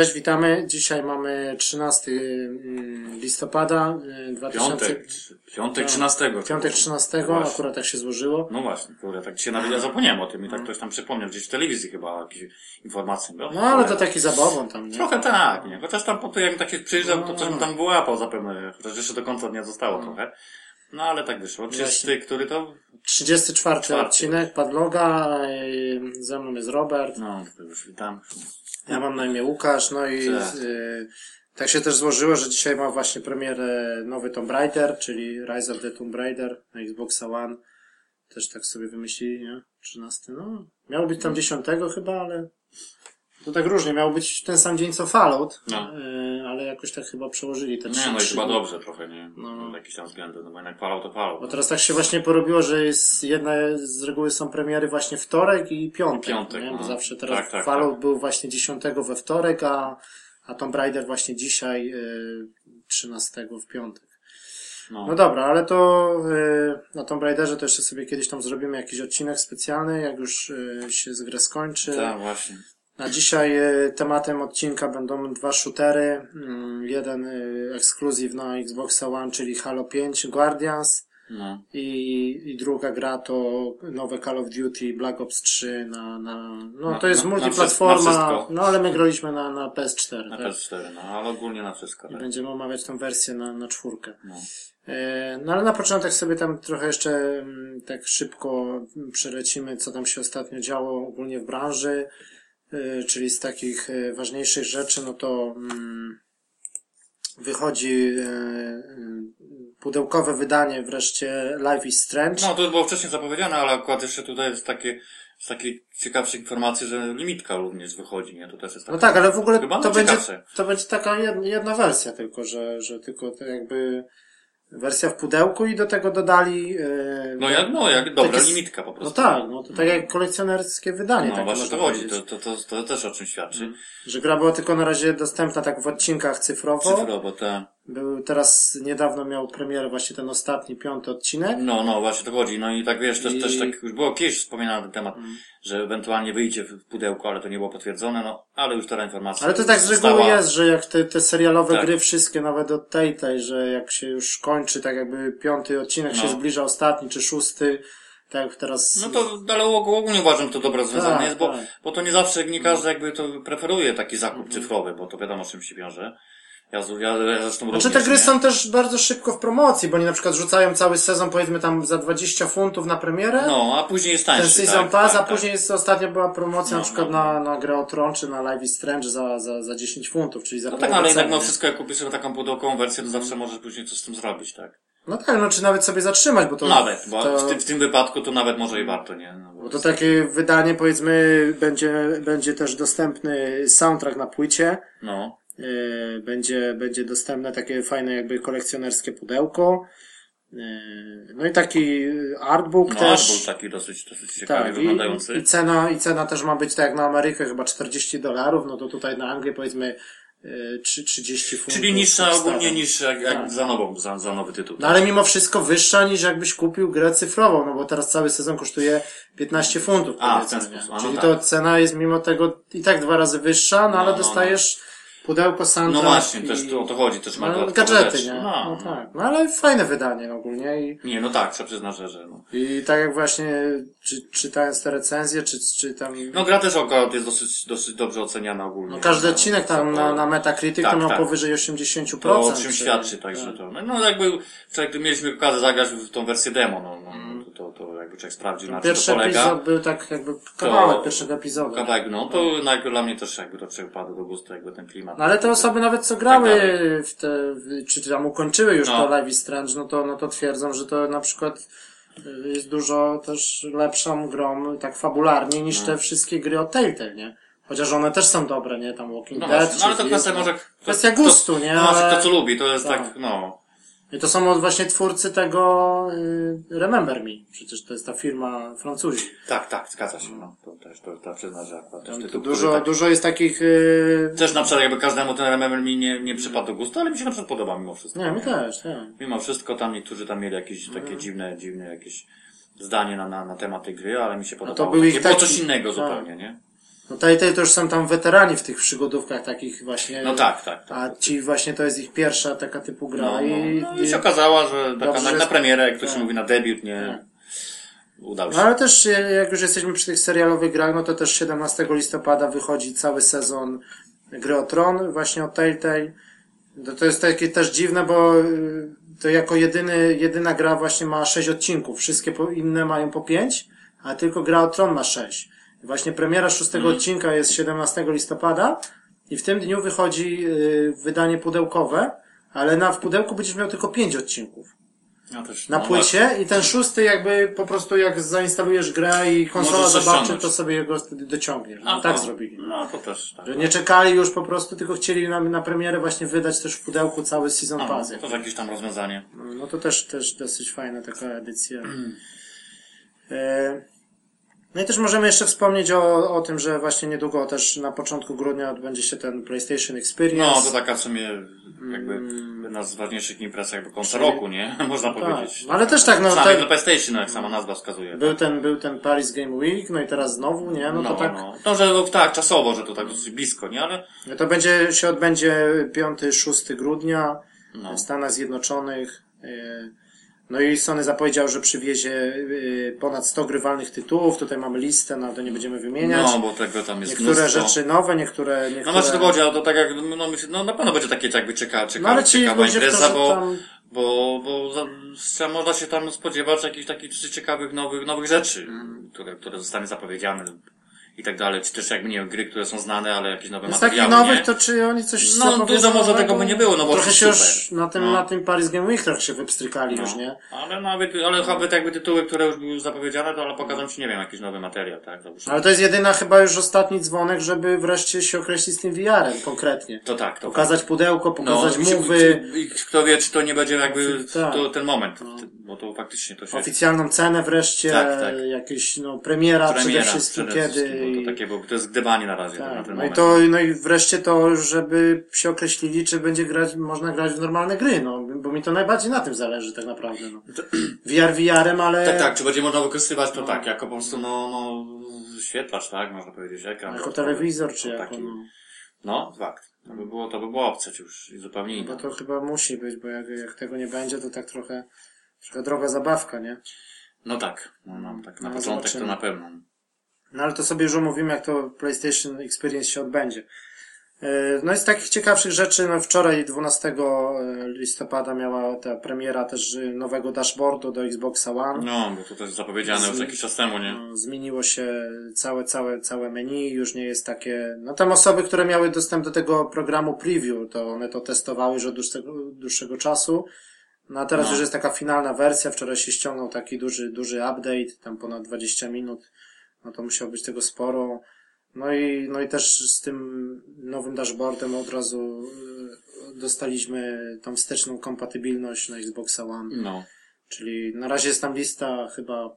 Cześć, witamy. Dzisiaj mamy 13 mm, listopada y, 2000... Piątek, piątek 13. Piątek 13, Właśnie. akurat tak się złożyło. No właśnie, kurde, tak dzisiaj nawet ja zapomniałem o tym i tak ktoś tam przypomniał, gdzieś w telewizji chyba jakieś informacje było. No ale to taki zabawą tam, nie? Trochę tak, nie? Chociaż tam po to jak tak się przyjrzał, to No. coś mu tam wyłapał zapewne, chociaż jeszcze do końca nie zostało trochę. No ale tak wyszło. Czy jest Właśnie. ty, który to? 34 Czwarty. odcinek Padloga, y, ze mną jest Robert, No, to już witam. Ja mam na imię Łukasz, no i Tak. y, tak się też złożyło, że dzisiaj ma właśnie premierę nowy Tomb Raider, czyli Rise of the Tomb Raider na Xboxa One. Też tak sobie wymyślili, nie? 13, no. Miało być tam 10 chyba, ale to tak różnie. Miał być ten sam dzień co Fallout, No. y, ale jakoś tak chyba przełożyli te trzy Nie, no i chyba dobrze trochę, nie? No. No. Jakiś tam względy, no bo jednak palał to palał. Bo teraz tak się właśnie porobiło, że jest jedne z reguły są premiery właśnie wtorek i piątek. I piątek, nie? Bo no. zawsze teraz Tak, tak, Fallout tak. był właśnie 10 we wtorek, a, a Tomb Raider właśnie dzisiaj y, 13 w piątek. No. No dobra, ale to y, na Tomb Raiderze to jeszcze sobie kiedyś tam zrobimy jakiś odcinek specjalny, jak już się z grę skończy. Tak, właśnie. Na dzisiaj y, tematem odcinka będą dwa shootery. Mm, jeden y, ekskluzyw na Xboxa One, czyli Halo 5 Guardians. No. I, I druga gra to nowe Call of Duty Black Ops 3 na, na no to jest na- multiplatforma, na no ale my graliśmy na, na PS4, Na tak? PS4, no, ale ogólnie na wszystko. I Tak. będziemy omawiać tą wersję na, na czwórkę. No. E, No ale na początek sobie tam trochę jeszcze mm, tak szybko mm, przelecimy, co tam się ostatnio działo ogólnie w branży, e, czyli z takich e, ważniejszych rzeczy, no to mm, wychodzi e, e, pudełkowe wydanie wreszcie Life is Strange. No, to było wcześniej zapowiedziane, ale akurat jeszcze tutaj jest takie, z takiej ciekawszej informacji, że limitka również wychodzi, nie? To też jest No taka... tak, ale w ogóle to będzie, najciekawsze. to będzie taka jedna, jedna wersja tylko, że, że tylko to jakby wersja w pudełku i do tego dodali e, No jak, no, jak dobra Takie- limitka po No prostu. tak, no to tak jak kolekcjonerskie wydanie. No takie właśnie to chodzi, to, to, to, to też o czym świadczy. Że gra była tylko na razie dostępna tak w odcinkach cyfrowo. Cyfrowo, te... Był teraz niedawno miał premierę właśnie ten ostatni, piąty odcinek. No, no, właśnie to chodzi. No i tak wiesz, też, I- też tak już było kiedyś wspominane na ten temat, Mm. że ewentualnie wyjdzie w pudełku, ale to nie było potwierdzone, no, ale już teraz informacja Ale to tak z reguły jest, że jak te, te serialowe Tak. gry wszystkie, nawet od tej, tej, że jak się już kończy, tak jakby piąty odcinek się No. zbliża ostatni, czy szósty, tak jak teraz... No to, ale ogólnie uważam, że to dobre rozwiązanie Tak, jest, bo, tak. bo to nie zawsze, nie każdy jakby to preferuje taki zakup cyfrowy, bo to wiadomo, czym się wiąże. Ja, ja, ja zresztą Znaczy również, te gry nie? są też bardzo szybko w promocji, bo oni na przykład rzucają cały sezon powiedzmy tam za 20 funtów na premierę. No, a później jest tańszy. ten season tak, pass, tak, a później jest ostatnio była promocja No, na przykład no, na, na grę o Tron czy na Live is Strange za, za, za 10 funtów, czyli za No tak, połowę ale jednak no wszystko jak kupisz sobie taką pudełkową wersję, to zawsze możesz później coś z tym zrobić, tak? No tak, no czy nawet sobie zatrzymać, bo to... Nawet, bo to, w, tym, w tym wypadku to nawet może i warto, nie? No, bo bo to takie wydanie powiedzmy będzie, będzie też dostępny soundtrack na płycie, No, będzie, będzie dostępne takie fajne jakby kolekcjonerskie pudełko. Yy, No i taki artbook no też. był taki dosyć, dosyć ciekawie Tak, i, wyglądający. i cena, i cena też ma być tak jak na Amerykę, chyba 40 dolarów, no to tutaj na Anglię powiedzmy yy, 3, 30 funtów. Czyli niższa ogólnie niż jak, jak Tak. za nową, za, za nowy tytuł. No ale mimo wszystko wyższa niż jakbyś kupił grę cyfrową, no bo teraz cały sezon kosztuje 15 funtów. A, w ten sposób. A, no Czyli tak. to cena jest mimo tego i tak dwa razy wyższa, no, No, ale no, dostajesz pudełko soundtrack. No właśnie, i... też to o to chodzi, też ma No, gadżety, nie? No, No, tak. No ale fajne wydanie ogólnie i, Nie, no tak, trzeba przyznać, że, że no. i tak jak właśnie czy, czytając te recenzje, czy, czy tam... No gra też akurat jest dosyć, dosyć dobrze oceniana ogólnie. No każdy No, odcinek tam na, na Metacritic Tak, to miał tak. powyżej 80%. To o czym czy- świadczy, także tak. to. No, no jakby, wczoraj tu mieliśmy okazję zagrać w tą wersję demo, no, no, no to, to, to jakby człowiek sprawdził na czym to Pierwszy polega. epizod był tak jakby kawałek pierwszego epizodu. Kawałek, no to no, jakby dla mnie też jakby to padł do gustu, jakby ten klimat. No ale te osoby nawet co grały Tak w te, czy tam ukończyły już No. to Live is Strange, no to, no to twierdzą, że to na przykład y, jest dużo też lepszą grą, tak fabularnie, niż te wszystkie gry od Telltale, nie? Chociaż one też są dobre, nie? Tam Walking No Dead, no ale to kwestia może... Kwestia gustu, nie? No, Ale- kto co lubi, to jest Tak. tak, no. I to są właśnie twórcy tego y, Remember Me. Przecież to jest ta firma Francuzi. Tak, tak, zgadza się, no. To też, to, to przyznać, że też tytuł, dużo, tak, dużo jest takich... Y... Też na przykład jakby każdemu ten Remember mi nie, nie przypadł do gustu, ale mi się na przykład podoba mimo wszystko. Nie, mi też, nie. Mimo wszystko tam niektórzy tam mieli jakieś takie dziwne, dziwne jakieś zdanie na, na, na temat tej gry, ale mi się podobało. był Takie ich było taki- coś innego tak. zupełnie, nie? No Telltale to już są tam weterani w tych przygodówkach takich właśnie. No tak, tak. tak. A ci właśnie to jest ich pierwsza taka typu gra No, i, no, no i się okazało, że taka na, na premierę, jak to się tak. mówi, na debiut, nie udał się. No ale też e, jak już jesteśmy przy tych serialowych grach, no to też 17 listopada wychodzi cały sezon gry o Tron właśnie od Telltale. To, to jest takie też dziwne, bo y, to jako jedyny, jedyna gra właśnie ma 6 odcinków. Wszystkie inne mają po 5, a tylko gra o Tron ma 6. Właśnie premiera szóstego odcinka jest 17 listopada i w tym dniu wychodzi y, wydanie pudełkowe, ale na, w pudełku będziesz miał tylko 5 odcinków Ja też, na no, płycie i ten szósty jakby po prostu jak zainstalujesz grę i konsola zobaczy, to sobie go wtedy dociągniesz. No, A, tak no, zrobili. No to też tak. Że nie czekali już po prostu, tylko chcieli nam na premierę właśnie wydać też w pudełku cały Season No, Pass. to jest jakieś tam rozwiązanie. No to też, też dosyć fajna taka edycja. E, No i też możemy jeszcze wspomnieć o, o tym, że właśnie niedługo też na początku grudnia odbędzie się ten PlayStation Experience. No, to taka w sumie jakby jedna z ważniejszych imprez jakby końca Mm. Czyli- roku, nie? Można powiedzieć. No, ale też tak, no, Samej tak- do PlayStation, no, jak sama nazwa wskazuje. Był ten, był ten Paris Game Week, no i teraz znowu, nie? No, No, to tak. no. To, że no, tak, czasowo, że to tak dosyć blisko, nie? Ale No To będzie, się odbędzie 5-6 grudnia No. w Stanach Zjednoczonych. E, No i Sony zapowiedział, że przywiezie e, ponad 100 grywalnych tytułów. Tutaj mamy listę, no to nie będziemy wymieniać. no, bo tego tam jest niektóre mnóstwo. rzeczy nowe, niektóre, niektóre... No znaczy to chodzi, ale to tak jak, no, myślę, no na pewno będzie takie jakby ciekawa, No ciekawa, ale ci ciekawa impreza, bo, tam... bo, bo za, można się tam spodziewać jakichś takich ciekawych nowych, nowych rzeczy, które, które zostaną zapowiedziane i tak dalej, czy też jakby nie wiem, gry, które są znane, ale jakieś nowe Z takich materiały, nowych, to czy oni coś No, dużo może tego by nie było, no bo Trochę się już na tym, No. na tym Paris Game Week trochę się wypstrykali No, już, nie? Ale nawet, ale nawet jakby tytuły, które już były zapowiedziane, to ale pokażą ci, nie wiem, jakiś nowy materiał, tak? Załóżmy. Ale to jest jedyna chyba już ostatni dzwonek, żeby wreszcie się określić z tym VR-em konkretnie. To tak, to Pokazać pudełko, pokazać i- mowy, i- Kto wie, czy to nie będzie jakby Tak. to, ten moment, bo to faktycznie to się... oficjalną cenę wreszcie, Tak, tak. jakieś no, premiera, Premiera przede wszystkim przede kiedy. wszystkim, bo i- to takie, bo to jest gdybanie na razie tak. na ten no, i moment. to, no i wreszcie to, żeby się określili, czy będzie grać, można grać w normalne gry, no, bo mi to najbardziej na tym zależy tak naprawdę. No. VR VR-em, ale Tak, tak, czy będzie można wykorzystywać to tak, jako po prostu, no, no, świetlacz, tak, można powiedzieć, ekran. jako telewizor, czy jako, taki- no, No, fakt. To by było, to by było obce już i zupełnie bo inne. to chyba musi być, bo jak, jak tego nie będzie, to tak trochę, trochę droga zabawka, nie? No tak, no, no tak, na No, początek zobaczymy. to na pewno. No ale to sobie już omówimy, jak to PlayStation Experience się odbędzie. E, No i z takich ciekawszych rzeczy, no wczoraj 12 listopada miała ta premiera też nowego dashboardu do Xboxa One. No, bo to też zapowiedziane już Z- jakiś czas temu, nie? No, Zmieniło się całe, całe, całe menu, już nie jest takie, no tam osoby, które miały dostęp do tego programu preview, to one to testowały już od dłuższego, dłuższego czasu. No a teraz No. już jest taka finalna wersja, wczoraj się ściągnął taki duży, duży update, tam ponad 20 minut, no to musiało być tego sporo. No i, no i też z tym nowym dashboardem od razu y, dostaliśmy tą wsteczną kompatybilność na Xboxa One. No. Czyli na razie jest tam lista chyba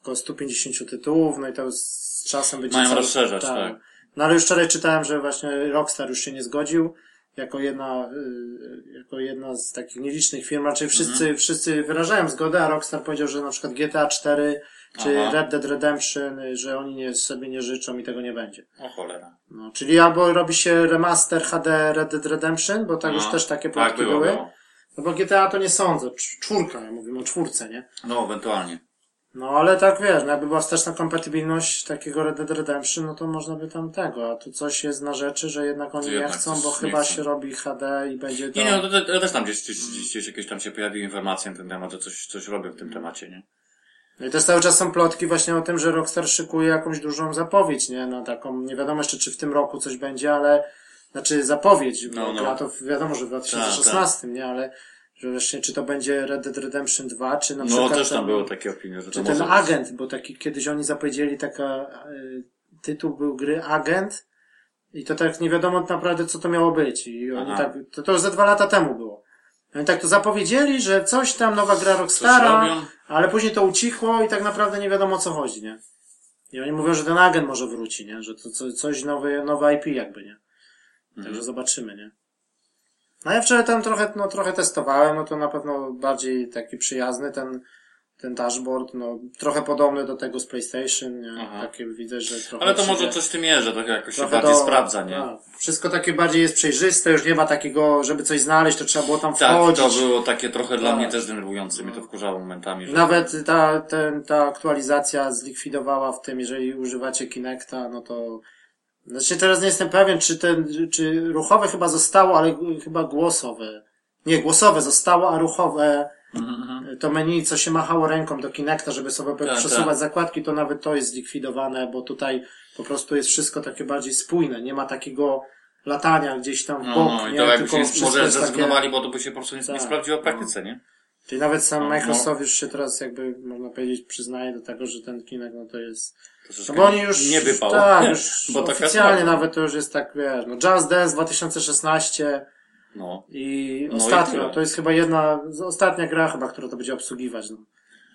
około 150 tytułów, no i to z czasem będzie... Mają cały- rozszerzać, tak. No ale już wczoraj czytałem, że właśnie Rockstar już się nie zgodził, jako jedna, y, jako jedna z takich nielicznych firm, raczej wszyscy, Mhm. wszyscy wyrażają zgodę, a Rockstar powiedział, że na przykład GTA 4 czy Aha. Red Dead Redemption, y, że oni nie, sobie nie życzą i tego nie będzie. O cholera. No, czyli albo robi się remaster HD Red Dead Redemption, bo tak No. już też takie Tak, plotki było, były. było. No bo GTA to nie sądzę, cz- czwórka, ja mówimy o czwórce, nie? No, ewentualnie. No ale tak wiesz, no jakby była wsteczna kompatybilność takiego Red Dead Redemption, no to można by tam tego, a tu coś jest na rzeczy, że jednak oni To nie jednak chcą, bo nie chyba chcą. się robi HD i będzie to... Nie, nie, no, to, to, to też tam gdzieś, gdzieś, gdzieś, jakieś tam się pojawiły informacje na ten temat, że coś, coś robią w tym temacie, nie? No i też cały czas są plotki właśnie o tym, że Rockstar szykuje jakąś dużą zapowiedź, nie? No taką, nie wiadomo jeszcze czy w tym roku coś będzie, ale, znaczy zapowiedź, bo No, no. to wiadomo, że w 2016, nie? Ale, że właśnie czy to będzie Red Dead Redemption 2, czy na No, przykład... też tam ten- były takie opinie, że to Czy ten agent, bo taki kiedyś oni zapowiedzieli taka, y, tytuł był gry Agent i to tak nie wiadomo naprawdę co to miało być i oni Aha. tak, to, to już ze dwa lata temu było. Oni tak to zapowiedzieli, że coś tam, nowa gra Rockstara, ale później to ucichło i tak naprawdę nie wiadomo o co chodzi, nie? I oni mówią, że ten agent może wróci, nie? Że to co, coś nowe, nowe IP jakby, nie? Także Mhm. zobaczymy, nie? No ja wczoraj tam trochę, no trochę testowałem, no to na pewno bardziej taki przyjazny ten, ten dashboard, no trochę podobny do tego z PlayStation, nie? Aha. Takie widzę, że trochę Ale to może coś w tym jest, że tak jakoś się bardziej do- sprawdza, nie? tak. Wszystko takie bardziej jest przejrzyste, już nie ma takiego, żeby coś znaleźć, to trzeba było tam Tak, wchodzić. to było takie trochę dla Tak. mnie też denerwujące, mnie to wkurzało momentami, że... Nawet ta, ten, ta aktualizacja zlikwidowała w tym, jeżeli używacie Kinecta, no to... Znaczy teraz nie jestem pewien, czy ten, czy ruchowe chyba zostało, ale chyba głosowe. Nie, głosowe zostało, a ruchowe Mhm, mhm. to menu, co się machało ręką do Kinecta, żeby sobie Tak, przesuwać tak. zakładki, to nawet to jest zlikwidowane, bo tutaj po prostu jest wszystko takie bardziej spójne. Nie ma takiego latania gdzieś tam w No, bok, no i nie? to jakby się może jest takie- zrezygnowali, bo to by się po prostu nie, nie Tak, sprawdziło w no. praktyce, nie? Czyli nawet sam No, Microsoft już się teraz jakby, można powiedzieć, przyznaje do tego, że ten Kinect, no to jest... No bo oni już... Nie wypał. Tak, już Bo oficjalnie nawet to już jest tak, wiesz, no Just Dance 2016 No. i No i ostatnio, tyle. to jest chyba jedna, ostatnia gra chyba, która to będzie obsługiwać, no.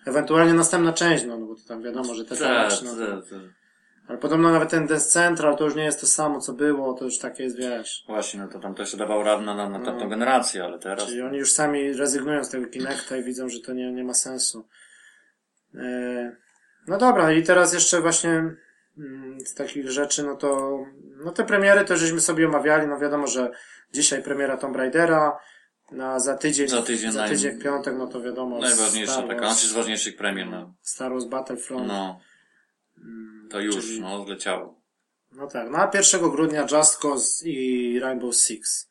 Ewentualnie następna część, no, no bo to tam wiadomo, że te Tak, no. Ale podobno nawet ten Dance Central to już nie jest to samo, co było, to już takie jest, wiesz. Właśnie, no to tam to jeszcze dawał rad na, na, tamtą No. generację, ale teraz... Czyli oni już sami rezygnują z tego Kinecta i widzą, że to nie, nie ma sensu. E, No dobra, i teraz jeszcze właśnie mm, z takich rzeczy, no to no te premiery to żeśmy sobie omawiali, no wiadomo, że dzisiaj premiera Tomb Raidera, na za tydzień, Za tydzień za naj- tydzień w piątek, no to wiadomo, Najważniejsza Star taka, Wars, znaczy z ważniejszych premier, no. Star Wars Battlefront. No, mm, to już, czyli- no, zleciało. No tak, no a 1 grudnia Just Cause i Rainbow Six.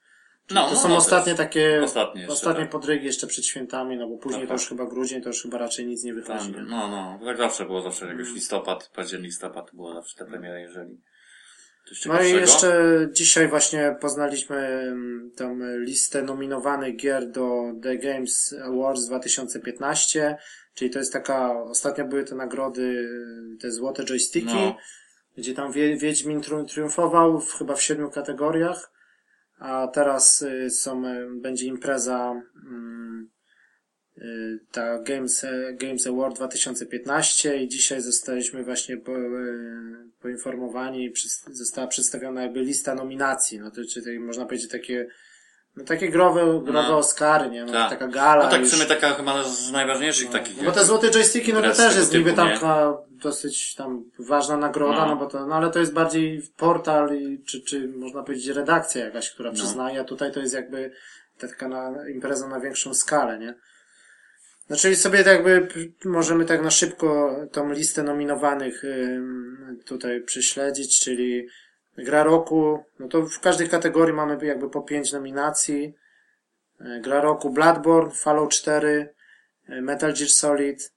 No, to no, są no, ostatnie też. takie, Ostatnie jeszcze, ostatnie tak. podrygi jeszcze przed świętami, no bo później Tak, to już tak. chyba grudzień, to już chyba raczej nic nie Tam, wychodzi. no, no, tak zawsze było, zawsze jakoś Mm. listopad, październik, listopad było zawsze ta premiera, jeżeli No i jeszcze dzisiaj właśnie poznaliśmy mm, tą listę nominowanych gier do The Games Awards 2015, czyli to jest taka, ostatnio były te nagrody, te złote joysticki, No. gdzie tam Wie- Wiedźmin trium- triumfował w, chyba w siedmiu kategoriach, a teraz y, są, y, będzie impreza mm, y, ta Games, Games Award 2015 i dzisiaj zostaliśmy właśnie po, poinformowani, została przedstawiona jakby lista nominacji, no to czyli można powiedzieć takie no takie growe, growe No. Oscary, nie? No, Tak. taka gala. No tak w już. sumie taka chyba z najważniejszych takich No, bo te złote joysticki, no to też jest niby nie? taka dosyć tam ważna nagroda, No. no, bo to, no ale to jest bardziej portal i, czy, czy można powiedzieć redakcja jakaś, która przyznaje, a tutaj to jest jakby taka na, impreza na większą skalę, nie? No czyli sobie tak jakby możemy tak na szybko tą listę nominowanych tutaj prześledzić, czyli gra roku, no to w każdej kategorii mamy jakby po pięć nominacji. E, Gra roku Bloodborne, Fallout 4, e, Metal Gear Solid,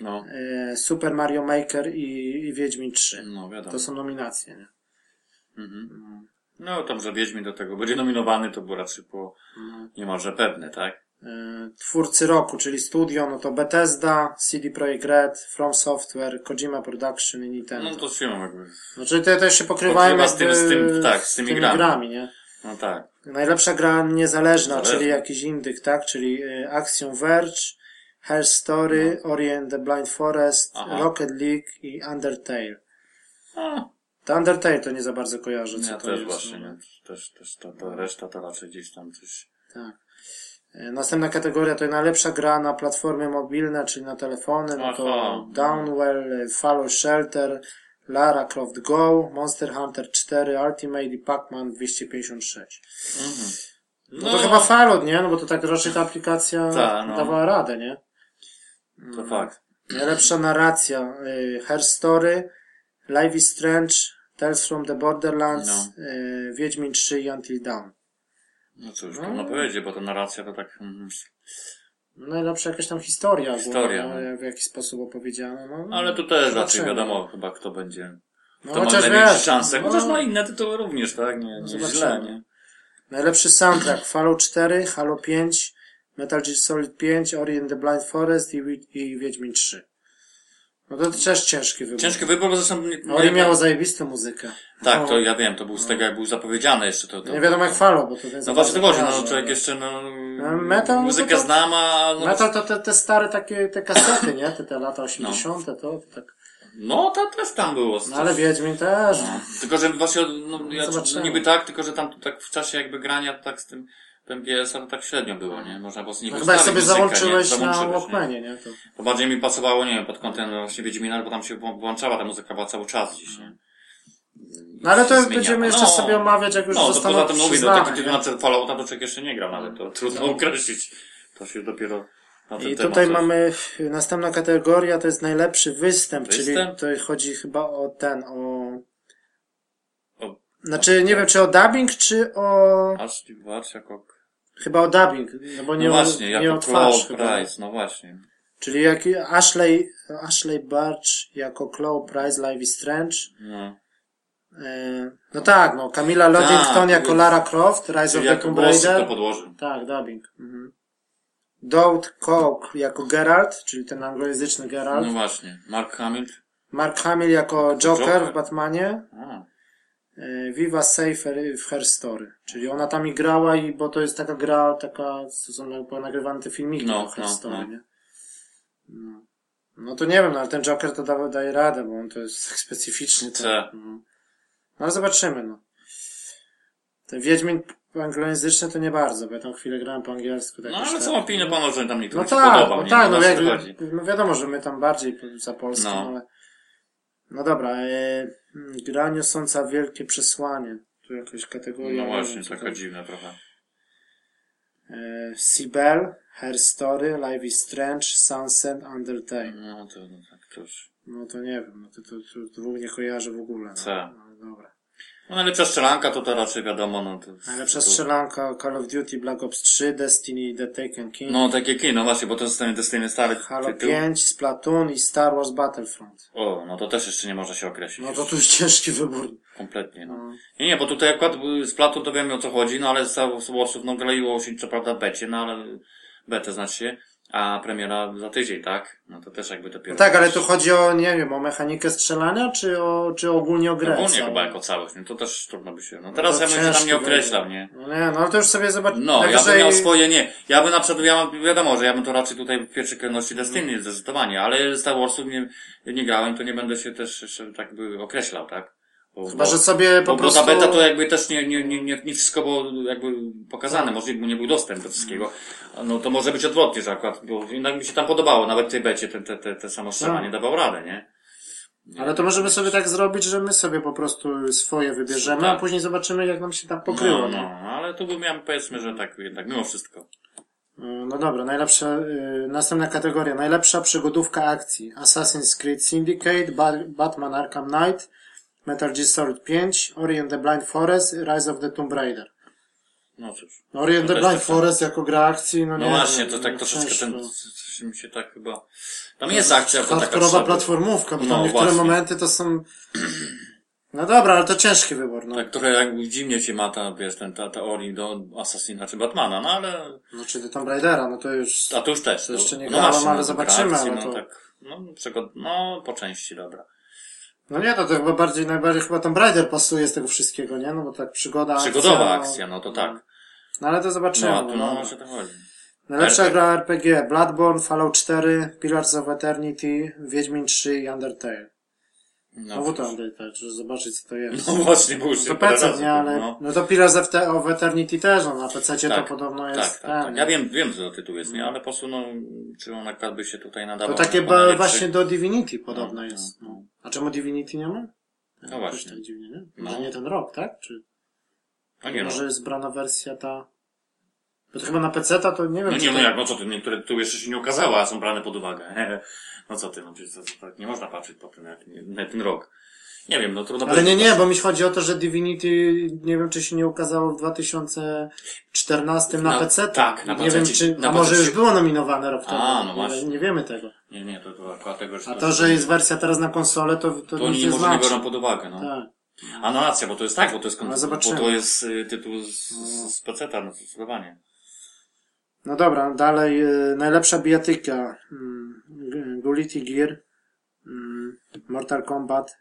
No, e, Super Mario Maker i, i Wiedźmin 3. no wiadomo. To są nominacje, nie? Mhm. No tam, że Wiedźmin do tego będzie nominowany, to było raczej po niemalże pewne, tak? E, Twórcy roku, czyli studio, no to Bethesda, CD Projekt Red, From Software, Kojima Production i Nintendo. No to się jakby... Znaczy te też się pokrywają Pokrywa z tym- z tym- tak, z tymi grami. nie? No tak. Najlepsza gra niezależna, Zależna. czyli jakiś indyk, tak? Czyli y, Action Verge, Her Story, Ori and the Blind Forest, No. Aha. Rocket League i Undertale. A, To Undertale to nie za bardzo kojarzę, co ja to też jest. właśnie, no. nie? Też, też ta, ta reszta to raczej gdzieś tam coś... Tak. Następna kategoria to najlepsza gra na platformy mobilne, czyli na telefony, no to. Downwell, Fallout Shelter, Lara Croft Go, Monster Hunter 4, Ultimate i Pac-Man 256. Mhm. No, to chyba Fallout, nie? No bo to tak raczej ta aplikacja Ta, no. dawała radę, nie? To fakt. Najlepsza narracja. y, Her Story, Life is Strange, Tales from the Borderlands, No. y, Wiedźmin 3 i Until Dawn. No cóż, trudno powiedzieć, bo ta narracja to tak... mhm. Najlepsza jakaś tam historia, Historia, ogólnie, no. w jaki sposób opowiedziana. No, Ale tu też raczej wiadomo chyba kto będzie... No, Kto ma chociaż największe wiesz, szanse. no, Chociaż no inne tytuły również, tak? Nie, nie źle, nie? Najlepszy soundtrack Fallout 4, Halo 5, Metal Gear Solid 5, Ori and the Blind Forest i, i Wiedźmin 3. No to też ciężki wybór. Ciężki wybór, bo zresztą... Nie, Ori nie- miało zajebistą muzykę. Tak, No. to ja wiem, to był z tego jak był zapowiedziane jeszcze to. to Nie wiadomo jak Fallout, bo to za No właśnie to chodzi, no człowiek ale- jeszcze no, metal, no muzykę to znam, a no, Metal to te, te stare takie, te kasety, nie? Te, te lata 80. To, to tak. no to też tam było. No ale Wiedźmin też. No. Tylko, że właśnie, no, ja, niby tak, tylko, że tam tak w czasie jakby grania tak z tym MGS, ale tak średnio było, nie? Można było z niego No chyba jak sobie muzykę, załączyłeś nie? na Załączyłeś, nie? Walkmanie, nie? To... To bardziej mi pasowało, nie wiem, pod kątem no, właśnie Wiedźmina, bo tam się włą- włączała ta muzyka była cały czas gdzieś, nie? No ale to Zmieniała. będziemy jeszcze No. sobie omawiać, jak już No, to zostaną poza tym mówię, no przyznane, taki nie? tytuł na Fallouta to człowiek jeszcze nie grał nawet, to trudno określić. To się dopiero na I temat tutaj coś- mamy następna kategoria, to jest najlepszy występ, Występ? czyli to chodzi chyba o ten, o... O- Znaczy, nie wiem, czy o dubbing, czy o... Ashley jako... Chyba o dubbing, no bo nie, No o, właśnie, nie jako o twarz chyba. Price, no właśnie. Czyli jak Ashley, Ashley Barch jako Chloe Price, Live is Strange. No. E, no tak, no Camilla Loddington Tak, jako Lara Croft, Rise of the Tomb Raider. Tak, dubbing. Mhm. Doug Cook jako Geralt, czyli ten anglojęzyczny Geralt. No właśnie. Mark Hamill. Mark Hamill jako Joker, Joker. w Batmanie. A, Viva Safer w Her Story. Czyli ona tam i grała i, bo to jest taka gra, taka, co są nagrywane te filmiki No, no, Her no, Story, no. nie? No. no to nie wiem, no, ale ten Joker to da, daje radę, bo on to jest tak specyficzny. To, Tak. no. no ale zobaczymy, no. Ten Wiedźmin anglojęzyczny to nie bardzo, bo ja tam chwilę grałem po angielsku. tak No ale tak. są opinie pana, że tam No niektórym się tak, podobał, no tak, No, no, no wiadomo, że my tam bardziej za Polską, No. ale... No dobra, e, mm, gra niosąca wielkie przesłanie. Tu jakaś kategoria. No nie właśnie, taka to- dziwna trochę. E, Sibel, Her Story, Life is Strange, Sunset, Undertale. No to, no tak, to już. No to nie wiem, no to, to, to, to nie kojarzę w ogóle. Co? No, no dobra. No najlepsza strzelanka to to raczej wiadomo, no to... Najlepsza to, strzelanka Call of Duty Black Ops 3, Destiny The Taken King, No takie kino, właśnie, bo to ten Destiny stary Halo tytuł. 5, Splatoon i Star Wars Battlefront. O, no to też jeszcze nie można się określić. No to tu jest ciężki wybór. Kompletnie, no. No. Nie, nie, bo tutaj akurat z Platu to wiemy o co chodzi, no ale z Star Warsów, no gleiło się co prawda becie, no ale betę znaczy się, a premiera za tydzień, tak? No to też jakby dopiero... No tak, ale tu chodzi o, nie wiem, o mechanikę strzelania, czy o, czy ogólnie o grę? Ogólnie chyba jako całość, no to też trudno by się... No teraz to ja bym się tam nie określał, nie? No nie, no to już sobie zobacz. No, ja bym miał swoje, nie. Ja bym na przykład, ja mam, wiadomo, że ja bym to raczej tutaj w pierwszej kolejności Destiny zdecydowanie, ale Star Warsów nie, nie grałem, to nie będę się też jeszcze tak by określał, tak? Bo, Chyba, że sobie po bo, prostu... bo ta beta to jakby też nie, nie, nie, nie, nie wszystko było jakby pokazane, może nie był dostęp do wszystkiego. No to może być odwrotnie, że akurat, bo jednak mi się tam podobało, nawet tej becie te, te, te, te samo strzelanie dawał radę, nie? Ale to możemy sobie tak zrobić, że my sobie po prostu swoje wybierzemy, Tak. a później zobaczymy, jak nam się tam pokryło. No, No, no, ale tu bym miał, powiedzmy, że tak jednak mimo wszystko. no dobra, najlepsza, y, następna kategoria. Najlepsza przygodówka akcji. Assassin's Creed Syndicate, ba Batman Arkham Knight, Metal Gear Solid 5, Ori and the Blind Forest, Rise of the Tomb Raider. No cóż. No, Ori and To the Blind. Forest jako gra akcji, no, No nie właśnie, wiem, to tak no, troszeczkę ten, coś mi się tak chyba... Tam jest akcja, bo taka sobie- platformówka, bo No, tam niektóre właśnie. momenty to są... No dobra, ale to ciężki wybór, no. Tak trochę jakby dziwnie się ma ta, wiesz, ten, ta teorii do Assassina czy Batmana, no ale... Znaczy do Tomb Raidera, no to już... A to już też. To jeszcze nie no, grałem, ale no, zobaczymy, akcji, ale no, to- tak, no, przygod... no, po części, dobra. No nie, to, to chyba bardziej, najbardziej chyba Tomb Raider pasuje z tego wszystkiego, nie? No bo tak przygoda, Przygodowa akcja, akcja, no to tak. No ale to zobaczymy. No, No, tu no, no, może to chodzi. Najlepsza RPG. gra RPG, Bloodborne, Fallout 4, Pillars of Eternity, Wiedźmin 3 i Undertale. No, No bo to. Undertale, czy zobaczyć co to jest. no właśnie, bo już No to PC, nie, ale, no. no to Pillars of, te, of Eternity też, no na PC to Tak, podobno Tak, jest tak, ten, tak. Ja wiem, wiem, co to tytuł jest, nie? Ale po prostu, no, czy on akurat by się tutaj To nadawał. takie na ba, właśnie do Divinity podobno No, jest. no, No. A czemu Divinity nie ma? No właśnie. Tak dziwnie, nie? No. Nie ten rok, tak? Czy A nie, no. może jest brana wersja ta... Bo to chyba na PC to nie wiem. No nie, no to- jak, no co ty, niektóre tu jeszcze się nie okazały, a są brane pod uwagę. No co ty, no przecież to, to, nie można patrzeć po nie, na ten rok. Nie wiem, no trudno Ale nie, nie, bo mi chodzi o to, że Divinity, nie wiem czy się nie ukazało w 2014 na, Na- PC. tak, na Nie PC wiem ci- czy, na a może PC już było nominowane rok A, temu. no nie, właśnie. nie wiemy tego. Nie, nie, to, to akurat tego, A to, że jest wersja teraz na konsolę, to, to, to nic oni nie może nie znaczy. biorą pod uwagę, no. Tak. A no racja, bo to jest tak, bo to jest, No, bo to jest y, tytuł z, z, z PC-ta, no zdecydowanie. No dobra, dalej, y, najlepsza bijatyka. G- Gulity Gear, mm, Mortal Kombat,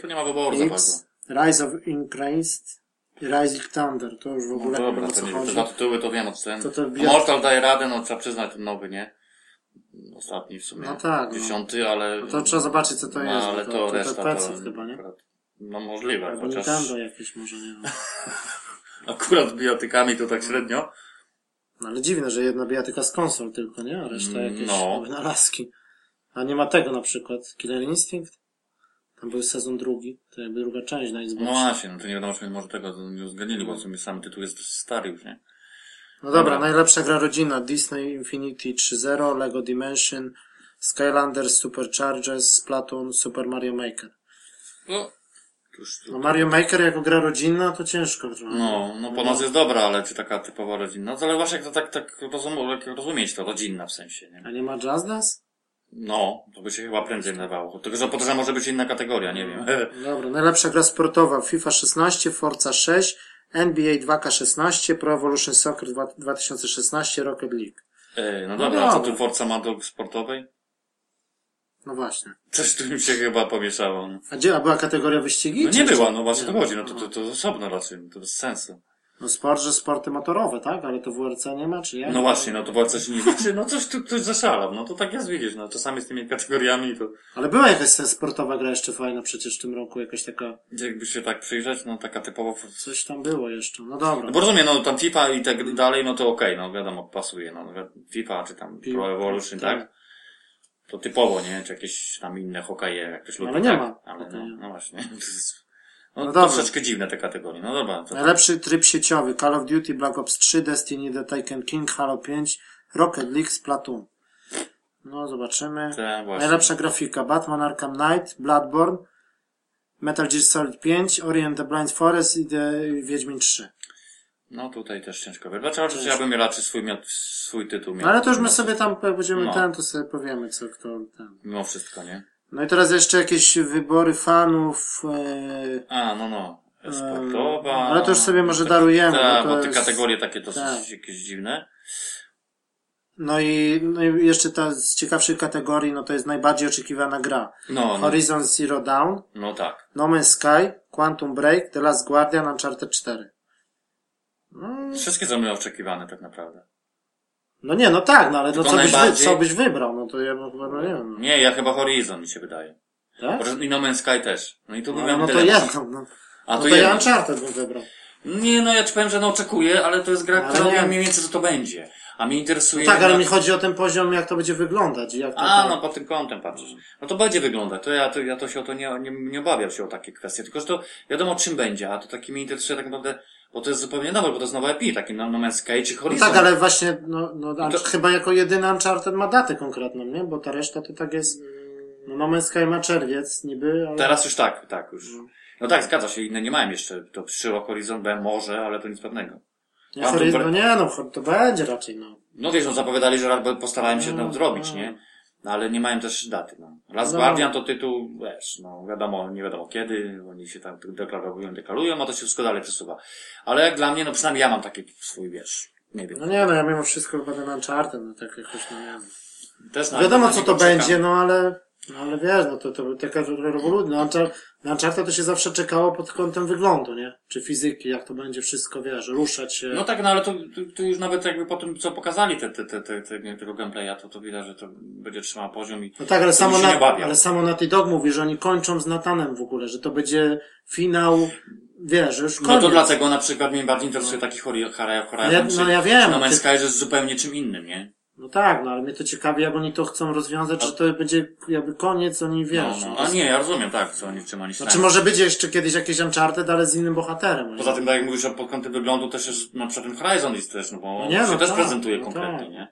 To nie ma wyboru za bardzo. X, Rise of Increased i Rising Thunder. To już w No ogóle nie wiem dobra, to nie wiem, dwa tytuły to wiem od ten. To to Mortal daje radę, no trzeba przyznać ten nowy, nie? Ostatni w sumie. No tak, no. Dziesiąty, ale... No to trzeba zobaczyć co to no, jest. ale to, to, to, reszta to to... PC chyba, nie? akurat- No możliwe, Albo chociaż Nintendo jakieś może, nie wiem. akurat z bijatykami to tak średnio. No ale dziwne, że jedna bijatyka z konsol tylko, nie? A reszta Mm, jakieś no. wynalazki. A nie ma tego na przykład. Killer Instinct? Tam był sezon drugi. To jakby druga część na Xbox. No właśnie, no to nie wiadomo, czy może tego nie uzgodnili, bo w sumie sam tytuł jest dość stary już, nie? No dobra, Dobra. najlepsza gra rodzina. Disney Infinity 3.0, Lego Dimension, Skylanders, Superchargers, Splatoon, Super Mario Maker. No, No Mario Maker jako gra rodzinna to ciężko trochę. no, no po nas jest dobra, ale czy taka typowa rodzinna? No ale właśnie jak to tak, tak rozum, jak rozumieć to, rodzinna w sensie, nie? A nie ma Just Dance? No, to by się chyba prędzej nazywało. Tylko, że po to, że może być inna kategoria, nie wiem. Dobra, najlepsza gra sportowa FIFA 16, Forza 6, NBA 2K16, Pro Evolution Soccer 2- 2016, Rocket League. Ej, no No dobra, a co tu Forza ma do sportowej? No właśnie. Coś tu mi się chyba pomieszało. No, A gdzie, a była kategoria wyścigi? no nie była, no właśnie to chodzi, no to, to, to osobno raczej, to bez sensu. No sport, że sporty motorowe, tak? Ale to WRC nie ma, czy jak? No właśnie, no to była coś nie liczy, no coś tu ktoś zaszalał, no to tak jest, widzisz, no czasami z tymi kategoriami to, Ale była jakaś sportowa gra jeszcze fajna przecież w tym roku, jakaś taka, jakby się tak przyjrzeć, no taka typowo, coś tam było jeszcze. No dobra. no bo rozumiem, no tam FIFA i tak dalej, no to okej, no wiadomo, pasuje, no FIFA czy tam Pi- Pro Evolution, tak. tak? To typowo, nie? Czy jakieś tam inne hokeje, jak ktoś lubi, Ale nie tak? ma Ale no, no właśnie. No, No troszeczkę dziwne te kategorie, no dobra. To, Najlepszy tryb sieciowy Call of Duty, Black Ops 3, Destiny, The Taken King, Halo 5, Rocket League, Splatoon. No zobaczymy. Najlepsza grafika Batman Arkham Knight, Bloodborne, Metal Gear Solid 5, Ori and the Blind Forest i The Wiedźmin 3. No tutaj też ciężko wybrać, ale oczywiście ja bym raczej swój, miał, swój tytuł miał. No ale to już my sobie tam jak będziemy No. ten, to sobie powiemy co kto ten. Mimo wszystko, nie? No i teraz jeszcze jakieś wybory fanów. E, A, no, no. Sportowa. ale to już sobie może darujemy, Tak, bo bo te jest- kategorie takie dosyć tak. jakieś dziwne. no i, no i jeszcze ta z ciekawszych kategorii, no to jest najbardziej oczekiwana gra. No, no, Horizon Zero Dawn, no tak. No Man's Sky, Quantum Break, The Last Guardian, Uncharted 4. No, Wszystkie są oczekiwane tak naprawdę. No nie, no tak, no ale no Tylko co byś, najbardziej- co byś wybrał? No to ja bym chyba, no nie wiem. No. Nie, ja chyba Horizon mi się wydaje. Tak? I No Man's Sky też. No i tu No, no to dylemat. jedno. No, A no to to ja. Uncharted bym wybrał. Nie, no ja ci powiem, że no oczekuję, ale to jest gra, Ale która wiem mniej więcej co to będzie. A mnie interesuje... Tak, ale mi chodzi o ten poziom, jak to będzie wyglądać. Jak to, A, to... no pod tym kątem patrzysz. No to będzie wyglądać. To ja to, ja to się o to nie, nie, nie obawiam się o takie kwestie. Tylko, że to wiadomo czym będzie, a to taki mnie interesuje tak naprawdę, bo to jest zupełnie nowe, bo to jest nowe IP, taki No, no Man's Sky czy No Horizon. tak, ale właśnie, no, no, No to- chyba jako jedyny Uncharted ma datę konkretną, nie? Bo ta reszta to tak jest, no No Man's Sky ma czerwiec niby, ale... Teraz już tak, tak, już. No tak, zgadza się, inne nie mają jeszcze. To przyszło Horizon B może, ale to nic pewnego. Quantum Horizon, no nie, no to będzie raczej, no. No wiesz, no zapowiadali, że postarałem się No, to zrobić, no. nie? No ale nie mają też daty, no. Last No. Guardian to tytuł, wiesz, no wiadomo, nie wiadomo kiedy, oni się tam deklarują, deklarują, a to się wszystko dalej przesuwa. Ale jak dla mnie, no przynajmniej ja mam taki swój, wiesz, nie wiem. No nie, no ja mimo wszystko chyba ten Uncharted, no tak jakoś, no nie wiem. Też na- Wiadomo na co to będzie, no ale, no ale wiesz, no to, to taka rewolucja. No, Uncharted, na Uncharted to się zawsze czekało pod kątem wyglądu, nie? Czy fizyki, jak to będzie wszystko, wiesz, ruszać się. No tak, no ale to, to, to już nawet jakby po tym, co pokazali te, te, te, te, te, tego gameplaya, to, to widać, że to będzie trzymało poziom i No tak, ale samo, na, ale samo na tej dog mówi, że oni kończą z Natanem w ogóle, że to będzie finał, wiesz, już No koniec. to dlatego na przykład mnie bardziej interesuje taki Hori- Hora- Horizon, Ja- no ja wiem, No Man's Sky, jest zupełnie czym innym, nie? No tak, no ale mnie to ciekawi, jak oni to chcą rozwiązać, że to będzie jakby koniec, oni No, wiesz. no. że- A nie, ja rozumiem, tak, co oni, czym oni Znaczy stają. może być jeszcze kiedyś jakiś Uncharted, ale z innym bohaterem. Poza tym, tak jak mówisz, pod kątem wyglądu też jest, na przykład ten Horizon jest też, no bo No nie, się no też tak, prezentuje no konkretnie, tak. nie?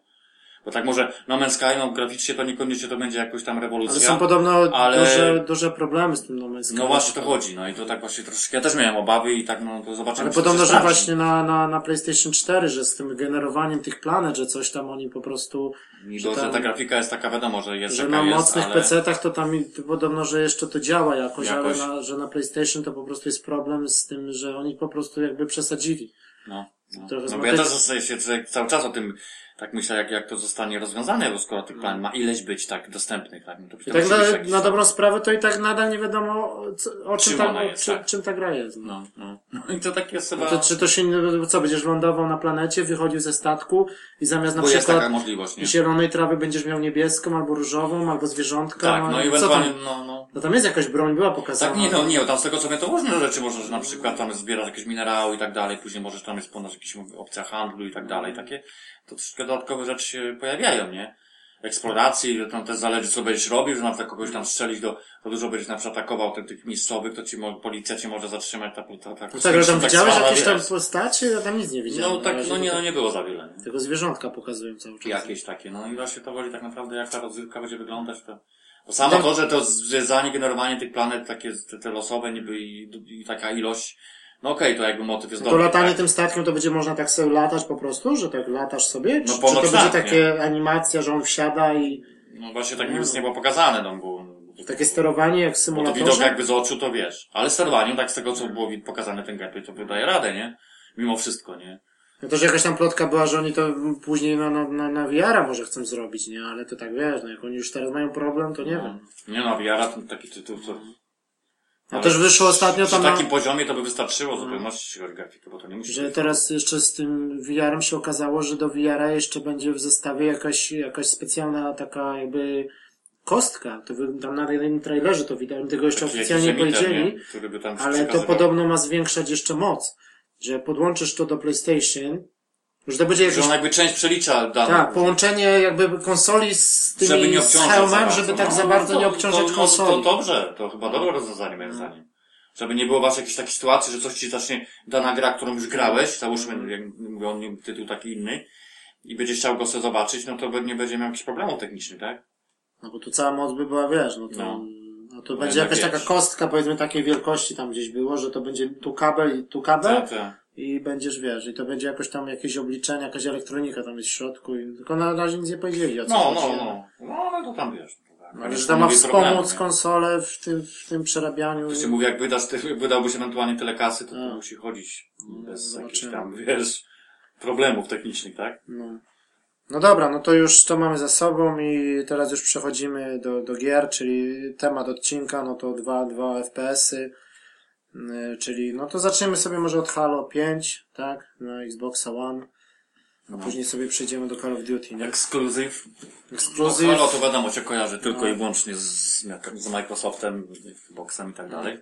Bo tak może No Man's Sky, no graficznie to niekoniecznie to będzie jakoś tam rewolucja. Ale są podobno ale- duże, duże problemy z tym No Man's Sky. No właśnie to chodzi, no i to tak właśnie troszeczkę, ja też miałem obawy i tak, no to zobaczymy. Ale podobno, że właśnie na, na, na PlayStation 4, że z tym generowaniem tych planet, że coś tam oni po prostu, Niby, że tam- ta grafika jest taka, wiadomo, że jest że na jest, mocnych ale... PC-tach to tam i- podobno, że jeszcze to działa jakoś, Jakoś. ale na, że na PlayStation to po prostu jest problem z tym, że oni po prostu jakby przesadzili. No, no. No bo ja też się cały czas o tym tak myślę, jak, jak to zostanie rozwiązane, bo skoro tych plan ma ileś być tak dostępnych, tak, no to I tak na, na dobrą sprawę to i tak nadal nie wiadomo, co, o czym, Czym ta, jest, czym, tak. czym ta gra jest. No. No, no. No i to tak jest chyba... No to, czy to się, co, będziesz lądował na planecie, wychodził ze statku i zamiast na bo przykład zielonej trawy będziesz miał niebieską, albo różową, albo zwierzątka. Tak, no i co ewentualnie, no, no. No tam jest jakaś broń, była pokazana. Tak, nie, no nie, tam z tego co wiem, to różne rzeczy możesz na przykład tam zbierać jakieś minerały i tak dalej, później możesz tam jest ponoć jakieś opcja handlu i tak dalej, takie, to troszkę dodatkowe rzeczy się pojawiają, nie? Eksploracji, że tam też zależy co będziesz robił, że na przykład kogoś tam strzelić do, to dużo będziesz na przykład atakował tych, tych miejscowych, to ci mo, policja cię może zatrzymać, ta, ta, ta, No tak, ale tam widziałeś zwana, jakieś tam postacie? Ja tam nic nie widziałem. No tak, no nie, no nie było za wiele, nie? Tego zwierzątka pokazują cały czas. Jakieś takie, no i właśnie to woli tak naprawdę jak ta rozrywka będzie wyglądać, to... Bo samo to, że to zwiedzanie generowanie tych planet, takie te, te losowe niby i, i taka ilość, no okej, to jakby motyw jest To dobry. latanie tak? tym statkiem to będzie można tak sobie latać po prostu, że tak latasz sobie? Czy, No czy ponoć to będzie tak, takie animacja, że on wsiada i No właśnie tak nic nie było pokazane, no bo... takie sterowanie jak w Bo to symulatorze? widok jakby z oczu to wiesz. Ale sterowaniem, tak z tego co było pokazane ten gameplay, to wydaje radę, nie? Mimo wszystko, nie? No to, że jakaś tam plotka była, że oni to później na, na, na, na VR-a może chcą zrobić, nie? Ale to tak wiesz, no jak oni już teraz mają problem, to nie wiem. Nie no, wiara to taki tytuł, co... A No też wyszło ostatnio tam, na, takim poziomie to by wystarczyło w zupełności, bo to nie musi że teraz jeszcze z tym VR-em się okazało, że do VR-a jeszcze będzie w zestawie jakaś, jakaś specjalna taka jakby kostka. To tam na jednym trailerze to widać, tego jeszcze taki oficjalnie powiedzieli. nie? Ale to podobno ma zwiększać jeszcze moc. Że podłączysz to do PlayStation, że to będzie jakieś, on jakby część przelicza dane. tak, połączenie jakby konsoli z tymi, żeby nie obciążać bardzo. żeby tak No, za bardzo to- nie obciążać to, konsoli. To, to dobrze, to chyba dobre rozwiązanie moim zdaniem. Żeby nie było was jakiejś takiej sytuacji, że coś ci zacznie, dana gra, którą już grałeś, załóżmy, jak mówię, on tytuł taki inny, i będziesz chciał go sobie zobaczyć, no to nie będzie miał jakichś problemów technicznych, tak? No bo tu cała moc by była, wiesz, no to, No. no. to No będzie jakaś taka kostka, powiedzmy takiej wielkości tam gdzieś było, że to będzie tu kabel i tu kabel Tak, tak. I będziesz, wiesz, i to będzie jakoś tam jakieś obliczenie, jakaś elektronika tam jest w środku i tylko na razie nic nie powiedzieli o co No, chodzi. no, no. No, ale to tam wiesz. No, ale że tam ma wspomóc konsolę w tym, w tym przerabianiu. To się mówi, jak wydasz, ty- wydałbyś ewentualnie tyle kasy, to, to Tak. musi chodzić bez No, jakichś tam, wiesz, problemów technicznych, tak? No. no dobra, no to już to mamy za sobą i teraz już przechodzimy do, do gier, czyli temat odcinka, no to dwa, dwa FPS-y, czyli no to zaczniemy sobie może od Halo 5, tak, na Xboxa One, a No. później sobie przejdziemy do Call of Duty, nie? Ekskluzyw. No, Exclusive. Halo to wiadomo, cię kojarzy tylko No. i wyłącznie z, z Microsoftem, Xboxem i tak dalej.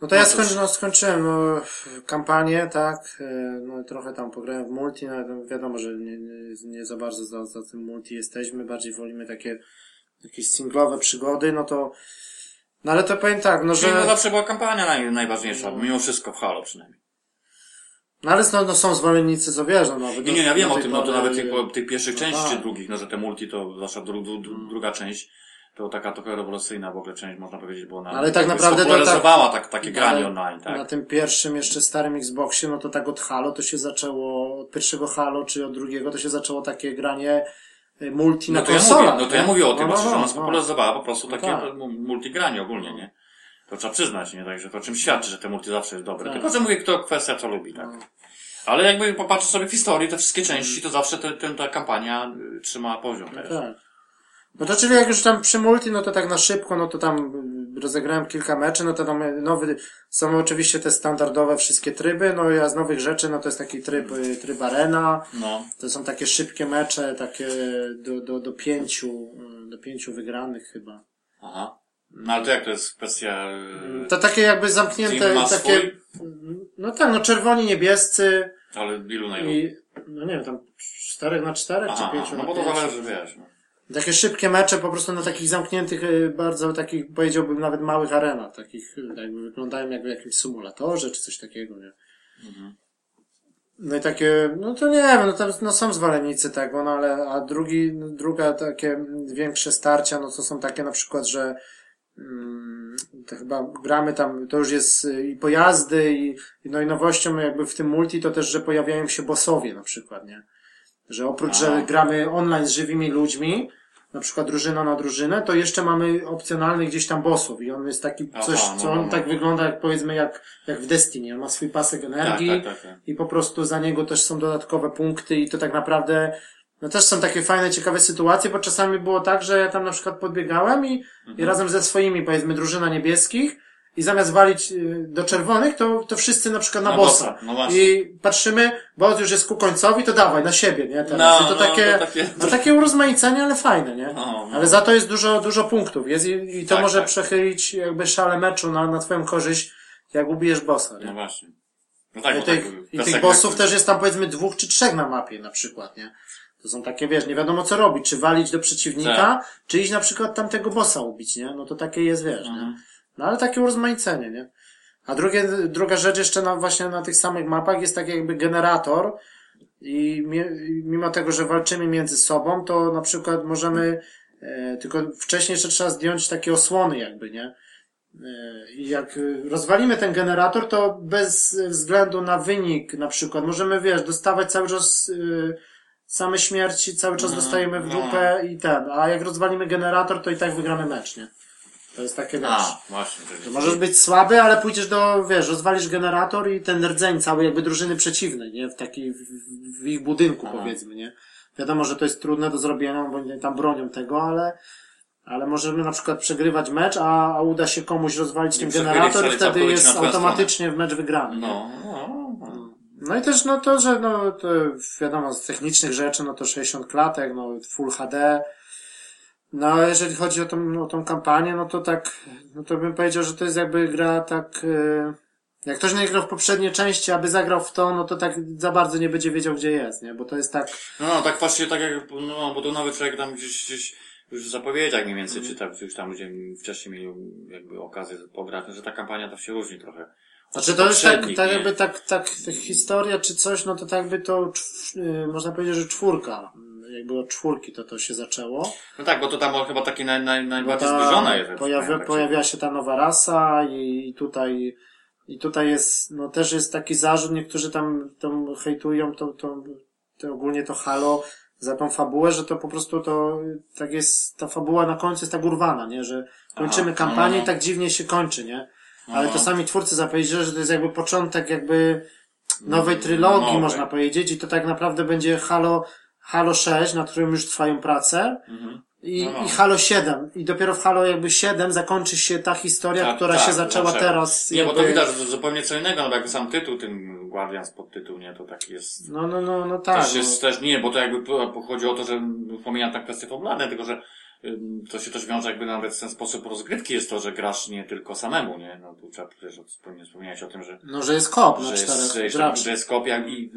No to ja No skończy, no, skończyłem no, kampanię, tak, yy, no trochę tam pograłem w multi, no ale wiadomo, że nie, nie, nie za bardzo za, za tym multi jesteśmy, bardziej wolimy takie jakieś singlowe przygody, no to no ale to powiem tak, no Czyli no że zawsze była kampania naj, najważniejsza, mimo wszystko w Halo przynajmniej. no ale no, no są zwolennicy, co wiesz, no nawet Nie, nie, ja wiem o tym, no to nawet tych, tych pierwszych No części tak. czy drugich, no że te multi to, zwłaszcza dru, dru, dru, druga część, to taka trochę rewolucyjna w ogóle część, można powiedzieć, bo ona Ale tak naprawdę to spopularyzowała tak, takie No, granie online, tak? Na tym pierwszym jeszcze starym Xboxie, no to tak od Halo to się zaczęło, od pierwszego Halo czy od drugiego to się zaczęło takie granie multi No na to ja mówię, no to ja nie? mówię o tym, no, właśnie, że ona no, spopularyzowała po prostu No takie tak. mu- multigranie ogólnie, nie? To trzeba przyznać, nie? Także to czym świadczy, że te multi zawsze jest dobre. Tak. Tylko, że mówię, kto kwestia co lubi, tak? No. Ale jakby popatrzeć sobie w historii, te wszystkie części, to zawsze te, ten, ta kampania y, trzyma poziom, No tak. No to czyli jak już tam przy multi, no to tak na szybko, no to tam y, rozegrałem kilka meczy, no to tam y, nowy, są oczywiście te standardowe wszystkie tryby, no i a z nowych rzeczy, no to jest taki tryb, y, tryb arena, No. to są takie szybkie mecze, takie do, do, do pięciu, do pięciu wygranych chyba. Aha. No ale to jak to jest kwestia... To takie jakby zamknięte, takie, swój? no tak, no czerwoni, niebiescy Ale ilu na ilu? i, no nie wiem, tam czterech na czterech, czy pięciu no na bo to zależy, wiesz. No. Takie szybkie mecze po prostu na takich zamkniętych, y, bardzo takich, powiedziałbym nawet małych arenach, takich y, jakby wyglądają jak w jakimś symulatorze, czy coś takiego, nie? No i takie, no to nie wiem, no tam no są zwolennicy tego, no ale, a drugi, no druga takie większe starcia, no to są takie na przykład, że mm, to chyba gramy tam, to już jest y, i pojazdy i, no i nowością jakby w tym multi to też, że pojawiają się bossowie na przykład, nie? Że oprócz, że gramy online z żywymi ludźmi, na przykład drużyna na drużynę, to jeszcze mamy opcjonalny gdzieś tam bossów i on jest taki Aha, coś, no, co no, on no. tak wygląda jak powiedzmy jak, jak w Destiny. On ma swój pasek Tak, energii tak, tak, tak. i po prostu za niego też są dodatkowe punkty i to tak naprawdę no też są takie fajne, ciekawe sytuacje, bo czasami było tak, że ja tam na przykład podbiegałem i, Mhm. i razem ze swoimi, powiedzmy, drużyna niebieskich i zamiast walić y, do czerwonych, to, to wszyscy na przykład na, Na bossa. bossa, no. I patrzymy, boss już jest ku końcowi, to dawaj, na siebie, nie? Teraz. No, I to no, takie, to takie- no takie urozmaicenie, ale fajne, nie? No, no. Ale za to jest dużo, dużo punktów, jest i, i to Tak, może tak. przechylić jakby szale meczu na, na twoją korzyść, jak ubijesz bossa, nie? No właśnie. No tak, I tych, tak, i tych bossów jak- też jest tam powiedzmy dwóch czy trzech na mapie na przykład, nie? To są takie, wiesz, nie wiadomo co robić, czy walić do przeciwnika, Tak. czy iść na przykład tamtego bossa ubić, nie? No to takie jest, wiesz, Mhm. nie? No ale takie urozmaicenie, nie? A drugie, druga rzecz jeszcze na, właśnie na tych samych mapach jest tak jakby generator i mi- i mimo tego, że walczymy między sobą, to na przykład możemy, e, tylko wcześniej jeszcze trzeba zdjąć takie osłony jakby, nie? E, I jak rozwalimy ten generator, to bez względu na wynik na przykład możemy, wiesz, dostawać cały czas e, same śmierci, cały czas Mhm, dostajemy w no. dupę i ten, a jak rozwalimy generator, to i tak wygramy mecz, nie? To jest takie, wiesz... A, właśnie. możesz być słaby, ale pójdziesz do, wiesz, rozwalisz generator i ten rdzeń całej jakby drużyny przeciwnej, nie? W takiej, w, w ich budynku Aha. powiedzmy, nie? Wiadomo, że to jest trudne do zrobienia, bo oni tam bronią tego, ale, ale możemy na przykład przegrywać mecz, a, a uda się komuś rozwalić ten generator i wtedy jest automatycznie w mecz wygrany. No, no, no. No i też no to, że no to wiadomo z technicznych rzeczy, no to 60 klatek, no Full HD. No a jeżeli chodzi o tą, o tą kampanię, no to tak, no to bym powiedział, że to jest jakby gra tak, e, jak ktoś nie grał w poprzednie części, aby zagrał w to, no to tak za bardzo nie będzie wiedział gdzie jest, nie? Bo to jest tak, No, no, tak właśnie, tak jak, no, bo to nawet człowiek tam gdzieś, gdzieś już w zapowiedziach mniej więcej Mhm. czytał, już tam ludzie wcześniej mieli jakby okazję pograć, no, że ta kampania to się różni trochę. Znaczy to jest tak, tak jakby tak, tak, tak historia czy coś, no to tak jakby to, czw- y, można powiedzieć, że czwórka, jakby od czwórki to to się zaczęło. No tak, bo to tam chyba takie naj, naj, najbardziej Ta- zbliżone jest. Pojawia, tak, pojawia się ta nowa rasa i tutaj, i tutaj jest, no też jest taki zarzut, niektórzy tam, tam hejtują to, to, to ogólnie to Halo za tą fabułę, że to po prostu to, tak jest, ta fabuła na końcu jest tak urwana, nie, że kończymy Aha, kampanię no, no. i tak dziwnie się kończy, nie? Ale No. to sami twórcy zapowiedzieli, że to jest jakby początek jakby nowej trylogii, Nowej. można powiedzieć, i to tak naprawdę będzie Halo, Halo 6, nad którym już trwają prace, Mhm. i, No, no. i Halo 7. I dopiero w Halo jakby 7 zakończy się ta historia, Tak, która tak, się zaczęła teraz. Nie, bo to jakby- widać, że to zupełnie co innego, no bo jakby sam tytuł, ten Guardians podtytuł, nie, to taki jest... No, no, no, no tak. też jest też, nie, bo to jakby chodzi o to, że pomijam tak kwestie fabularne, tylko że to się też wiąże jakby nawet w ten sposób rozgrywki jest to, że grasz nie tylko samemu, nie? No tu trzeba też wspomnieć, wspomniałeś o tym, że, No, że jest kop na że jest, czterech że że jest kop jak, i,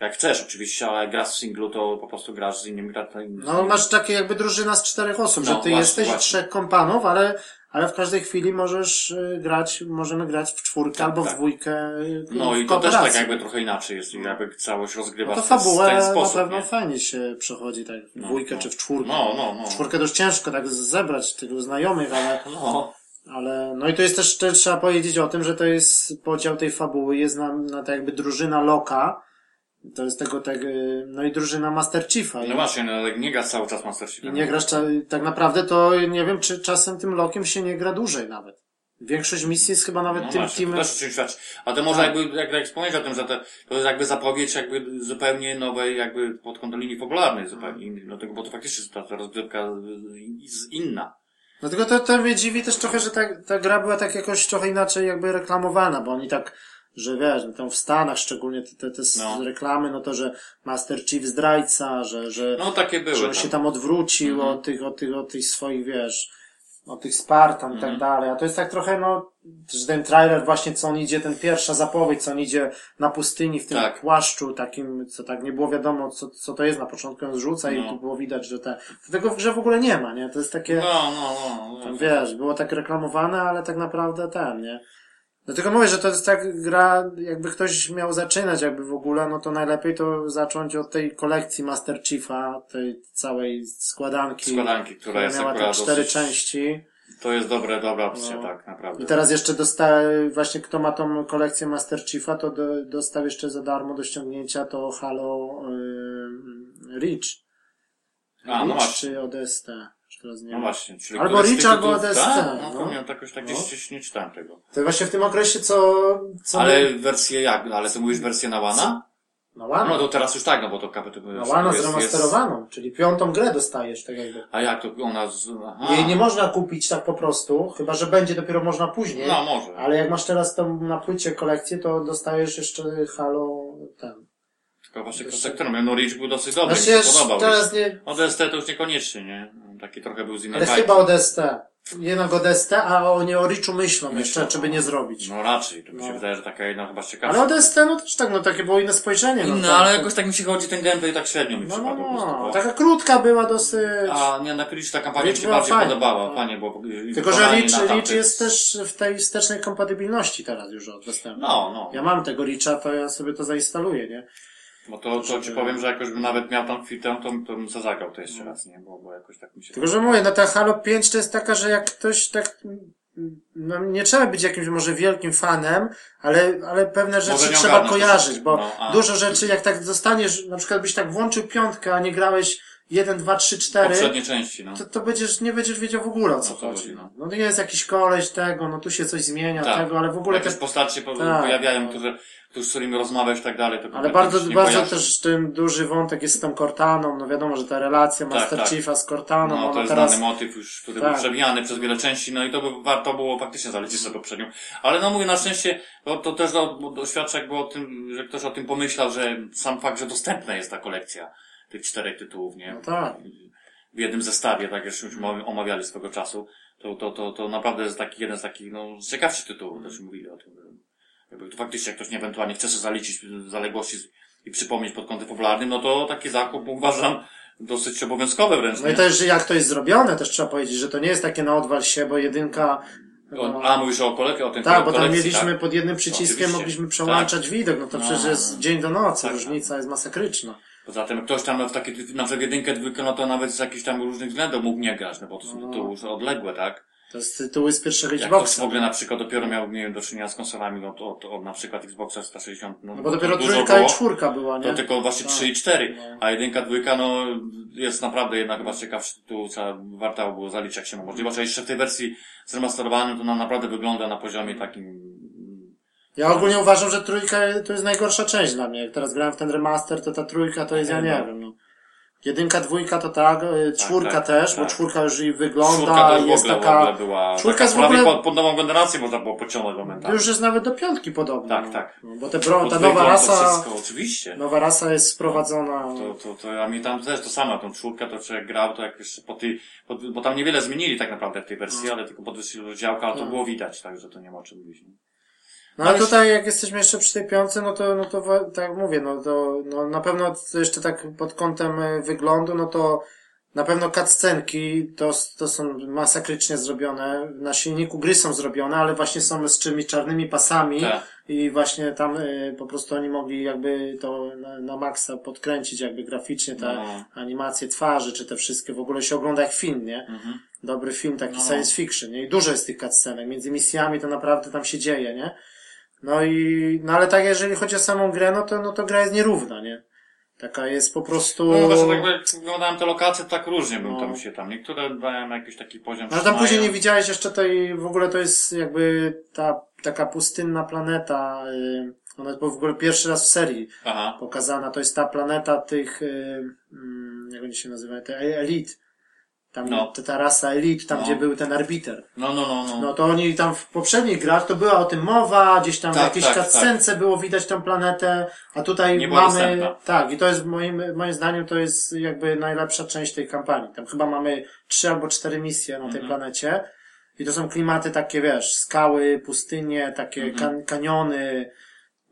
jak chcesz oczywiście, ale grasz w singlu, to po prostu grasz z innymi graczami. No, masz takie jakby drużyna z czterech osób, No, że ty właśnie, jesteś właśnie. trzech kompanów, ale, ale w każdej chwili możesz y, grać, możemy grać w czwórkę Tak, albo tak. w dwójkę. y, No w i to też tak jakby trochę inaczej jest, jakby całość No rozgrywasz to w ten- w fabułę ten na sposób, pewno nie? fajnie się przechodzi, tak, w No, dwójkę no. czy w czwórkę. No, no, no. W czwórkę to już ciężko tak zebrać tylu znajomych, ale, No. Ale, no i to jest też, też trzeba powiedzieć o tym, że to jest podział tej fabuły, jest na, na tak jakby drużyna Loka, to jest tego, tego, no i drużyna Master Chiefa. No właśnie, no, ale nie grasz cały czas Master Chiefem. i nie grasz, cza- tak naprawdę to nie wiem, czy czasem tym Lokiem się nie gra dłużej nawet. Większość misji jest chyba nawet No tym właśnie, to teamem. też świadczy. A to może Tak. jakby, jak, jak wspomnieć o tym, że to, to jest jakby zapowiedź jakby zupełnie nowej, jakby pod kątem linii fabularnej zupełnie innej, dlatego, bo to faktycznie jest ta, ta rozgrywka z- z inna. Dlatego to, to mnie dziwi też trochę, że ta, ta gra była tak jakoś trochę inaczej jakby reklamowana, bo oni tak, że wiesz, no tam w Stanach szczególnie te, te, te No. reklamy, no to, że Master Chief zdrajca, że, że, No takie były że on tam. się tam odwrócił Mhm. od tych, od tych, od tych swoich, wiesz, od tych Spartan i Mhm. tak dalej. A to jest tak trochę, no, że ten trailer właśnie, co on idzie, ten pierwsza zapowiedź, co on idzie na pustyni w tym Tak. płaszczu takim, co tak nie było wiadomo, co, co to jest na początku, on zrzuca i No. tu było widać, że te, tego w grze w ogóle nie ma, nie? To jest takie, No, no, no. tam no. wiesz, było tak reklamowane, ale tak naprawdę ten, nie? Dlatego mówię, że to jest tak gra, jakby ktoś miał zaczynać jakby w ogóle, no to najlepiej to zacząć od tej kolekcji Master Chiefa, tej całej składanki, Składanki, która która jest miała te cztery dosyć, części. To jest dobre, dobra opcja, No. tak, naprawdę. I teraz jeszcze dostał, właśnie kto ma tą kolekcję Master Chiefa, to do, dostał jeszcze za darmo do ściągnięcia to Halo yy, Reach. A, no Reach właśnie. czy ODST? Teraz nie No wiem. właśnie, czyli Albo któreś z tych albo tytułów- ADST, Tak, no. no, no. to jakoś tak gdzieś, No. gdzieś nie czytałem tego. To właśnie w tym okresie, co, co Ale wersję jak? Ale ty mówisz wersję na Wana? na Łano, No to teraz już tak, no bo to kapet na Łano jest, zremasterowaną, czyli piątą grę dostajesz, tak jakby. A jak to ona z... Aha. Jej nie można kupić tak po prostu, chyba że będzie dopiero można później. No może. Ale jak masz teraz tą na płycie kolekcję, to dostajesz jeszcze Halo ten. Tylko właśnie Jeszcze- no Reach był dosyć dobry, Znaczy mi już się podobał. teraz nie, ODST to już niekoniecznie, nie? Taki trochę był z innej ale bajki. chyba ODST. jednak o a oni o Richu myślą jeszcze, czy by nie zrobić. No raczej, to mi się No. wydaje, że taka jedna chyba z Ale o Destę, no też tak, no takie było inne spojrzenie. No, Inne, tak, ale jakoś tak mi się chodzi, ten gameplay tak średnio mi No, przypadł no, po prostu. no. bo- Taka krótka była dosyć. A nie, na Rich ta kampania mi Rich się była bardziej fajna. podobała, No. fajnie, bo i Tylko, że wykonanie Rich, na Rich tamtych- jest też w tej wstecznej kompatybilności teraz już od dostępu. No, no. Ja mam tego Richa, to ja sobie to zainstaluję, nie? Bo to, to ci powiem, że jakoś bym nawet miał tam chwilę, to, to bym co zagrał to jeszcze raz, nie? Bo, bo jakoś tak mi się... Tylko, że mówię, no ta Halo 5 to jest taka, że jak ktoś tak, no nie trzeba być jakimś może wielkim fanem, ale, ale pewne rzeczy trzeba kojarzyć, troszeczkę, bo no, dużo rzeczy, jak tak zostaniesz, na przykład byś tak włączył piątkę, a nie grałeś 1, 2, 3, 4, Poprzednie części, no. to, to będziesz, nie będziesz wiedział w ogóle o co O co chodzi. No. no. no jest jakiś koleś tego, no tu się coś zmienia, Tak. tego, ale w ogóle Jakieś te postacie się Tak. pojawiają, którzy, którzy z którymi rozmawiasz i tak dalej, to Ale bardzo, bardzo kojarzy. też ten duży wątek jest z tą Cortaną, no wiadomo, że ta relacja Tak, Master tak. Chiefa z Cortaną, No, to jest teraz... znany motyw już, który Tak. był przewijany przez wiele części, no i to by warto było faktycznie zalecić sobie poprzednią. Ale no mówię, na szczęście, to, to też do, bo doświadcza jakby o tym, że ktoś o tym pomyślał, że sam fakt, że dostępna jest ta kolekcja tych czterech tytułów, nie? No tak. W jednym zestawie, tak jak już omawiali swego czasu, to, to, to, to naprawdę jest taki jeden z takich, no, z ciekawszych tytułów, też mówili o tym. Jakby to faktycznie, jak ktoś nie ewentualnie chce zaliczyć zaległości i przypomnieć pod kątem popularnym, no to taki zakup uważam dosyć obowiązkowy wręcz. No nie? i też, że jak to jest zrobione, też trzeba powiedzieć, że to nie jest takie na odwal się, bo jedynka... No, A, mówisz o kolekcji, o tym tak, bo tam mieliśmy tak? pod jednym przyciskiem, Oczywiście. mogliśmy przełączać widok, no to No, przecież jest dzień do nocy, Tak, różnica jest masakryczna. Poza tym ktoś tam w takie, na przykład jedynkę, dwójkę, no to nawet z jakichś tam różnych względów mógł nie grać, no bo to są No. tytuły już odległe, tak? To jest tytuły z pierwszego Jak ktoś w Xboxa. ogóle na przykład dopiero miał, nie wiem, do czynienia z konsolami, no to od, od na przykład Xboxa 160, no, No bo dopiero trójka i czwórka była, nie? To tylko właśnie Tak. 3 i 4, No. a jedynka, dwójka, no jest naprawdę jednak chyba ciekawszy tytuł, co warto było zaliczyć jak się ma możliwość, a jeszcze w tej wersji zremasterowanym to nam naprawdę wygląda na poziomie takim Ja ogólnie uważam, że trójka to jest najgorsza część dla mnie. Jak teraz grałem w ten remaster, to ta trójka to jest, ja nie No. wiem, no. Jedynka, dwójka to tak, y, czwórka tak, też, bo tak. czwórka już i Czwórka wygląda, w jest ogóle, taka, była, czwórka taka w ogóle- pod, pod nową generację można było pociągnąć momentami. już jest nawet do piątki podobna. Tak, no. tak. No, bo te bro, ta nowa rasa, Wszystko, oczywiście. nowa rasa jest sprowadzona. To, to, to, a mi tam też to samo, tą czwórkę, to jak grał, to jak jeszcze po tej, po, bo tam niewiele zmienili tak naprawdę w tej wersji, No. ale tylko podwyższyli rozdziałka, ale to Tak. było widać, także to nie ma o czym mówić. No ale tutaj jak jesteśmy jeszcze przy tej piątce, no to, no to tak mówię, no to no, na pewno to jeszcze tak pod kątem e, wyglądu, no to na pewno cutscenki to, to są masakrycznie zrobione. Na silniku gry są zrobione, ale właśnie są z czymś czarnymi pasami Tak. i właśnie tam y, po prostu oni mogli jakby to na, na maksa podkręcić jakby graficznie te No. animacje twarzy, czy te wszystkie w ogóle się ogląda jak film, nie? Mhm. dobry film, taki No. science fiction, nie? I dużo jest tych cutscenek. Między misjami to naprawdę tam się dzieje, nie? No i, no ale tak jeżeli chodzi o samą grę, no to, no to gra jest nierówna, nie? Taka jest po prostu... No właśnie tak jak oglądałem te lokacje, tak różnie bym No. tam się tam, niektóre dają jakiś taki poziom No ale tam później nie widziałeś jeszcze tej, w ogóle to jest jakby ta taka pustynna planeta, y, ona jest w ogóle pierwszy raz w serii Aha. pokazana, to jest ta planeta tych, y, mm, jak oni się nazywają, te elit. Tam, No. ta, ta rasa elit, tam No. gdzie był ten arbiter. No, no, no, no. No to oni tam w poprzednich grach to była o tym mowa, gdzieś tam w Tak, jakiejś tak, cutscence było widać tą planetę, a tutaj Nie mamy, dostępna. tak, i to jest moim, moim zdaniem to jest jakby najlepsza część tej kampanii. Tam chyba mamy trzy albo cztery misje na tej Mhm. planecie i to są klimaty takie, wiesz, skały, pustynie, takie Mhm. kan kaniony,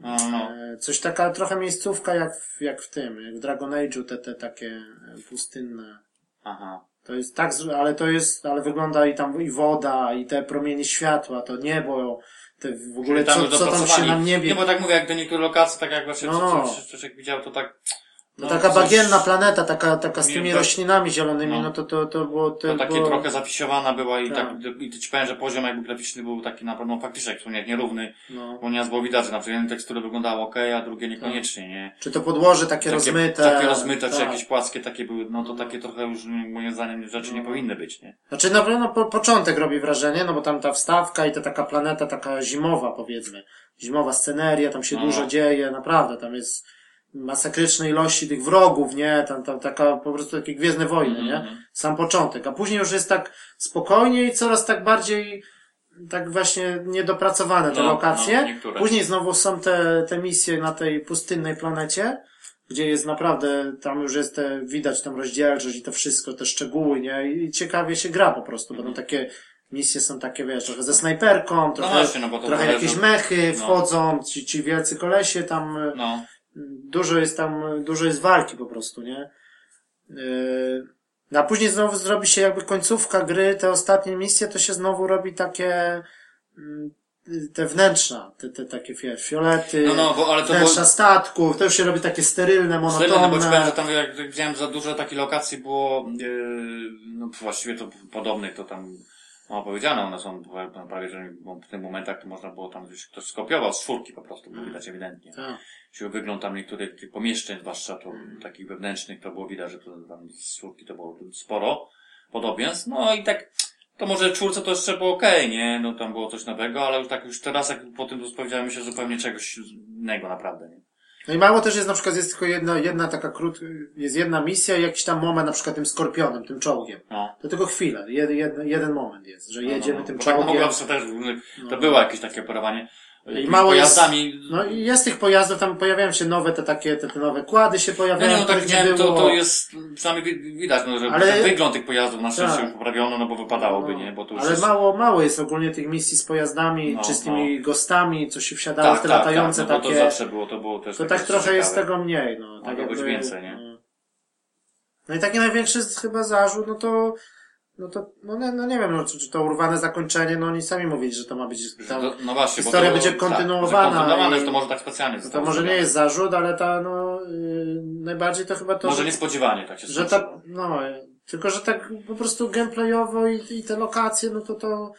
no, no. e, coś taka trochę miejscówka jak w, jak w tym, jak w Dragon Age'u te, te takie e, pustynne. Aha. To jest tak, ale to jest, ale wygląda i tam i woda, i te promienie światła, to niebo, te w ogóle co, co tam się na niebie. Nie, bo tak mówię, jak te niektóre lokacje, tak jak właśnie No. no. Człowiek widział, to tak... To no, taka coś- bagienna planeta, taka, taka z Nie, tymi to- roślinami zielonymi, no, no. to, to, to było, to, To takie było... trochę zafisiowana była i Tak. tak, i to ci powiem, że poziom jakby graficzny był taki na pewno faktycznie, jak wspomniałeś, nierówny, no. bo nieraz było widać, że na przykład tekstury wyglądały ok, a drugie niekoniecznie, nie? Czy to podłoże takie, rozmyte. Takie rozmyte, czy tak. jakieś płaskie takie były, no to takie trochę już moim zdaniem rzeczy nie No. powinny być, nie? Znaczy na pewno po, początek robi wrażenie, no bo tam ta wstawka i ta taka planeta taka zimowa powiedzmy. Zimowa sceneria, tam się No. dużo dzieje, naprawdę, tam jest masakryczne ilości tych wrogów, nie? Tam, tam taka po prostu takie gwiezdne wojny, nie? Mhm. Sam początek. A później już jest tak spokojnie i coraz tak bardziej tak właśnie niedopracowane te No, lokacje. no. Później znowu są te, te misje na tej pustynnej planecie, gdzie jest naprawdę, tam już jest te, widać tam rozdzielczość i to wszystko, te szczegóły, nie? I ciekawie się gra po prostu, bo tam takie misje są takie, wiesz, trochę ze snajperką, trochę, właśnie, no bo to trochę zależy jakieś mechy no. wchodzą, ci, ci wielcy kolesie tam, No. Dużo jest tam, dużo jest walki po prostu, nie? No a później znowu zrobi się jakby końcówka gry, te ostatnie misje, to się znowu robi takie, mm, te wnętrza, te, te takie fiolety, No, no, bo, ale to było, wnętrza statków, to już się robi takie sterylne, Sterylne, no bo ci powiem, że monotonne. tam jak widziałem za dużo takich lokacji było, yy, no właściwie to podobnych, to tam mało powiedziane, one są pra- prawie, że w tym momentach to można było tam gdzieś ktoś skopiował z czwórki po prostu, było widać ewidentnie. Tak. Jeśli wygląd tam niektórych tych pomieszczeń, zwłaszcza to takich wewnętrznych, to było widać, że to tam z czwórki to było sporo podobieństw, no i tak, to może czwórce to jeszcze było okej, nie, no tam było coś nowego, ale już tak już teraz, jak po tym spowiedziałem się zupełnie czegoś innego naprawdę, nie. No i mało też jest na przykład, jest tylko jedna, jedna taka krótka, jest jedna misja i jakiś tam moment na przykład tym skorpionem, tym czołgiem. No. To tylko chwilę, jed, jed, jeden moment jest, że jedziemy tym Bo tak czołgiem. mogło też, to No. było jakieś takie porowanie. I mało jest- pojazdami. No i jest tych pojazdów, tam pojawiają się nowe, te takie, te, te nowe kłady się No pojawiają, nie, no tak nie, to, to jest, przynajmniej wi- widać, no, że Ale- ten wygląd tych pojazdów na szczęście Tak. już poprawiono, no bo wypadałoby, No, nie, bo to już Ale jest... mało, mało jest ogólnie tych misji z pojazdami, No, czy z tymi gostami, co się wsiadało tak, w te tak, latające tak, no, takie. to zawsze było, to było też To tak trochę jest ciekawe. tego mniej, no. Tak Mogło być więcej, nie? no. No i taki największy jest chyba zarzut, no to, no to, no, nie- no nie wiem, no, czy, czy to urwane zakończenie, no oni sami mówili, że to ma być, tam, to, no właśnie, bo historia to, będzie tak, kontynuowana kontynuowane, i- że to może tak specjalnie no to zostało może nie jest zarzut, ale ta, no, yy, najbardziej to chyba to, Może że, niespodziewanie tak się że ta, no, tylko, że tak po prostu gameplayowo i, i te lokacje, no to to,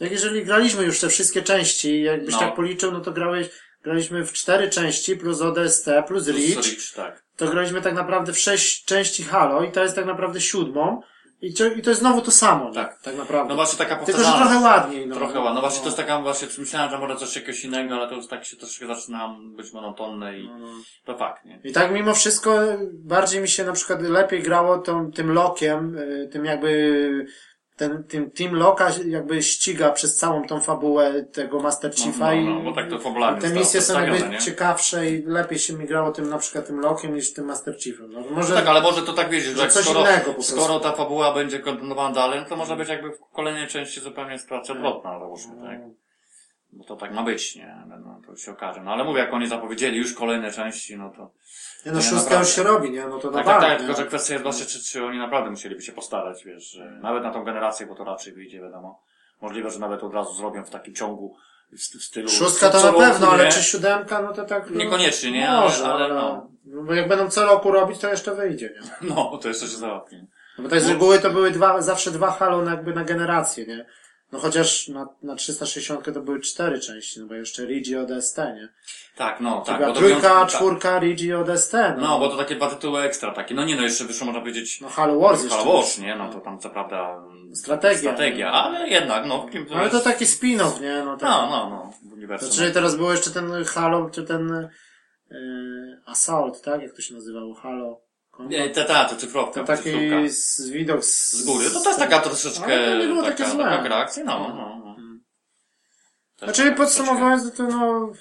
jak jeżeli graliśmy już te wszystkie części, jakbyś No. tak policzył, no to grałeś, graliśmy w cztery części, plus ODST, plus Plus Reach, Reach, tak. to graliśmy tak naprawdę w sześć części Halo i to jest tak naprawdę siódmą i, to- i to jest znowu to samo, nie? Tak. tak naprawdę. No właśnie taka Tylko, że powtarzalność. trochę ładniej, no. Trochę ładnie. No właśnie to jest taka, właśnie myślałem, że może coś jakiegoś innego, ale to już tak się troszkę zaczyna być monotonne i No, no. to fakt, nie? I tak mimo wszystko bardziej mi się na przykład lepiej grało tą, tym lokiem, y, tym jakby ten, tym Team Loka jakby ściga przez całą tą fabułę tego Master No, Chiefa no, i no, bo tak to fabularnie te misje są przedstawione, jakby nie? ciekawsze i lepiej się mi grało tym na przykład tym Lokiem niż tym Master Chiefem. No, może Tak, ale może to tak wiesz, że że coś skoro, innego po prostu. skoro ta fabuła będzie kontynuowana dalej, no to może być jakby w kolejnej części zupełnie sytuacja odwrotna, załóżmy, tak? Bo to tak ma być, nie? No, no, to się okaże. No ale mówię, jak oni zapowiedzieli już kolejne części, no to... nie, no nie, szóstka naprawdę. już się robi, nie? No to Tak, tak, tak, tylko że kwestia jest właśnie, czy, czy oni naprawdę musieliby się postarać, wiesz, że nawet na tą generację, bo to raczej wyjdzie, wiadomo. Możliwe, że nawet od razu zrobią w takim ciągu, w, w stylu... Szóstka to co na roku, pewno, ale nie? czy siódemka, no to tak. No, Niekoniecznie, nie? Może, Ale- ale, ale no. no. Bo jak będą co roku robić, to jeszcze wyjdzie, nie? No, to jeszcze się załatwi. No bo tak z reguły to były dwa, zawsze dwa halo jakby na generację, nie? No chociaż na, na 360 to były cztery części, no bo jeszcze Rigi ODST, nie? Tak, no, tak. Bo to trójka, tak. czwórka, Rigi ODST, no. No, bo to takie dwa tytuły ekstra takie. No nie, no jeszcze wyszło, można powiedzieć, No Halo Wars jeszcze. Halo Wars, nie? No to tam co prawda... mm, Strategia. Strategia, ale jednak, no. kim No ale to taki spin-off, nie? No, tak. No, no, no. To, uniwersum. czyli teraz było jeszcze ten Halo, czy ten yy, Assault, tak? Jak to się nazywało? Halo. Nie, te, ta, to cyfrowka. To taki z widok z, Z góry. To też taka troszeczkę, Ale to nie było taka, takie złe. taka gra akcyjna, no, no, no. Też Znaczy taka podsumowując, no to no,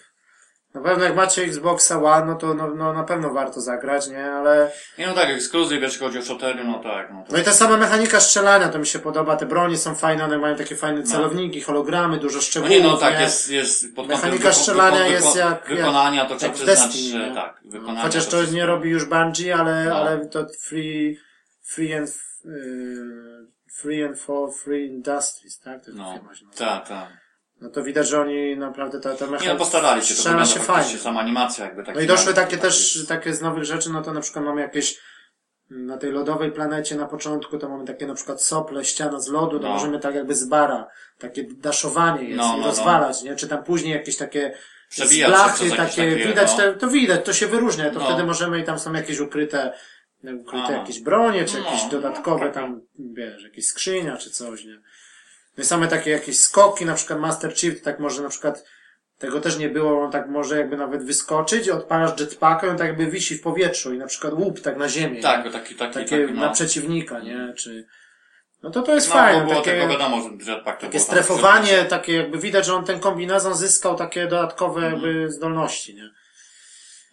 na pewno jak macie Xboxa One, no to no, no na pewno warto zagrać, nie? Ale, Nie no tak, ekskluzyw, jeśli chodzi o shootery, no tak, no to... no i ta sama mechanika strzelania, to mi się podoba, te bronie są fajne, one mają takie fajne celowniki, hologramy, dużo No szczegółów, nie, no tak, nie? jest, jest pod Mechanika wyko- strzelania wyko- jest jak- Wykonania to trzeba przyznać, Destiny, tak, wykonania Chociaż to nie robi już Bungie, ale, No. ale to free, free and, yy, free and for free industries, tak? To No, tak, tak. No to widać, że oni naprawdę ta, ta mechanika Nie no, postarali się, to wygląda się fajnie. sama animacja jakby tak. No i doszły takie też, takie z nowych rzeczy, no to na przykład mamy jakieś, na tej lodowej planecie na początku to mamy takie na przykład sople, ściana z lodu, to No. możemy tak jakby z bara, takie daszowanie jest No, i no, rozwalać, nie? Czy tam później jakieś takie Przebijać takie, takie, widać, no. te, to widać, to się wyróżnia, to No. wtedy możemy i tam są jakieś ukryte, ukryte Aha. jakieś bronie, czy No, jakieś no, dodatkowe tam, wiesz, jakieś skrzynia, czy coś, nie? No i same takie jakieś skoki, na przykład Master Chief, tak może na przykład tego też nie było, on tak może jakby nawet wyskoczyć, odpalasz jetpacka i on tak jakby wisi w powietrzu i na przykład łup tak na ziemię. Tak, nie? taki, taki, takie taki, no. na przeciwnika, nie? Czy... No to to jest No, fajne, było takie, tego wiadomo, że jetpack to takie strefowanie, takie jakby widać, że on ten kombinezon zyskał takie dodatkowe jakby zdolności, nie?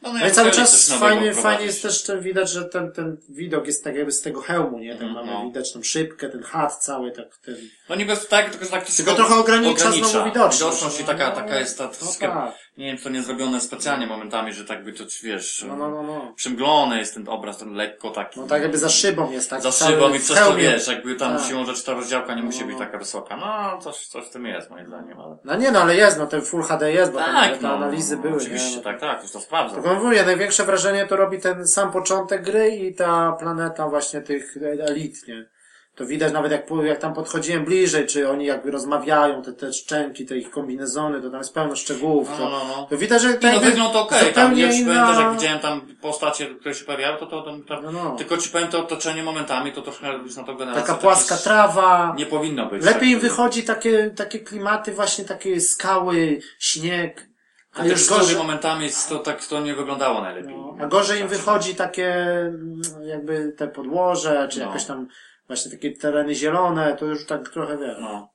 No, No i cały czas fajnie, fajnie jest też ten, widać, że ten, ten widok jest tak jakby z tego hełmu, nie? Tam Mhm, mamy no. widać tą szybkę, ten chat cały, tak ten... No niby tak, tylko tak Tylko trochę ogranicza znowu widoczność. Widoczność i taka, No, taka jest ta No tak, nie wiem, czy to nie zrobione specjalnie momentami, że tak by to, wiesz, no, no, no, no. przymglony jest ten obraz, ten lekko taki. No tak jakby za szybą jest tak. za szybą i przez to wiesz, jakby tam Tak. siłą rzeczy ta rozdziałka nie musi No, być no. taka wysoka. No, coś, coś w tym jest moim zdaniem, ale... No nie no, ale jest, no ten Full HD jest, bo tam Tak, te no, analizy no, były, Oczywiście, nie? No, tak, tak, już to sprawdzam. Tylko mówię, największe wrażenie to robi ten sam początek gry i ta planeta właśnie tych elit, nie? To widać nawet jak, jak tam podchodziłem bliżej, czy oni jakby rozmawiają, te, te szczęki, te ich kombinezony, to tam jest pełno szczegółów. No, To, no, no. to widać, że Nie, no jakby wygląd okej, tam zupełnie ja ci powiem też, jak inna... widziałem tam postacie, które się pojawiały, to to, to, to No, no. tylko ci powiem, to otoczenie momentami, to troszkę już na to generację Taka płaska trawa. Nie powinno być. Lepiej im tak. wychodzi takie, takie klimaty, właśnie takie skały, śnieg. A A już gorzej, momentami to tak to nie wyglądało najlepiej. no, a gorzej im wychodzi takie, mm, jakby te podłoże, czy No. jakoś tam właśnie takie tereny zielone, to już tak trochę wiesz. No.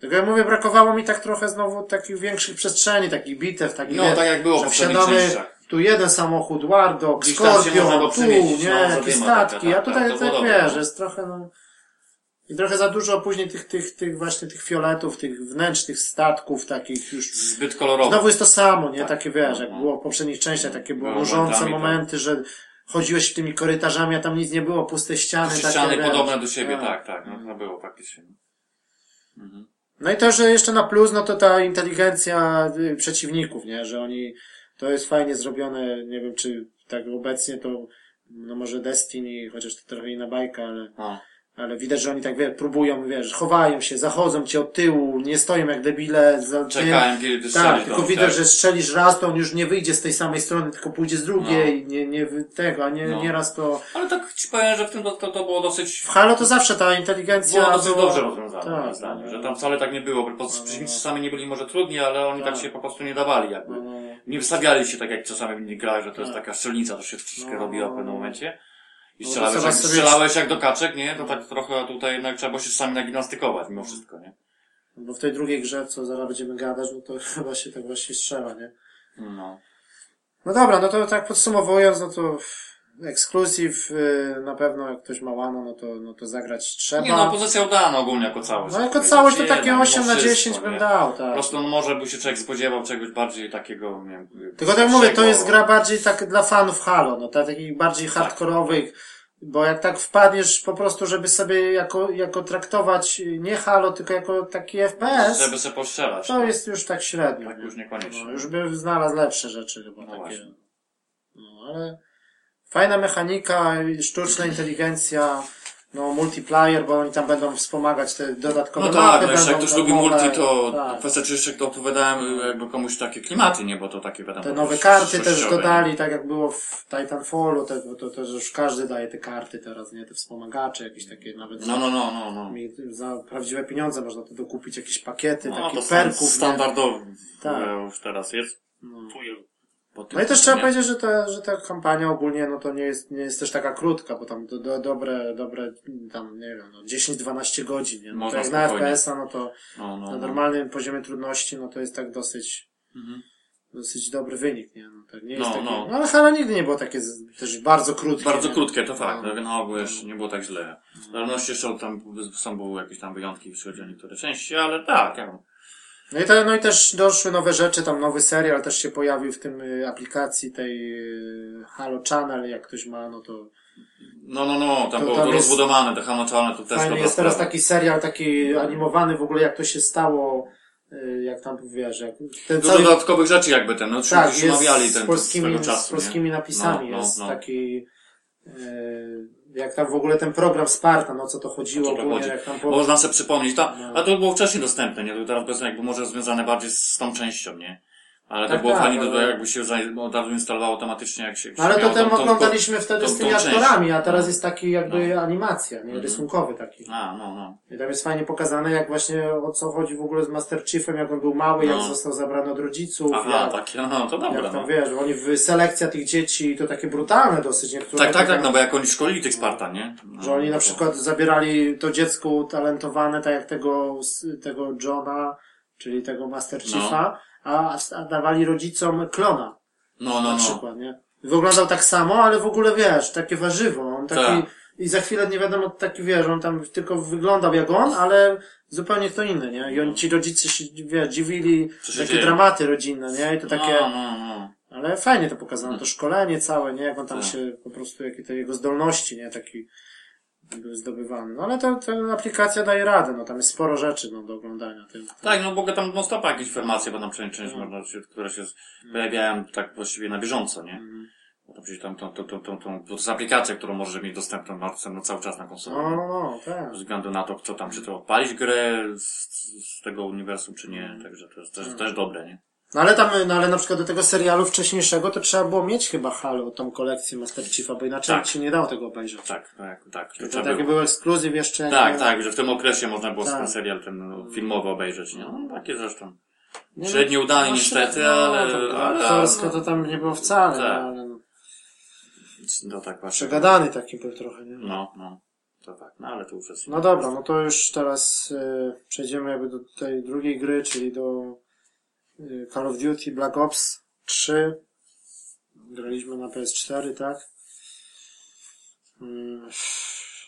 Tylko jak mówię, brakowało mi tak trochę znowu takich większych przestrzeni, takich bitew, takich No, wiesz, tak jak było wsiadamy, tu jeden samochód, można Skorpion, tu, nie, no, statki, a tak, tutaj tak, tak wiesz, jest trochę no... I trochę za dużo później tych, tych, tych właśnie tych fioletów, tych wnętrz, tych statków takich już Zbyt kolorowo. Znowu jest to samo, nie? Tak. Takie wiesz, jak No, no. było w poprzednich częściach, takie było Było tak. momenty, że chodziłeś tymi korytarzami, a tam nic nie było, puste ściany. Takie, ściany wiesz. podobne do siebie, tak, tak, no to było faktycznie. Mhm. No i to, że jeszcze na plus, no to ta inteligencja y, przeciwników, nie? Że oni, to jest fajnie zrobione, nie wiem czy tak obecnie to, no może Destiny, chociaż to trochę inna bajka, ale, No. Ale widać, że oni tak, wiesz, próbują, wiesz, chowają się, zachodzą cię od tyłu, nie stoją jak debile. Za, Czekałem, kiedy ty Tak, tylko do widać, tak. że strzelisz raz, to on już nie wyjdzie z tej samej strony, tylko pójdzie z drugiej, nie, nie wy- tego, a nie, No. nieraz to... Ale tak ci powiem, że w tym to, to, to było dosyć... W Halo to zawsze ta inteligencja... Było dosyć była- dobrze rozwiązane, Tak, moim zdaniem, no. że tam wcale tak nie było, bo przeciwnicy sami nie byli może trudni, ale oni tak Tak. się po prostu nie dawali jakby. No, no. Nie wystawiali się tak jak czasami w innych grach, że to jest Tak. taka strzelnica, to się troszeczkę No. robiła w pewnym momencie. I No, strzelałeś, to jak, sobie- strzelałeś jak do kaczek, nie? To tak trochę tutaj jednak trzeba było się sami nagimnastykować mimo wszystko, nie? Bo w tej drugiej grze, co zaraz będziemy gadać, no to chyba się tak właśnie strzela, nie? No. No dobra, no to tak podsumowując, no to ekskluzyw na pewno jak ktoś ma łano, no to, no to zagrać trzeba. Nie no, pozycja udana ogólnie jako całość. No jako całość to takie mimo 8 na wszystko, 10 bym dał, Po tak. prostu no, może by się człowiek spodziewał czegoś bardziej takiego, nie wiem... Tylko tak mówię, to jest gra bardziej tak dla fanów Halo, no tak, takich bardziej hardkorowych, bo jak tak wpadniesz po prostu, żeby sobie jako, jako traktować nie Halo, tylko jako taki FPS, Żeby sobie postrzelać. to jest już tak średnio. Tak już niekoniecznie. No, już by znalazł lepsze rzeczy chyba No takie. właśnie. No, ale fajna mechanika, sztuczna inteligencja, no multiplayer, bo oni tam będą wspomagać te dodatkowe No tak, no jeszcze jak ktoś lubi multi, to tak. kwestia czy jeszcze to opowiadałem jakby komuś takie klimaty, nie? Bo to takie wiadomo. Te nowe karty też dodali, tak jak było w Titanfallu, te, bo to też już każdy daje te karty teraz, nie? Te wspomagacze, jakieś takie nawet No, no, no, no, no. za prawdziwe pieniądze można to dokupić, jakieś pakiety, No to stan- perków. standardowy Tak. już teraz jest. No. No i też trzeba powiedzieć, że ta, że ta kampania ogólnie, no to nie jest, nie jest też taka krótka, bo tam do, do, dobre, dobre, tam, nie wiem, no 10-12 godzin, nie? No to jak na. FPS-a, no to No, no, na no. normalnym poziomie trudności, no to jest tak dosyć, Mhm. dosyć dobry wynik, nie? No, tak nie jest No, taki, no. no. ale Halo nigdy nie było takie z, też bardzo krótkie. Bardzo nie? krótkie, to fakt. No. No. Ogół jeszcze nie było tak źle. W zależności jeszcze tam są były jakieś tam wyjątki, jeśli chodzi o niektóre części, ale tak, ja. No i, te, no i też doszły nowe rzeczy, tam nowy serial też się pojawił w tym y, aplikacji tej y, Halo Channel, jak ktoś ma, no to No, no, no, tam To było tam to jest- rozbudowane, te hamaczalne, to też dobra jest teraz sprawa. taki serial, taki animowany w ogóle, jak to się stało, y, jak tam wiesz, jak ten Dużo cały, dodatkowych rzeczy jakby ten, no, tak, już omawiali z ten polskimi, czasu, z polskimi nie? napisami, No, no, jest no. taki, y, jak tam w ogóle ten program Sparta, no co to chodziło O co to ogólnie, chodzi? jak tam po, Można sobie przypomnieć, to, No. a to było wcześniej dostępne, nie? To teraz powiedzmy jakby może związane bardziej z tą częścią, nie? Ale to Tak, było tak, fajnie, ale- to jakby się za- od razu instalowało automatycznie, jak się... no, ale to tą- tą- oglądaliśmy wtedy tą- z tymi aktorami, a teraz No. jest taki jakby No. animacja, nie, Mhm. rysunkowy taki. A, no, no. I tam jest fajnie pokazane, jak właśnie o co chodzi w ogóle z Master Chiefem, jak on był mały, jak No. został zabrany od rodziców, Aha, jak, takie, no, to dobre, jak tam no. wiesz, oni w selekcja tych dzieci to takie brutalne dosyć niektóre. Tak, tak, tak, no bo jak oni szkolili tych Spartan, nie? No, Że oni na przykład zabierali to dziecko utalentowane, tak jak tego, tego Johna, czyli tego Master No. Chiefa, a, a dawali rodzicom klona. No, no, na no. przykład, nie? Wyglądał tak samo, ale w ogóle wiesz, takie warzywo, on taki, Tak. i za chwilę nie wiadomo, taki wiesz, on tam tylko wyglądał jak on, ale zupełnie kto inny, nie? I on, ci rodzice się, wiesz, dziwili, takie dzieje? dramaty rodzinne, nie? I to takie, No, no, no. ale fajnie to pokazano, to szkolenie całe, nie? Jak on tam Tak. się, po prostu, jakie te jego zdolności, nie? Taki były zdobywane. No ale to, to aplikacja daje radę, no tam jest sporo rzeczy, no, do oglądania. Tym. Tak, no mogę tam non stopa jakieś informacje, bo tam część, część Mhm. można, które się pojawiają tak właściwie na bieżąco, nie? Mhm. Bo to przecież tam, tą, tą, tą, tą, tą, to jest aplikacja, którą możesz mieć dostępną, na- dostępną cały czas na konsolę. No, no, no, tak. Ze względu na to, co tam, czy to odpalić grę z, z tego uniwersum, czy Mhm. nie. Także to jest też, też dobre, nie? No ale tam, no ale na przykład do tego serialu wcześniejszego to trzeba było mieć chyba Halo, tą kolekcję Master Chiefa, bo inaczej Tak. się nie dało tego obejrzeć. Tak, tak, tak. To To taki był ekskluzyw jeszcze. Tak, nie- tak, że w tym okresie można było Tak. ten serial ten no, filmowy obejrzeć, nie? No, takie zresztą. nie, Średnio udany no, niestety, no, ale- to, ale- Aktorsko to tam nie było wcale, Tak. no, ale no, No tak właśnie. przegadany taki był trochę, nie? No, no. To tak, no ale to już jest. No dobra, no to już teraz y, przejdziemy jakby do tej drugiej gry, czyli do Call of Duty Black Ops 3. Graliśmy na PS4, tak? Mm,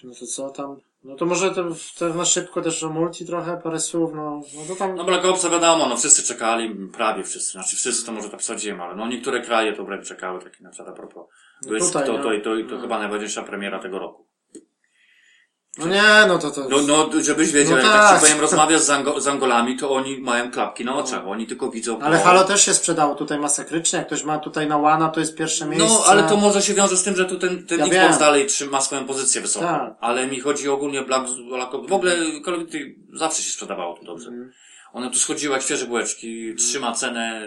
No to co tam? No to może to, to na szybko też o multi trochę, parę słów, no, no to tam... No Black Opsa wiadomo, no wszyscy czekali, prawie wszyscy, znaczy wszyscy to może tak wsadziłem, ale no niektóre kraje to wręcz czekały, taki na przykład a propos. To No jest tutaj, to, no. to, i to, i to No. chyba najważniejsza premiera tego roku. No nie, no to to... No, no żebyś wiedział, No jak tak tak. ci powiem, rozmawiasz z, Ango- z Angolami, to oni mają klapki na oczach, oni tylko widzą Ale to. Halo też się sprzedało tutaj masakrycznie, jak ktoś ma tutaj na łana, to jest pierwsze miejsce. No, ale to może się wiąże z tym, że tu ten, ten Ja Xbox dalej trzyma swoją pozycję wysoką. Tak. Ale mi chodzi ogólnie Black, Black Ops. W ogóle Call of Duty zawsze się sprzedawało tu dobrze. Mhm. One tu schodziły jak świeże bułeczki, trzyma cenę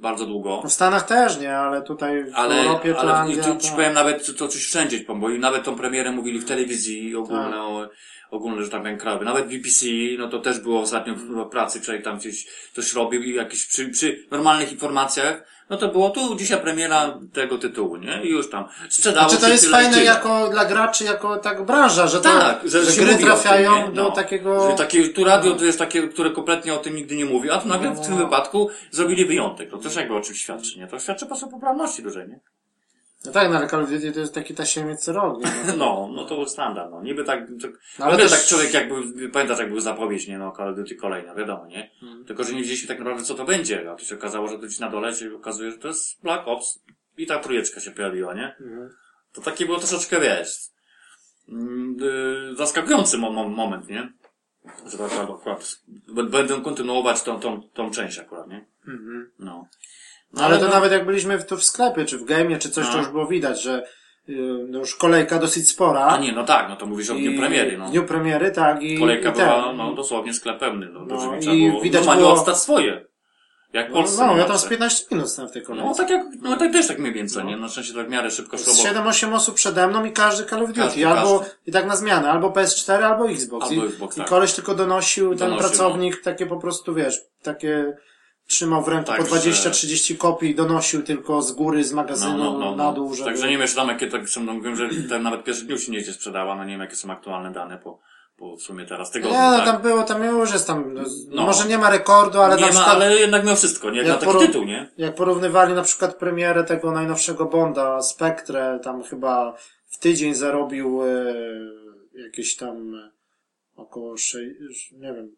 bardzo długo. W Stanach też nie, ale tutaj w Ale, Europie to ale Anglia... ci tak. powiem nawet to coś wszędzie, bo nawet tą premierę mówili w telewizji ogólne, ogólne, że tak powiem, krajowe. Nawet BBC, no to też było ostatnio w pracy, człowiek tam gdzieś coś robił i jakieś przy, przy normalnych informacjach, no to było tu dzisiaj premiera tego tytułu, nie? I już tam sprzedało Znaczy to jest fajne jako dla graczy, jako tak branża, że, to, Tak, że, że się gry trafiają tym, nie? do No. takiego... Że takie, tu radio to jest takie, które kompletnie o tym nigdy nie mówi, a tu nagle w tym No. wypadku zrobili wyjątek. To też jakby o czymś świadczy, nie? To świadczy po prostu popularności dużej, nie? No tak, no ale Call of Duty to jest taki tasiemiec nie? No. No, no to był standard, no. Niby tak, tak No, ale też- tak człowiek jakby, pamiętasz jak był zapowiedź, nie, no, Call of Duty kolejna, wiadomo, nie? Mhm. Tylko, że nie wiedzieliśmy tak naprawdę co to będzie, a to się okazało, że to gdzieś na dole się okazuje, że to jest Black Ops i ta trójeczka się pojawiła, nie? Mhm. To taki był troszeczkę, wiesz, mm, y, zaskakujący mo- mo- moment, nie? Że tak akurat, akurat będę kontynuować tą, tą, tą część akurat, nie? Mhm. No. No, ale to nawet jak byliśmy w, tu w sklepie, czy w game'ie, czy coś, No. to już było widać, że y, no już kolejka dosyć spora. A nie, no tak, no to mówisz o dniu premiery, no. Dniu premiery, tak. I, Kolejka i ten. była, no, dosłownie sklep pełny, no, No, no i było, widać normalnie było- odstać swoje. Jak No, Polsce. no, ja tam z przykład. 15 minut stałem w tej kolejce. No tak jak, no tak też tak mniej więcej, nie? Na szczęście tak w miarę szybko szło, Z bo 7-8 osób przede mną i każdy Call of Duty. Każdy, albo każdy. i tak na zmianę, albo PS4, albo Xbox. Albo I, Xbox, I tak. koleś tylko donosił, ten Donosił, pracownik, takie po prostu, wiesz, takie trzymał w ręku Tak, po że- 20-30 kopii, donosił tylko z góry, z magazynu na dół, żeby... Także nie wiem, jeszcze tam jakie tak są, no, wiem, że ten nawet pierwszy dniu się nieźle sprzedała, no nie wiem jakie są aktualne dane po, po w sumie teraz Nie, tygodniu, no tak? tam było, tam już jest tam, no, No. może nie ma rekordu, ale nie na ma, przykład, ale jednak miał wszystko, nie? Jak Jak na taki poru- tytuł, nie? jak porównywali na przykład premierę tego najnowszego Bonda, Spectre, tam chyba w tydzień zarobił e, jakieś tam około, sze- nie wiem,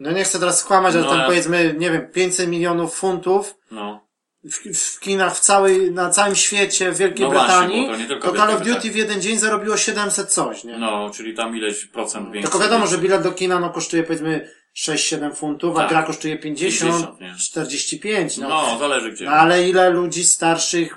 no nie chcę teraz skłamać, ale No, tam powiedzmy, nie wiem, 500 milionów funtów No. w, w kinach w całej, na całym świecie, w Wielkiej No właśnie, Brytanii, bo to to Call of Duty w jeden dzień zarobiło 700 coś, nie? No, czyli tam ileś procent więcej. Tylko wiadomo, że bilet do kina no, kosztuje powiedzmy 6-7 funtów, a Tak. gra kosztuje 50, 50, nie? 45. No. No, zależy gdzie. no ale ile ludzi starszych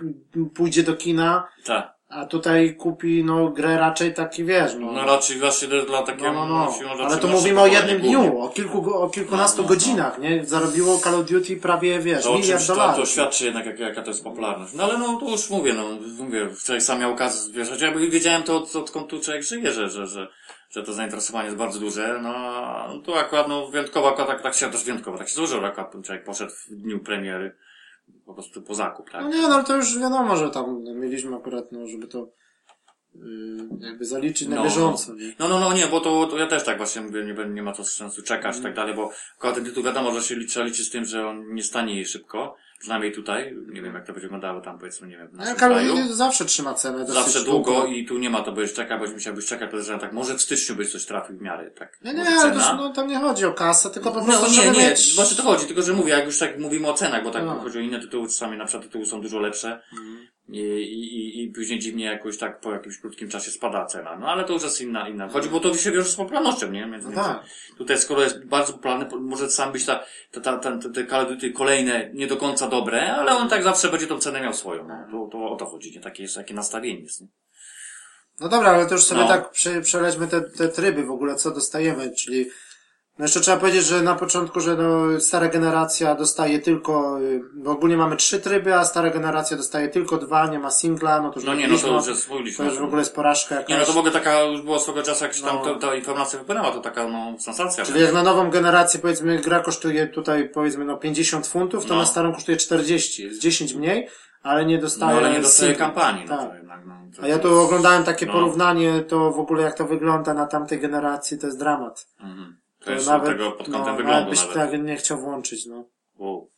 pójdzie do kina, Tak. A tutaj kupi no grę raczej taki wiesz, no. No raczej właśnie dla takiego, No, no, no. rzeczy Ale nasze mówimy o jednym dniu, o kilku, o kilkunastu No, no, godzinach, nie? Zarobiło Call of Duty prawie, wiesz, To, miliard czymś, to, dolarów. to świadczy jednak, jak, jaka to jest popularność. No ale no, to już mówię, no, mówię, wczoraj sam miał okazję, wiesz, ja wiedziałem to, od, odkąd tu człowiek żyje, że, że, że, że to zainteresowanie jest bardzo duże, no, a tu akurat, no, wyjątkowo, akurat tak, tak się też wyjątkowo, tak się złożyło, akurat ten człowiek poszedł w dniu premiery, po prostu po zakup, tak? No nie, no ale to już wiadomo, że tam mieliśmy akurat, no, żeby to y, jakby zaliczyć na No, bieżąco, nie? No, no, no, nie, bo to, to ja też tak właśnie mówię, nie, nie ma to sensu czekać i tak dalej, bo akurat ten tytuł wiadomo, że się liczy, trzeba liczyć z tym, że on nie stanie jej szybko, przynajmniej tutaj, nie wiem jak to będzie wyglądało tam powiedzmy, nie wiem, w No, naszym kraju. Zawsze trzyma cenę dosyć Zawsze długo i tu nie ma to, będziesz czekać, bo musiałbyś czekać, podejrzewam tak, może w styczniu byś coś trafił w miarę, tak. Nie, nie, może ale to, no, tam nie chodzi o kasę, tylko po No prostu, nie, żeby nie, mieć... właśnie to chodzi, tylko że mówię, jak już tak mówimy o cenach, bo tak No. chodzi o inne tytuły, czasami na przykład tytuły są dużo lepsze Mhm. I, i, i, później dziwnie jakoś tak po jakimś krótkim czasie spada cena. No ale to już jest inna, inna. Chodzi, bo to się wiąże z popularnością, nie? Między, No tak. Tutaj skoro jest bardzo popularny, po- może sam być ta, ta, ta, ta, te Call of kolejne nie do końca dobre, ale on tak zawsze będzie tą cenę miał swoją. No. To, to o to chodzi, nie? Takie jest, takie nastawienie jest, nie? No dobra, ale to już sobie No. tak prze, przelećmy te, te tryby w ogóle, co dostajemy, czyli no jeszcze trzeba powiedzieć, że na początku, że no, stara generacja dostaje tylko, y, bo ogólnie mamy trzy tryby, a stara generacja dostaje tylko dwa, nie ma singla, no to już No nie, no to już jest, to mówiliśmy. już w ogóle jest porażka jakaś. Nie, no to ogóle taka już było swego czasu, jak się tam No. to, ta informacja wypłynęła, to taka, no, sensacja. Czyli jak na nową generację, powiedzmy, gra kosztuje tutaj, powiedzmy, no 50 funtów, to No. na starą kosztuje 40, jest 10 mniej, ale nie No dostaje ale nie dostaje singla. kampanii, no Tak. to jednak, no. To, A ja to tu oglądałem takie no. porównanie, to w ogóle jak to wygląda na tamtej generacji, to jest dramat. Mhm. To, jeszcze nawet, tego pod kątem no, wyglądu nawet byś nawet. tak nie chciał włączyć, no. Wow.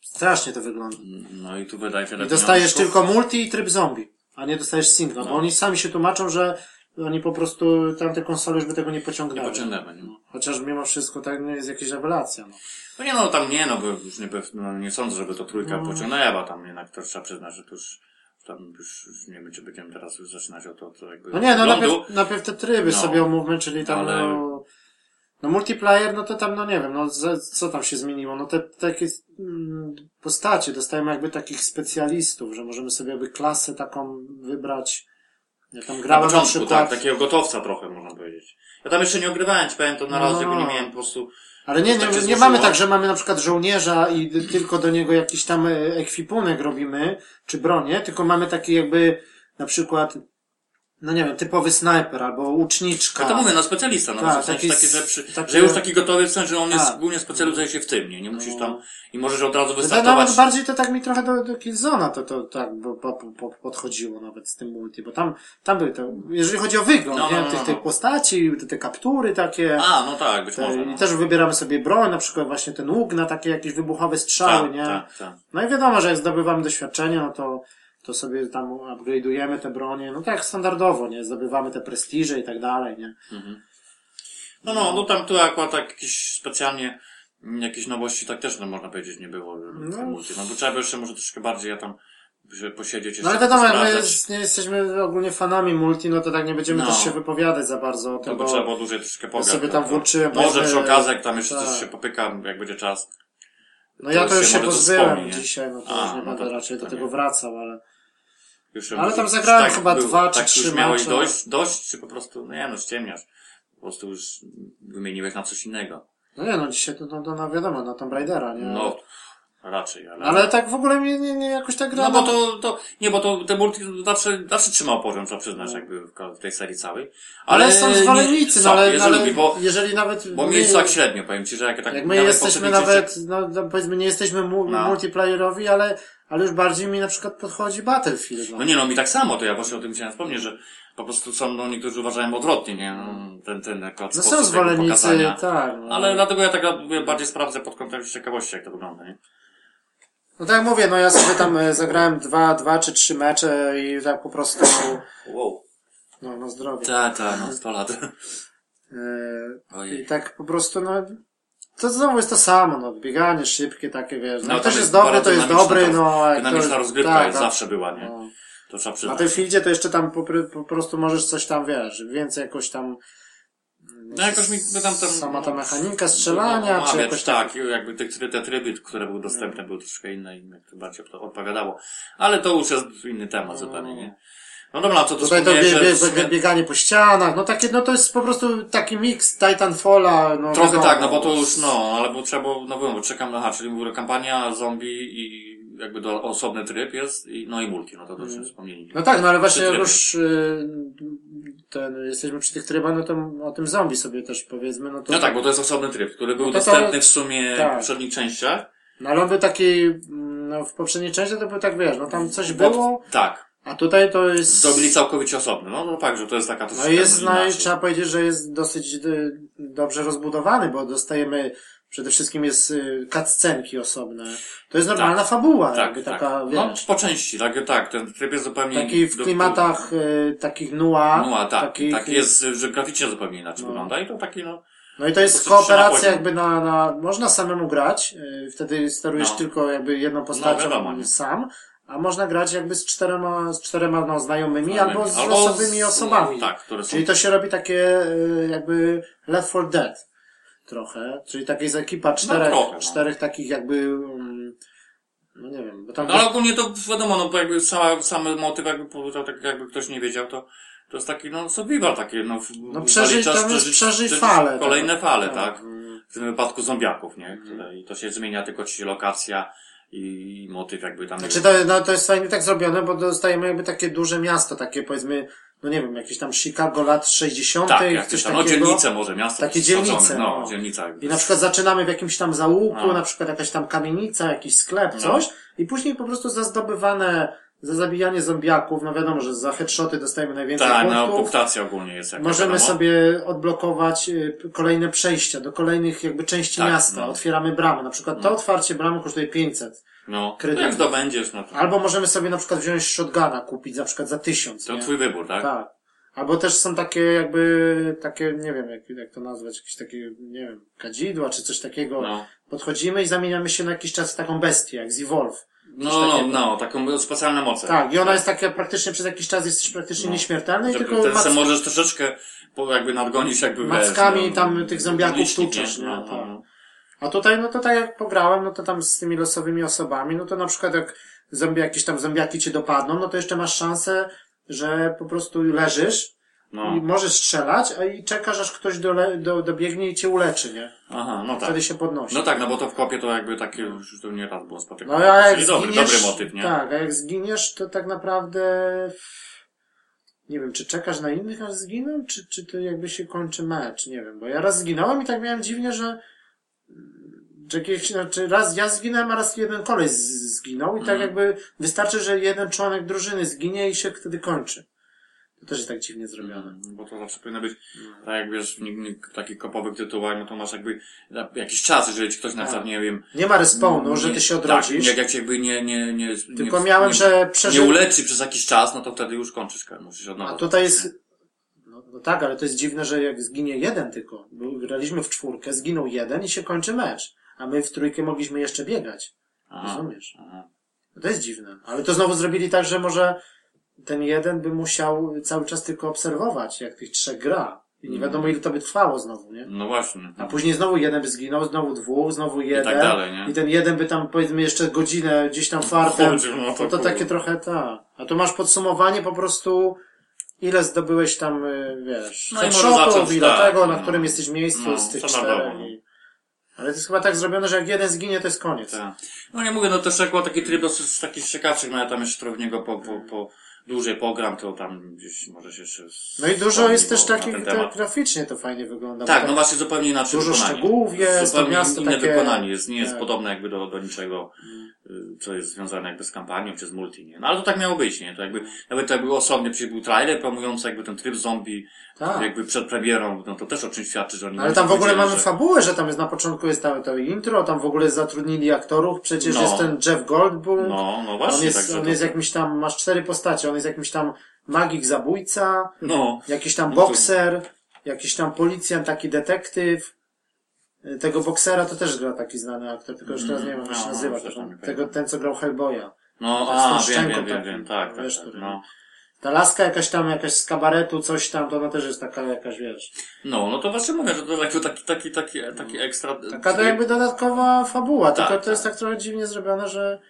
Strasznie to wygląda. No i tu wydaje tyle I dostajesz tylko multi i tryb zombie, a nie dostajesz singla, No. bo oni sami się tłumaczą, że oni po prostu, tamte konsole już by tego nie Nie pociągnęły. pociągnęły, nie? Chociaż mimo wszystko tak nie jest jakaś rewelacja, no. No nie no, tam nie no, bo już nie, no, nie sądzę, żeby to trójka No. pociągnęła, tam jednak to trzeba przyznać, że to już, tam już, już nie wiem, czy będziemy teraz już zaczynać o to, to jakby No nie, no najpierw, najpierw te tryby No. sobie omówmy, czyli tam Ale- no, no multiplayer, no to tam, no nie wiem, no co tam się zmieniło, no te takie mm, postacie, dostajemy jakby takich specjalistów, że możemy sobie jakby klasę taką wybrać. Ja tam Na grałem na, początku, przykład, tak, takiego gotowca trochę, można powiedzieć. Ja tam jeszcze nie ogrywałem, ci powiem to na raz, No. tego nie miałem po prostu, ale nie, tak nie, się nie mamy tak, że mamy na przykład żołnierza i tylko do niego jakiś tam e, ekwipunek robimy, czy bronię, tylko mamy taki jakby na przykład no nie wiem, typowy snajper albo łuczniczka. Ja to mówię, no specjalista, no Tak, taki że, przy, że już taki gotowy w sensie, że on jest Tak. głównie specjalizuje się w tym, nie? Nie musisz No. tam, i możesz od razu Wydaje wystartować. nawet bardziej to tak mi trochę do, do Killzona to, to tak bo, po, po, podchodziło nawet z tym multi, bo tam, tam były to, jeżeli chodzi o wygląd, No, no, nie, no, tych, no. tych postaci, te, te kaptury takie, A, no tak, być te, może. i No. też wybieramy sobie broń, na przykład właśnie ten łuk na takie jakieś wybuchowe strzały, tak, nie? tak, tak. No i wiadomo, że jak zdobywamy doświadczenie, no to, to sobie tam upgrade'ujemy te bronie, no tak standardowo, nie? Zdobywamy te prestiże i tak dalej, nie? No, no, no tam tu akurat tak jakieś specjalnie jakieś nowości tak też no, można powiedzieć nie było w No. multi. No bo trzeba by jeszcze może troszkę bardziej ja tam posiedzieć No ale wiadomo, jak my jest, nie jesteśmy ogólnie fanami multi, no to tak nie będziemy No. też się wypowiadać za bardzo o To tym, by bo trzeba było dłużej troszkę pogadać. sobie no tam to włączyłem, Może powiedzmy, przy okazji, jak tam jeszcze tak. coś się popyka, jak będzie czas. no ja to już się to pozbyłem dzisiaj, no to A, już nie no będę to- raczej do to tego wracał, ale Już Ale tam zagrałem tak chyba było, dwa czy tak trzy już miałeś mecze. dość, dość, czy po prostu, no nie no, ściemniasz. Po prostu już wymieniłeś na coś innego. no nie no, dzisiaj to, no, no wiadomo, na Tomb Raidera, nie? No, raczej, ale... Ale tak w ogóle mnie nie, nie jakoś tak gra. No bo to, to, nie, bo to te multi zawsze, zawsze trzymał poziom, trzeba przyznać, jakby w w tej serii całej. ale, są nie- zwolennicy, no są, ale, jeżeli, ale bo, jeżeli nawet... bo my- mi jest tak średnio, powiem ci, że jak tak Jak my jesteśmy nawet, no, no powiedzmy nie jesteśmy mu, No. multiplayerowi, ale, ale już bardziej mi na przykład podchodzi Battlefield. No. No nie no, mi tak samo, to ja właśnie o tym chciałem wspomnieć, że po prostu są, no niektórzy uważają odwrotnie, nie? No, ten, ten akurat no są zwolennicy, tak. No. Ale dlatego ja tak bardziej sprawdzę pod kątem ciekawości, jak to wygląda, nie? No tak jak mówię, no ja sobie tam e, zagrałem dwa, dwa czy trzy mecze i tak po prostu, Wow. no, no zdrowie. Tak, tak, no, 100 lat. E, I tak po prostu, no, to znowu jest to samo, no, bieganie szybkie takie, wiesz, no, No, ktoś jest bardzo to jest to- no, jak Dynamiczna ktoś- rozgrywka tak, tak, zawsze była, nie? no. To trzeba Na przyznać. tym fieldzie to jeszcze tam po, po prostu możesz coś tam, wiesz, więcej jakoś tam, No jakoś mi by tam, tam sama ta no, mechanika strzelania, no, czy jakoś tak. tak, jakby te, te, tryby, które były dostępne, były troszkę inne i jak to bardziej odpowiadało. Ale to już jest inny temat zupełnie, nie? No dobra, co tu Tutaj to bie, bie, sumie- bieganie po ścianach, no takie, no to jest po prostu taki miks Titanfalla, no Trochę wiadomo. tak, no bo to już, no, ale bo trzeba było, no bo czekam, aha, czyli mówię, kampania, zombie i jakby do, osobny tryb jest, i, no i multi, no to to już wspomnieli. No tak, no ale właśnie jak już y, ten, jesteśmy przy tych trybach, no to o tym zombie sobie też powiedzmy, no to... No tak, bo to jest osobny tryb, który był No to to- dostępny w sumie tak. w poprzednich częściach. No ale on był taki, no w poprzedniej części to był tak, wiesz, no tam coś Bo- było, Tak. A tutaj to jest... Zrobili całkowicie osobno. No to tak, że to jest taka No troszeczkę jest, no, inaczej. trzeba powiedzieć, że jest dosyć y, dobrze rozbudowany, bo dostajemy, przede wszystkim jest y, cutscenki osobne. To jest normalna fabuła, Tak, jakby tak. taka, No wiesz, po części, tak, tak. Ten tryb jest zupełnie... taki w do- klimatach y, takich noir. No a tak, takich, tak jest, że graficznie zupełnie inaczej No. wygląda i to taki no... No i to jest kooperacja poziom. jakby na, na, można samemu grać, wtedy sterujesz No. tylko jakby jedną postacią wiadomo, nie? sam, a można grać jakby z czterema, z czterema no, znajomymi albo z Albo losowymi z- osobami. tak, które są- Czyli to się robi takie y, jakby Left 4 Dead trochę, czyli taka jest ekipa czterech, trochę, no. czterech takich jakby um, no nie wiem, bo tam No ale ogólnie to wiadomo, no bo jakby cała, samy motyw jakby, powiedział, tak jakby ktoś nie wiedział, to to jest taki, no, survival takie, no, no przeżyć, jest przeżyć- przeżyć fale. Kolejne tak. fale, Tak. tak? Mm. W tym wypadku zombiaków, nie? Które, I to się zmienia tylko ci lokacja i motyw jakby tam. Znaczy to, no, to jest fajnie tak zrobione, bo dostajemy jakby takie duże miasto, takie powiedzmy, no nie wiem, jakieś tam Chicago lat 60., tak, jak coś tam, no takiego. dzielnice może, miasto. Takie dzielnice, No, no. dzielnica jakby. I na przykład zaczynamy w jakimś tam załuku, No. na przykład jakaś tam kamienica, jakiś sklep, No. coś, i później po prostu za zdobywane, za zabijanie zombiaków, no wiadomo, że za headshoty dostajemy najwięcej Tak, no, punktów. punktacja ogólnie jest jakaś, Możemy wiadomo. sobie odblokować y, kolejne przejścia do kolejnych jakby części Tak, miasta. no. Otwieramy bramy. Na przykład to otwarcie bramy kosztuje 500. No, kredyt. jak zdobędziesz, no to, Albo możemy sobie na przykład wziąć shotguna, kupić na przykład za 1000. to nie? twój wybór, tak? Tak. Albo też są takie jakby, takie, nie wiem jak, jak to nazwać, jakieś takie, nie wiem, kadzidła czy coś takiego. No. Podchodzimy i zamieniamy się na jakiś czas w taką bestię, jak z Evolve. No, no, no, taką specjalną moc. Tak, i ona jest taka praktycznie przez jakiś czas jesteś praktycznie No. nieśmiertelny i tylko wtedy mac- możesz troszeczkę jakby nadgonić, jakby Mackami no, tam tych zombiaków tłuczesz, nie? No, Tak. no, no. A tutaj, no to tak jak pograłem, no to tam z tymi losowymi osobami, no to na przykład jak zombie, jakieś tam zombiaki cię dopadną, no to jeszcze masz szansę, że po prostu leżysz no. i możesz strzelać, a i czekasz aż ktoś dole, do, dobiegnie i cię uleczy, nie? Aha, no tak. Wtedy się podnosi. No tak, no bo to w kopie to jakby takie już to nie raz było No spotykane. a jak Czyli dobry, zginiesz, dobry motyw, nie? tak, a jak zginiesz, to tak naprawdę nie wiem, czy czekasz na innych aż zginą, czy, czy to jakby się kończy mecz, nie wiem, bo ja raz zginąłem i tak miałem dziwnie, że że jakieś, znaczy raz ja zginąłem, a raz jeden koleś zginął i tak Mhm. jakby wystarczy, że jeden członek drużyny zginie i się wtedy kończy. To też jest tak dziwnie zrobione. Mm, Bo to zawsze powinno być, tak jak wiesz, w nie- nie- takich kopowych tytułach, no to masz jakby jakiś czas, jeżeli ci ktoś na przykład, nie wiem... Nie ma respawnu, że nie- ty się Tak, odrodzisz. jak, jak cię jakby nie, nie, nie... Tylko nie, miałem, nie, że Nie przeżył... uleczy przez jakiś czas, no to wtedy już kończysz, musisz od nowa. A tutaj jest... No, no tak, ale to jest dziwne, że jak zginie jeden tylko, bo graliśmy w czwórkę, zginął jeden i się kończy mecz. A my w trójkę mogliśmy jeszcze biegać. Aha, Rozumiesz? aha. No to jest dziwne. Ale to znowu zrobili tak, że może ten jeden by musiał cały czas tylko obserwować, jak tych trzech gra. I nie wiadomo, ile to by trwało znowu, nie? No właśnie. A później znowu jeden by zginął, znowu dwóch, znowu jeden. tak dalej, nie? I ten jeden by tam, powiedzmy, jeszcze godzinę gdzieś tam fartem. No to No to kurwa. takie trochę ta. A tu masz podsumowanie po prostu, ile zdobyłeś tam, y, wiesz, No i headshotów, ile tak, tego, na no. którym jesteś miejscu No, z tych czterech. no. I... Ale to jest chyba tak zrobione, że jak jeden zginie, to jest koniec. Tak. No nie mówię, no też jako taki tryb dosyć z takich ciekawszych, no ja tam jeszcze trochę w niego po, po, po dłużej pogram, to tam gdzieś może się jeszcze... No i dużo jest też takich, tak temat. graficznie to fajnie wygląda. Tak, no właśnie zupełnie inaczej Dużo wykonanie. szczegółów jest, zupełnie miasto inne takie- wykonanie jest, nie jest tak. podobne jakby do, do niczego, y, co jest związane jakby z kampanią czy z multi, nie? No ale to tak miało być, nie? To jakby, nawet to jakby osobny przecież był trailer promujący jakby ten tryb zombie, Tak. jakby przed premierą, no to też o czymś świadczy, że oni Ale tam w ogóle mamy że- fabułę, że tam jest na początku jest to, to intro, tam w ogóle zatrudnili aktorów, przecież No. jest ten Jeff Goldblum. No, no właśnie, on jest, także on to- jest jakimś tam, masz cztery postacie, on jest jakimś tam magik zabójca, No, jakiś tam No to- bokser, jakiś tam policjant, taki detektyw. Y, Tego boksera to też gra taki znany aktor, tylko już teraz nie wiem, jak on się No, nazywa. tego, ten, co grał Hellboya. no, a, wiem, wiem, wiem, wiem, tak, tak, wiesz, tak, który- no. Ta laska jakaś tam, jakaś z kabaretu, coś tam, to ona też jest taka jakaś, wiesz. No, no to właśnie mówię, że to jakby taki, taki, taki, taki ekstra... Taka to jakby dodatkowa fabuła, Tak, tylko to jest tak. tak trochę dziwnie zrobione, że,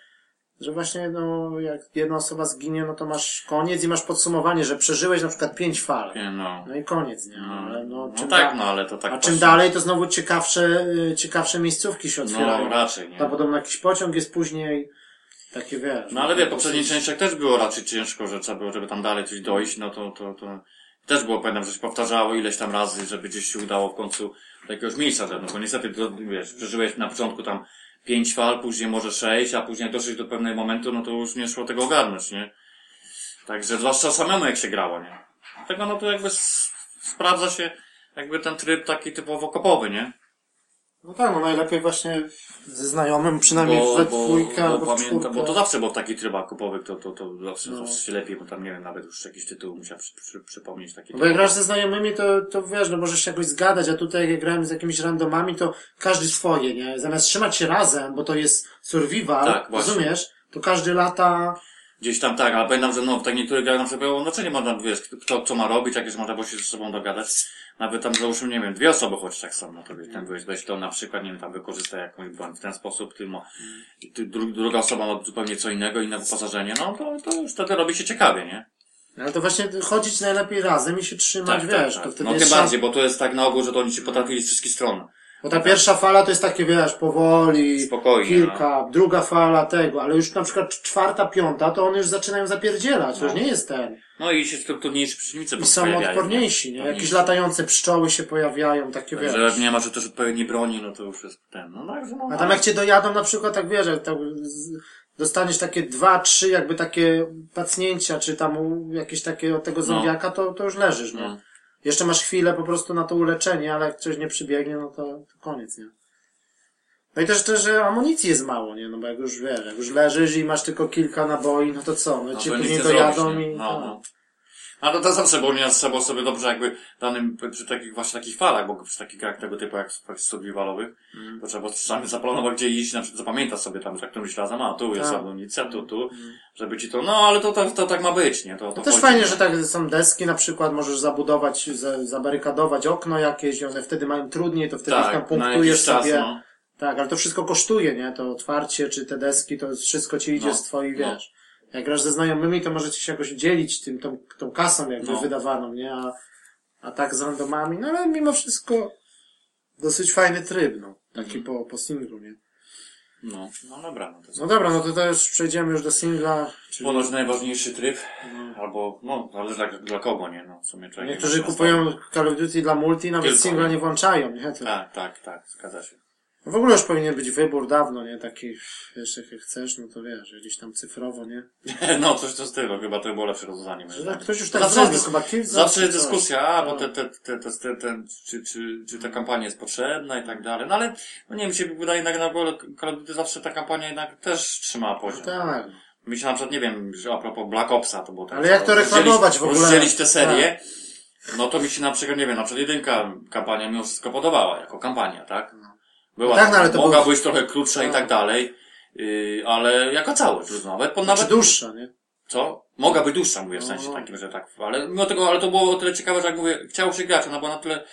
że właśnie, no, jak jedna osoba zginie, no to masz koniec i masz podsumowanie, że przeżyłeś na przykład pięć fal. Nie, no. No i koniec, nie? No, Ale no, no czym tak, no ale to tak A czym właśnie- dalej, to znowu ciekawsze, y, ciekawsze miejscówki się otwierają. No, raczej, nie. Tam podobno jakiś pociąg jest później, takie wiesz. No ale wie, w poprzedniej częściach też było raczej ciężko, że trzeba było, żeby tam dalej coś dojść, no to, to, to też było, pamiętam, że się powtarzało ileś tam razy, żeby gdzieś się udało w końcu do jakiegoś miejsca, no bo niestety, to, wiesz, przeżyłeś na początku tam pięć fal, później może sześć, a później doszłeś do pewnego momentu, no to już nie szło tego ogarnąć, nie? Także zwłaszcza samemu jak się grało, nie? Dlatego no to jakby sprawdza się jakby ten tryb taki typowo kopowy, nie? No tak, no najlepiej właśnie ze znajomym, przynajmniej Bo, we bo, dwójkę bo w pamiętam, bo to zawsze było w takich trybach kupowych, to, to, to zawsze, No. zawsze się lepiej, bo tam nie wiem, nawet już jakiś tytuł musiał przy, przy, przypomnieć taki Bo jak grasz ze znajomymi, to, to wiesz, no możesz się jakoś zgadać, a tutaj jak grałem z jakimiś randomami, to każdy swoje, nie? Zamiast trzymać się razem, bo to jest survival, Tak, rozumiesz? To każdy lata, Gdzieś tam tak, ale pamiętam, że no, tak niektórych grach na przykład było znaczenie można, wiesz, kto co ma robić, jakieś można było się ze sobą dogadać. Nawet tam załóżmy, nie wiem, dwie osoby chociaż tak są, no to wiesz, tam byłeś, weź to na przykład, nie wiem, tam wykorzystaj jakąś broń w ten sposób, ty, mo, i ty, dru, druga osoba ma zupełnie co innego, inne wyposażenie, no to, to już wtedy robi się ciekawie, nie? ale to właśnie chodzić najlepiej razem i się trzymać, wiesz, to wtedy No tym jest bardziej, szans- bo to jest tak na ogół, że to oni ci potrafili z wszystkich stron. Bo ta pierwsza fala to jest takie, wiesz, powoli, Spokojnie, kilka, druga fala tego, ale już na przykład czwarta, piąta, to one już zaczynają zapierdzielać, to już No. nie jest ten. No i się strukturniejsi przeciwnicy I są odporniejsi, nie? Jakieś Odporniejsi. latające pszczoły się pojawiają, takie wiesz. Że nie ma, że też odpowiedniej broni, no to już jest ten, no także no. A tam jak cię dojadą na przykład, tak wiesz, z- dostaniesz takie dwa, trzy jakby takie pacnięcia, czy tam jakieś takie od tego zombiaka, to, to już leżysz, nie? No. Jeszcze masz chwilę po prostu na to uleczenie, ale jak coś nie przybiegnie, no to, to koniec, nie? No i też, też, że amunicji jest mało, nie? No bo jak już wiesz, jak już leżysz i masz tylko kilka naboi, no to co? No, No nic później nie dojadą i... No, tak. no. A to, to zawsze było nie trzeba sobie dobrze jakby danym, przy takich właśnie takich falach, bo przy takich grach tego typu jak jak survivalowych, Mm. to trzeba czasami zaplanować gdzie iść, na przykład zapamiętać sobie tam, że którymś razem, a tu jest Tak. amunicja, tu, tu, żeby ci to, no ale to, to, to tak ma być, nie? To, to To też chodzi, fajnie, nie? że tak są deski, na przykład możesz zabudować, za, zabarykadować okno jakieś i one wtedy mają trudniej, to wtedy tam tak, na punktujesz czas, sobie. no. Tak, ale to wszystko kosztuje, nie? To otwarcie, czy te deski, to wszystko ci idzie No, z twoich, no. wiesz. Jak grasz ze znajomymi, to możecie się jakoś dzielić tym, tą, tą kasą jakby No. wydawaną, nie? A, a tak z randomami, no ale mimo wszystko dosyć fajny tryb, no. Taki Mhm. po, po singlu, nie? No, no dobra, no to jest No dobra, no to teraz przejdziemy już do singla. Czyli ponoć najważniejszy tryb, albo, no, ale dla, dla kogo, nie? No, w sumie niektórzy kupują Call of Duty dla multi, nawet Tylko, singla nie? nie włączają, nie? To, Tak, tak, tak, zgadza się. W ogóle już powinien być wybór dawno, nie? Taki, wiesz, jak chcesz, no to wiesz, gdzieś tam cyfrowo, nie? No, coś to z tego, chyba to było lepsze rozwiązanie. Że tak ktoś już tak Zawsze zrobił, jest- chyba kilka. Zawsze jest dyskusja, a, bo No. te, te, te, te, te, te, czy, czy, czy ta kampania jest potrzebna i tak dalej. No ale, no nie wiem, się wydaje jednak na ogóle of Duty zawsze ta kampania jednak też trzymała poziom. Tak. Mi się na przykład, nie wiem, że a propos Black Opsa to było tak. Ale jak to reklamować w ogóle? Tak. Rozdzielić tę serię, no to mi się na przykład, nie wiem, na przykład jedynka kampania mimo wszystko podobała, jako kampania, tak? Była Tak, tam, no ale to mogła było- być trochę krótsza i No. tak dalej, yy, ale jako całość, nawet, po, Znaczy nawet dłuższa, nie? co? Mogła być dłuższa, mówię, w sensie No. takim, że tak, ale mimo tego, ale to było o tyle ciekawe, że jak mówię, chciało się grać, ona była na tyle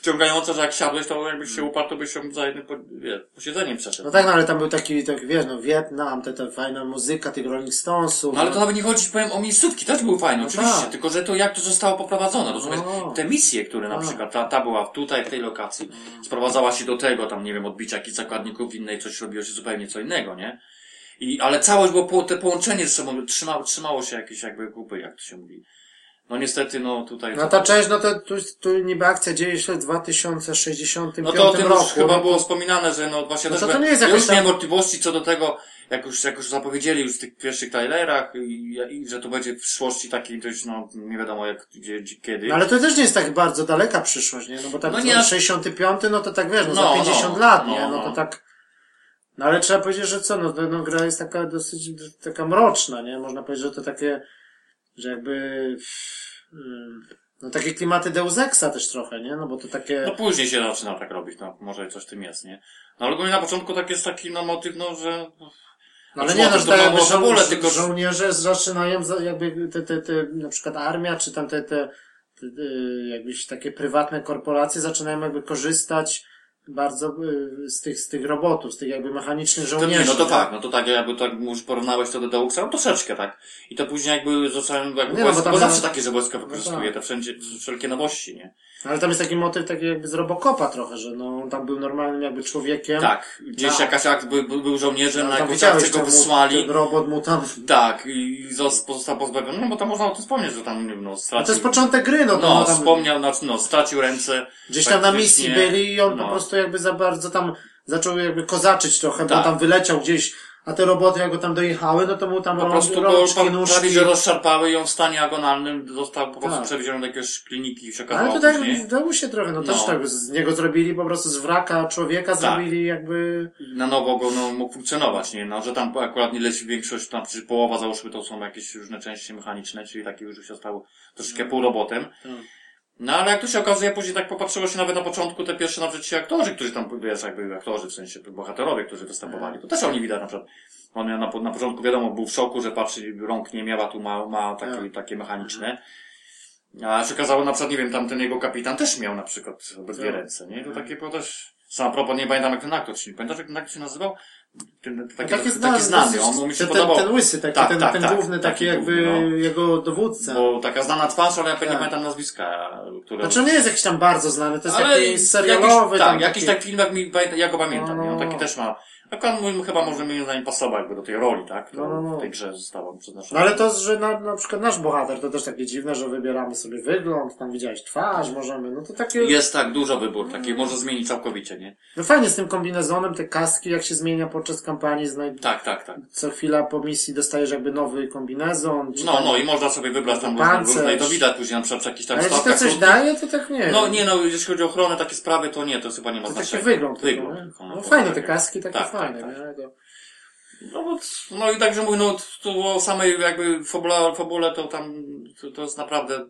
wciągająca, że jak siadłeś, to jakbyś się uparł, to byś ją za jednym po, wie, posiedzeniem przeszedł. No tak, no ale tam był taki, tak wiesz, no Wietnam, te, ta fajna muzyka tych Rolling Stonesów. No ale to nawet nie chodzi, powiem, o miejscówki, też były fajne, No oczywiście, tak. tylko że to jak to zostało poprowadzone, rozumiesz? No. Te misje, które na Tak. przykład, ta, ta była tutaj, w tej lokacji, sprowadzała się do tego, tam nie wiem, odbicia jakichś zakładników innej, coś robiło się zupełnie co innego, nie? I, ale całość było, po, te połączenie ze sobą, trzymało, trzymało się jakieś jakby kupy, jak to się mówi. No niestety, no tutaj... No ta część, no to tu, tu niby akcja dzieje się w 2065 No to o tym roku. już chyba no było wspominane, że no właśnie No też to to byłem- nie jest ja już tam- miałem wątpliwości co do tego, jak już, jak już zapowiedzieli już w tych pierwszych trailerach i, i że to będzie w przyszłości takiej dość, no nie wiadomo jak, gdzie, gdzie kiedy. No ale to też nie jest tak bardzo daleka przyszłość, nie? No bo tak No no nie, nie, a- 65, no to tak wiesz, no, No, za no, 50 lat, no, nie? No no. to tak. No ale trzeba powiedzieć, że co, no, to, no gra jest taka dosyć taka mroczna, nie? Można powiedzieć, że to takie, że jakby, no takie klimaty Deus Exa też trochę, nie? No bo to takie, No później się zaczyna tak robić, no może coś tym jest, nie? No ale ogólnie na początku tak jest taki no motyw, no że... no ale znaczy, nie, no, to tak jakby było w ogóle, żo- tylko- żołnierze zaczynają za, jakby te, te, te, na przykład armia, czy tam te, te, te, te jakbyś takie prywatne korporacje zaczynają jakby korzystać bardzo y, z tych, z tych robotów, z tych jakby mechanicznych To nie, żołnierzy. no to tak, no to tak jakby tak już porównałeś to do Deuxa, no troszeczkę tak. I to później jakby zacząłem, jakby Nie, no bo tam bo za- zawsze takie, że wojsko wykorzystuje tak. te wszędzie, wszelkie nowości, nie? Ale tam jest taki motyw taki jakby z Robocopa trochę, że no on tam był normalnym jakby człowiekiem. Tak, gdzieś Tak. jakaś akt był, był, był żołnierzem, No, na jakąś akcję go mu- wysłali. robot mu tam... Tak, i zos- pozostał pozbawiony, no bo tam można o tym wspomnieć, że tam, no, A stracił. to jest początek gry, no to No, no, tam, wspomniał, znaczy, no, stracił ręce. gdzieś tam na misji byli i on no. po prostu jakby za bardzo tam zaczął jakby kozaczyć trochę, bo Tak. tam wyleciał gdzieś a te roboty jak go tam dojechały, no to mu tam Po prostu rączki, nóżki. prawie że rozszarpały ją w stanie agonalnym, został po prostu Tak. przewieziony do jakiejś kliniki i się Ale to tak później. dało się trochę, no, też No. tak z niego zrobili po prostu z wraka człowieka, zrobili jakby... na nowo go no, mógł funkcjonować, nie? No, że tam akurat nie leci większość, tam przecież połowa załóżmy to są jakieś różne części mechaniczne, czyli takie już się stało troszeczkę półrobotem. Tak. No ale jak tu się okazuje, później tak popatrzyło się nawet na początku te pierwsze nawet ci aktorzy, którzy tam, wiesz, jakby aktorzy, w sensie bohaterowie, którzy występowali, to też oni widać na przykład. On na, na początku wiadomo był w szoku, że patrzy, rąk nie miała, tu ma, ma takie, Tak. takie mechaniczne. A się okazało na przykład, nie wiem, tam ten jego kapitan też miał na przykład obydwie Tak. ręce, nie? To takie było też, sam propos, nie pamiętam jak ten aktor, czy nie pamiętasz jak ten aktor się nazywał? Ten, taki, No taki, znany, znany, dosyć- on mi się ten, podobał. Ten, ten łysy, taki, Tak, ten, tak, ten tak, główny, taki taki jakby no. jego dowódca. Bo taka znana twarz, ale ja nie Tak. pamiętam nazwiska, które... Znaczy on nie jest jakiś tam bardzo znany, to jest ale taki serialowy. jakiś, tam tak, jakiś taki... taki film, jak mi, ja go pamiętam, No, nie? on taki no. też ma, akurat mu chyba może moim zdaniem pasował jakby do tej roli, tak? No, no, no. w tej grze została No przeznaczona. ale to, że na, na przykład nasz bohater, to też takie dziwne, że wybieramy sobie wygląd, tam widziałeś twarz, możemy, no to takie... Jest tak, dużo wybór, taki może zmienić całkowicie, nie? No fajnie z tym kombinezonem, te kaski, jak się zmienia podczas kampanii, znaj... Tak, tak, tak. co chwila po misji dostajesz jakby nowy kombinezon. czy No, tam- no i można sobie wybrać tam różne, różne i to widać później na przykład w jakichś tam Ale czy to coś daje, to tak nie No nie no, jeśli chodzi o ochronę, takie sprawy, to nie, to chyba nie ma To taki znaczenia. wygląd. tylko, Wygląd. nie? tylko, No po fajne te kaski, takie Tak, tak, fajne, tak. nie? To... No, bo- no i także mówię, no tu o samej jakby fabule, fabule to tam, to, to jest naprawdę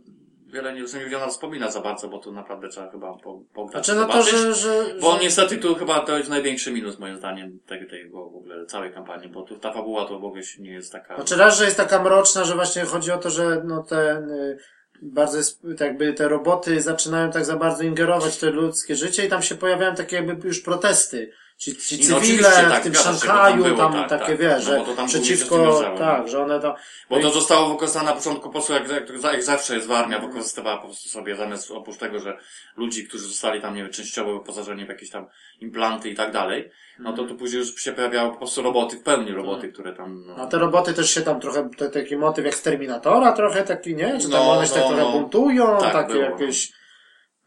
wiele nie, nie wiedziano wspomina za bardzo, bo tu naprawdę trzeba chyba po, pograć, Znaczy no to, że... że, Bo że... niestety tu chyba to jest największy minus moim zdaniem tego, tego w ogóle całej kampanii, bo tu ta fabuła to w ogóle nie jest taka... Znaczy raz, że jest taka mroczna, że właśnie chodzi o to, że no ten... y, Bardzo jest, tak jakby te roboty zaczynają tak za bardzo ingerować w te ludzkie życie i tam się pojawiają takie jakby już protesty. Ci, ci No cywile tak, w tym Szanghaju, tam tam, tak, takie tak, wiesz, no tam przeciwko, tak, no. że one tam, Bo to zostało wykorzystane na początku po prostu, jak, jak, jak zawsze jest w armia, wykorzystywała po prostu sobie zamiast oprócz tego, że ludzi, którzy zostali tam, nie wiem, częściowo wyposażeni w jakieś tam implanty i tak dalej, no to tu później już się pojawiały po prostu roboty, w pełni roboty, które tam, no, A te roboty też się tam trochę, to, taki motyw jak z Terminatora trochę taki, nie? Czy tam No, one się tak no, trochę no. buntują, Tak, takie było, jakieś...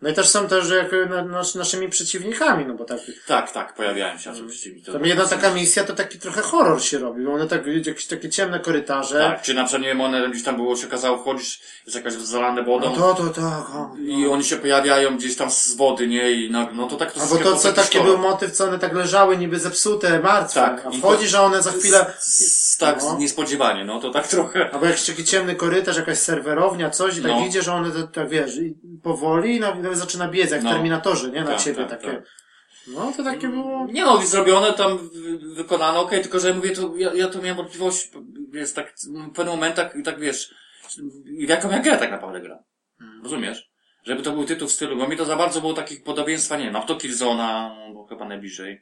No i też są też jak na, nas, naszymi przeciwnikami, no bo tak... tak, tak, pojawiają się mi to- Tam jedna taka misja to taki trochę horror się robi, bo one tak, jakieś takie ciemne korytarze. Tak, czy na przykład, nie wiem, one gdzieś tam było, się okazało, wchodzisz, jest jakaś zalane wodą, No to, to, tak, o, i oni się pojawiają gdzieś tam z wody, nie, i no, no to tak to Albo to, co taki był motyw, co one tak leżały, niby zepsute, martwe, Tak, a i wchodzisz, a one za chwilę... S- Tak, No. niespodziewanie, no to tak trochę. Albo jakiś taki ciemny korytarz, jakaś serwerownia, coś i tak No. idzie, że one tak, tak wiesz, powoli i nawet zaczyna biec, jak No. w Terminatorze, nie? Na Tak, ciebie tak, takie. tak. No to takie było... Nie no, zrobione tam, wy- wykonane, okej, tylko że ja mówię, to ja, ja to miałem wątpliwość, jest tak, w pewnym momentach, tak wiesz, w jaką ja grę tak naprawdę gram. Rozumiesz? Żeby to był tytuł w stylu, bo mi to za bardzo było takich podobieństwa, nie wiem, no to Killzona, no, bo chyba najbliżej,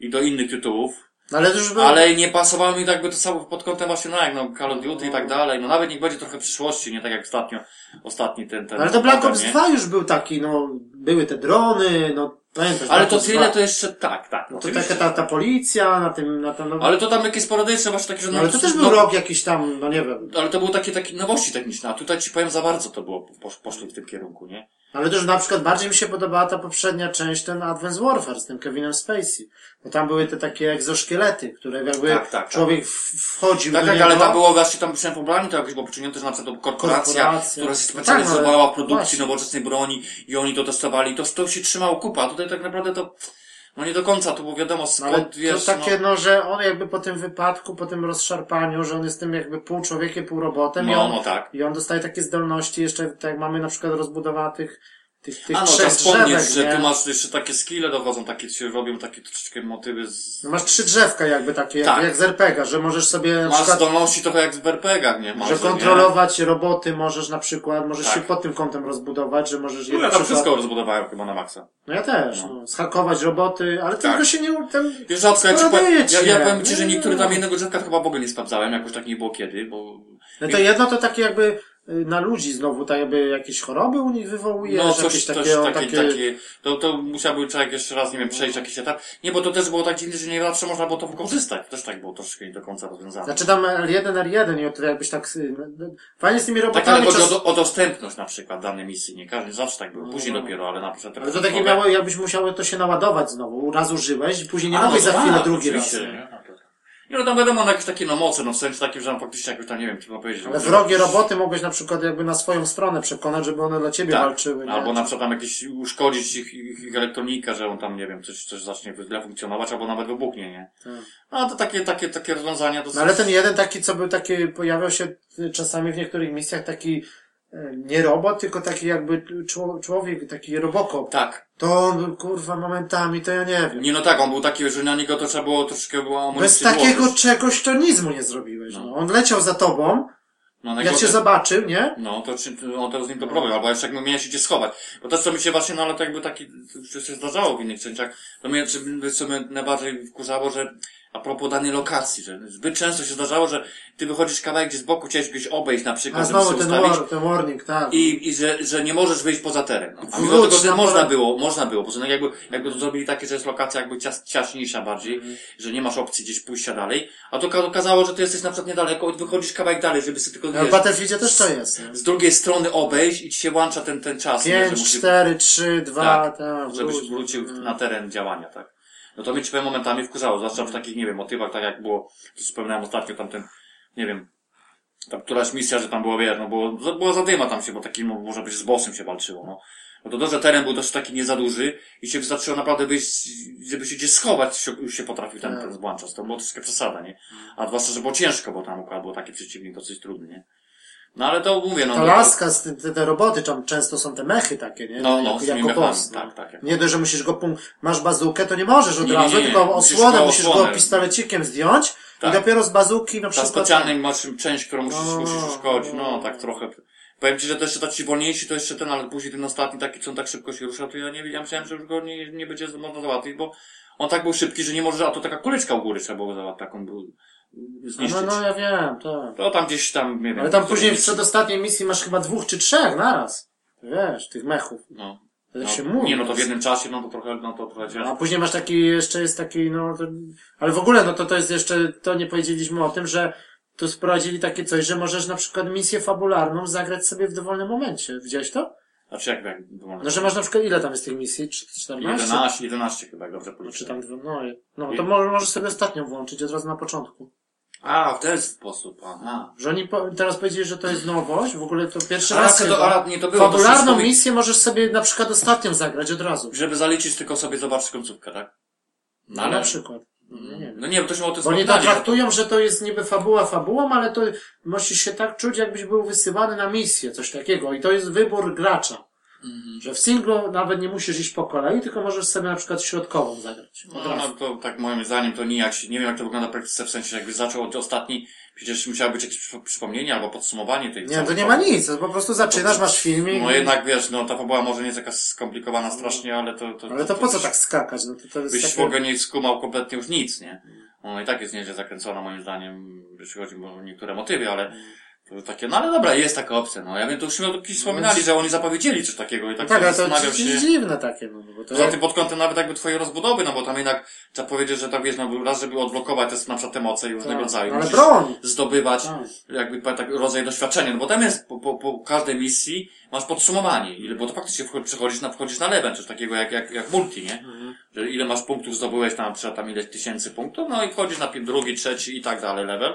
i do innych tytułów, No ale to już było... ale nie pasowało mi tak by to samo pod kątem właśnie, no jak, no Call of Duty i tak dalej, no nawet niech będzie trochę przyszłości, nie tak jak ostatnio, ostatni ten, ten. Ale to Black Ops nie? 2 już był taki, no, były te drony, no, pamiętasz? Ale to tyle 2. to jeszcze, tak, tak, No to taka ta, ta policja na tym, na tym, no, Ale to tam jakieś sporadyczne, właśnie takie, że no, ale to też był no, rok jakiś tam, no nie wiem. Ale to były takie, takie nowości techniczne, a tutaj ci powiem za bardzo to było, posz, poszli w tym kierunku, nie? Ale też na przykład bardziej mi się podobała ta poprzednia część, ten Advanced Warfare z tym Kevinem Spacey. Bo tam były te takie egzoszkielety, które jakby Tak, tak, tak. człowiek w- wchodził Tak, do tak, ale tam było właśnie tam pisałem pobrani, to jakoś było przyciągnięte, że na przykład to korporacja, Korporacja. która się No specjalizowała tak, no, w ale produkcji właśnie. nowoczesnej broni i oni to testowali, to, to się trzymało kupa, tutaj tak naprawdę to, no nie do końca, to było wiadomo No, ale skąd, wiesz, to takie, no, no, że on jakby po tym wypadku, po tym rozszarpaniu, że on jest tym jakby pół człowiekiem, pół robotem i no, on, no tak. i on dostaje takie zdolności jeszcze, tak jak mamy na przykład rozbudowane tych, tych, A no, trzech trzeba wspomnieć, drzewek, że nie? tu masz jeszcze takie skille dochodzą, takie się robią, takie troszeczkę motywy z... No masz trzy drzewka jakby takie, jak, Tak. jak z RPG, że możesz sobie Masz przykład zdolności trochę jak w RPG-ach, nie? Masz, Że nie? kontrolować roboty możesz na przykład, możesz Tak. się pod tym kątem rozbudować, że możesz No ja tam przykład... wszystko rozbudowałem chyba na maksa. No ja też, no. Zhakować roboty, ale Tak. tylko się nie... Ten... Wiesz, ja, ci powiem, ja, ci, ja nie? powiem ci, że Nie. niektóre tam jednego drzewka chyba w ogóle nie sprawdzałem, jakoś tak nie było kiedy, bo... No to jedno to takie jakby na ludzi znowu, tak jakby jakieś choroby u nich wywołuje, No, coś, jakieś coś takie, o, takie, takie... takie, to, to musiałby człowiek jeszcze raz, nie wiem, przejść jakiś etap. Nie, bo to też było tak dziwne, że nie zawsze można było to wykorzystać. Też tak było troszkę nie do końca rozwiązane. Znaczy tam L1, R1 i to jakbyś tak... y, no, Fajnie z tymi tak, robotami ale chodzi czas... o, do- o dostępność na przykład danej misji, nie każdy zawsze tak był. Później No. dopiero, ale na przykład... Ale to takie miało, jakbyś musiało to się naładować znowu. Raz użyłeś później nie A, no za tak, chwilę drugi raz. nie? No no tam wiadomo, na jakieś takie no moce, no w sensie takim, że tam faktycznie jakoś tam, nie wiem, trudno powiedzieć. Ale wrogie roboty mogłeś na przykład jakby na swoją stronę przekonać, żeby one dla ciebie Tak. walczyły. nie? Albo na przykład tam jakieś uszkodzić ich, ich, ich elektronikę, że on tam, nie wiem, coś, coś zacznie źle funkcjonować, albo nawet wybuchnie, nie? Tak. No to takie, takie, takie rozwiązania dosyć... No ale ten jeden taki, co był taki, pojawiał się czasami w niektórych misjach taki nie robot, tylko taki jakby czło- człowiek, taki robokop. Tak. To on był kurwa momentami, to ja nie wiem. Nie no tak, on był taki, że na niego to trzeba było troszkę było Bez takiego włożyć. czegoś to nic mu nie zrobiłeś. No. No. On leciał za tobą, No, jak cię zobaczył, nie? No, to, czy, on to z nim to problem, albo jeszcze jak miałeś się gdzie schować. Bo to, co mi się właśnie, no ale to jakby taki, to się zdarzało w innych częściach, to mnie, co mnie najbardziej wkurzało, że a propos danej lokacji, że zbyt często się zdarzało, że ty wychodzisz kawałek gdzie z boku, chciałeś gdzieś obejść na przykład, A żeby znowu się ten, ustawić. war, ten warning, tak. I, i że, że nie możesz wyjść poza teren. No. A Wróć mimo tego, że na można było, można było, bo to jakby, jakby to zrobili takie, że jest lokacja jakby cias, ciaśniejsza bardziej, Mhm. że nie masz opcji gdzieś pójścia dalej, a to ka- okazało, że ty jesteś na przykład niedaleko i wychodzisz kawałek dalej, żeby sobie tylko, No, w Battlefieldzie też to jest. Nie? z drugiej strony obejść i ci się łącza ten, ten czas, nie, że 5, musisz, 4, 3, 2, Tak, tak, żebyś wrócił na teren działania, tak. No to mnie ci momentami wkurzało, zwłaszcza w takich, nie wiem, motywach, tak jak było, to wspominałem ostatnio tamten, nie wiem, tam któraś misja, że tam było, wiesz, no było, było zadyma tam się, bo takim, no, może być z bossem się walczyło, no. No to że teren był też taki nie za duży i się wystarczyło naprawdę wyjść, żeby się gdzieś schować, się, już się potrafił ten, Tak. ten złączać. To było troszkę przesada, nie? A zwłaszcza, że było ciężko, bo tam układ był taki przeciwnik dosyć trudny, nie? No ale to mówię, no. Ta no, laska, z te, te, te roboty, tam często są te mechy takie, nie? No, no, tymi jako mechami, boss. no. tak, tak, jak- Nie dość, że musisz go, pum- masz bazukę, to nie możesz od Nie, razu, nie, nie. tylko Musisz osłonę musisz osłonę. go pistolecikiem zdjąć Tak. i dopiero z bazuki na Ta przykład... specjalnej masz część, którą musisz, No, musisz uszkodzić, no, tak trochę. Powiem ci, że to jeszcze taki wolniejsi, to jeszcze ten, ale później ten ostatni taki, co on tak szybko się rusza, to ja nie ja myślałem, że już go nie, nie będzie można załatwić, bo on tak był szybki, że nie może, a to taka kuleczka u góry trzeba było załatwić, taką był, zniszczyć. No, no, ja wiem, tak. To tam gdzieś tam, nie wiem. Ale tam to później w przedostatniej misji masz chyba dwóch czy trzech naraz. Wiesz, tych mechów. No. Tak no. się mówi. Nie, no to w jednym czasie, no to trochę, no to trochę A ciężko. później masz taki, jeszcze jest taki, no, to, ale w ogóle, no to to jest jeszcze, to nie powiedzieliśmy o tym, że tu sprowadzili takie coś, że możesz na przykład misję fabularną zagrać sobie w dowolnym momencie. Widziałeś to? A czy jak, jak, No, że masz na przykład, ile tam jest tych misji? Czy- 14? 11, 11 chyba, dobrze Czy policzyłem. tam, dwa- no, no to może, możesz sobie ostatnią włączyć od razu na początku. A, w ten sposób, aha. Że oni po, teraz powiedzieli, że to jest nowość, w ogóle to pierwszy raz to- chyba. a, nie, to było, Fabularną misję możesz sobie na przykład ostatnią zagrać od razu. Żeby zaliczyć, tylko sobie zobaczyć końcówkę, tak? No, na przykład. No, nie wiem. No nie wiem, to się o tym Bo wspominali, że traktują, że to jest niby fabuła fabułą, ale to musisz się tak czuć, jakbyś był wysyłany na misję, coś takiego. I to jest wybór gracza. Mhm. Że w singlu nawet nie musisz iść po kolei, tylko możesz sobie na przykład środkową zagrać. No, no to tak moim zdaniem to nijak się, nie wiem jak to wygląda w praktyce, w sensie jakby zaczął od ostatni, przecież musiało być jakieś przy- przypomnienie albo podsumowanie tej Nie, to nie ma nic, to po prostu zaczynasz, masz filmik. No jednak wiesz, no ta fabuła może nie jest jakaś skomplikowana strasznie, ale to... to Ale to po co tak skakać? No to, to jest Byś w takie... ogóle nie skumał kompletnie już nic, nie? Ona i tak jest nieźle zakręcona moim zdaniem, jeśli chodzi o niektóre motywy, ale to takie, no ale dobra, jest taka opcja, no. Ja wiem, to już mi o kiedyś wspominali, że oni zapowiedzieli coś takiego i tak, Tak, się ale to jest się... dziwne takie, no bo to Poza tym pod kątem nawet jakby twojej rozbudowy, no bo tam jednak trzeba powiedzieć, że tak wiesz, no raz, żeby odblokować te na przykład te moce i różnego Tak, rodzaju. ale musisz broń! Zdobywać Tak. jakby tak rodzaj doświadczenia, no bo tam jest po, po, po każdej misji masz podsumowanie, ile, bo to faktycznie przechodzisz na, wchodzisz na level, coś takiego jak, jak, jak multi, nie? Mhm. Że ile masz punktów zdobyłeś tam, na przykład tam ileś tysięcy punktów, no i wchodzisz na drugi, trzeci i tak dalej level.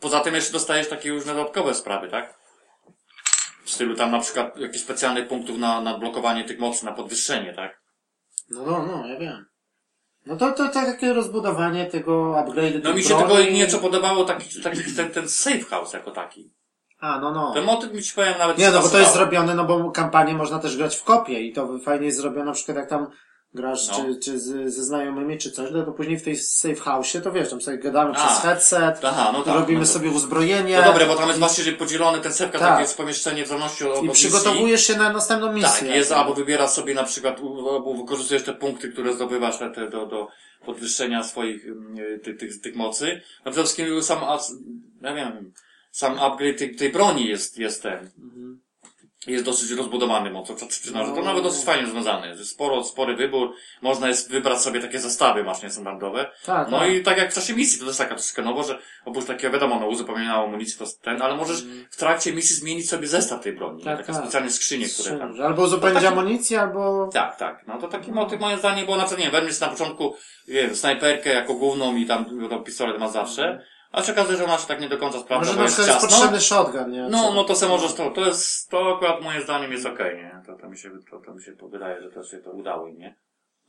Poza tym jeszcze dostajesz takie różne dodatkowe sprawy, tak? W stylu tam na przykład jakichś specjalnych punktów na, na blokowanie tych mocy, na podwyższenie, tak? No, no, no, ja wiem. No to, to, to takie rozbudowanie tego upgrade. No mi się tylko nieco podobało taki, taki ten, ten safe house jako taki. A, no, no. Ten motyw mi ci powiem nawet Nie, no bo to jest zrobione, no bo kampanię można też grać w kopie i to fajnie jest zrobione, na przykład jak tam grasz No. czy, czy z, ze znajomymi czy coś, no to później w tej safe house to wiesz, tam sobie gadamy A. przez headset, Aha, no tak, robimy no to- sobie uzbrojenie No dobre, bo tam jest właśnie podzielony ten sepka, Tak. jest pomieszczenie w zależności od i od misji. przygotowujesz się na następną misję. Tak, jest, albo wybierasz sobie na przykład, albo wykorzystujesz te punkty, które zdobywasz te, te, do, do podwyższenia swoich ym, tych, tych, tych mocy. No przede wszystkim sam, ja wiem, sam upgrade tej, tej broni jest, jest ten. Mhm. jest dosyć rozbudowany mocno, co przyczyna, że to No. nawet dosyć fajnie związany jest. Sporo, spory wybór, można jest wybrać sobie takie zestawy masz niestandardowe. Tak, No tak. i tak jak w czasie misji, to jest taka troszkę nowo, że oprócz takiego, wiadomo, no uzupełnienia amunicji to ten, ale możesz w trakcie misji zmienić sobie zestaw tej broni. Mm. Tak, takie tak. specjalne skrzynie, które tam... Albo uzupełnić No taki- amunicję, albo... Tak, tak. No to taki motyw moim zdaniem, bo na przykład, nie wiem, weźmiesz na początku, wiem, snajperkę jako główną i tam wiadomo, pistolet ma zawsze, a się okazuje, że ona się tak nie do końca sprawdza, Może bo na jest przykład jest ciasno. potrzebny shotgun, nie? No, no to se możesz to, to jest, to akurat moim zdaniem jest okej, nie? To, to mi się, to, to mi się wydaje, że to się to udało im, nie?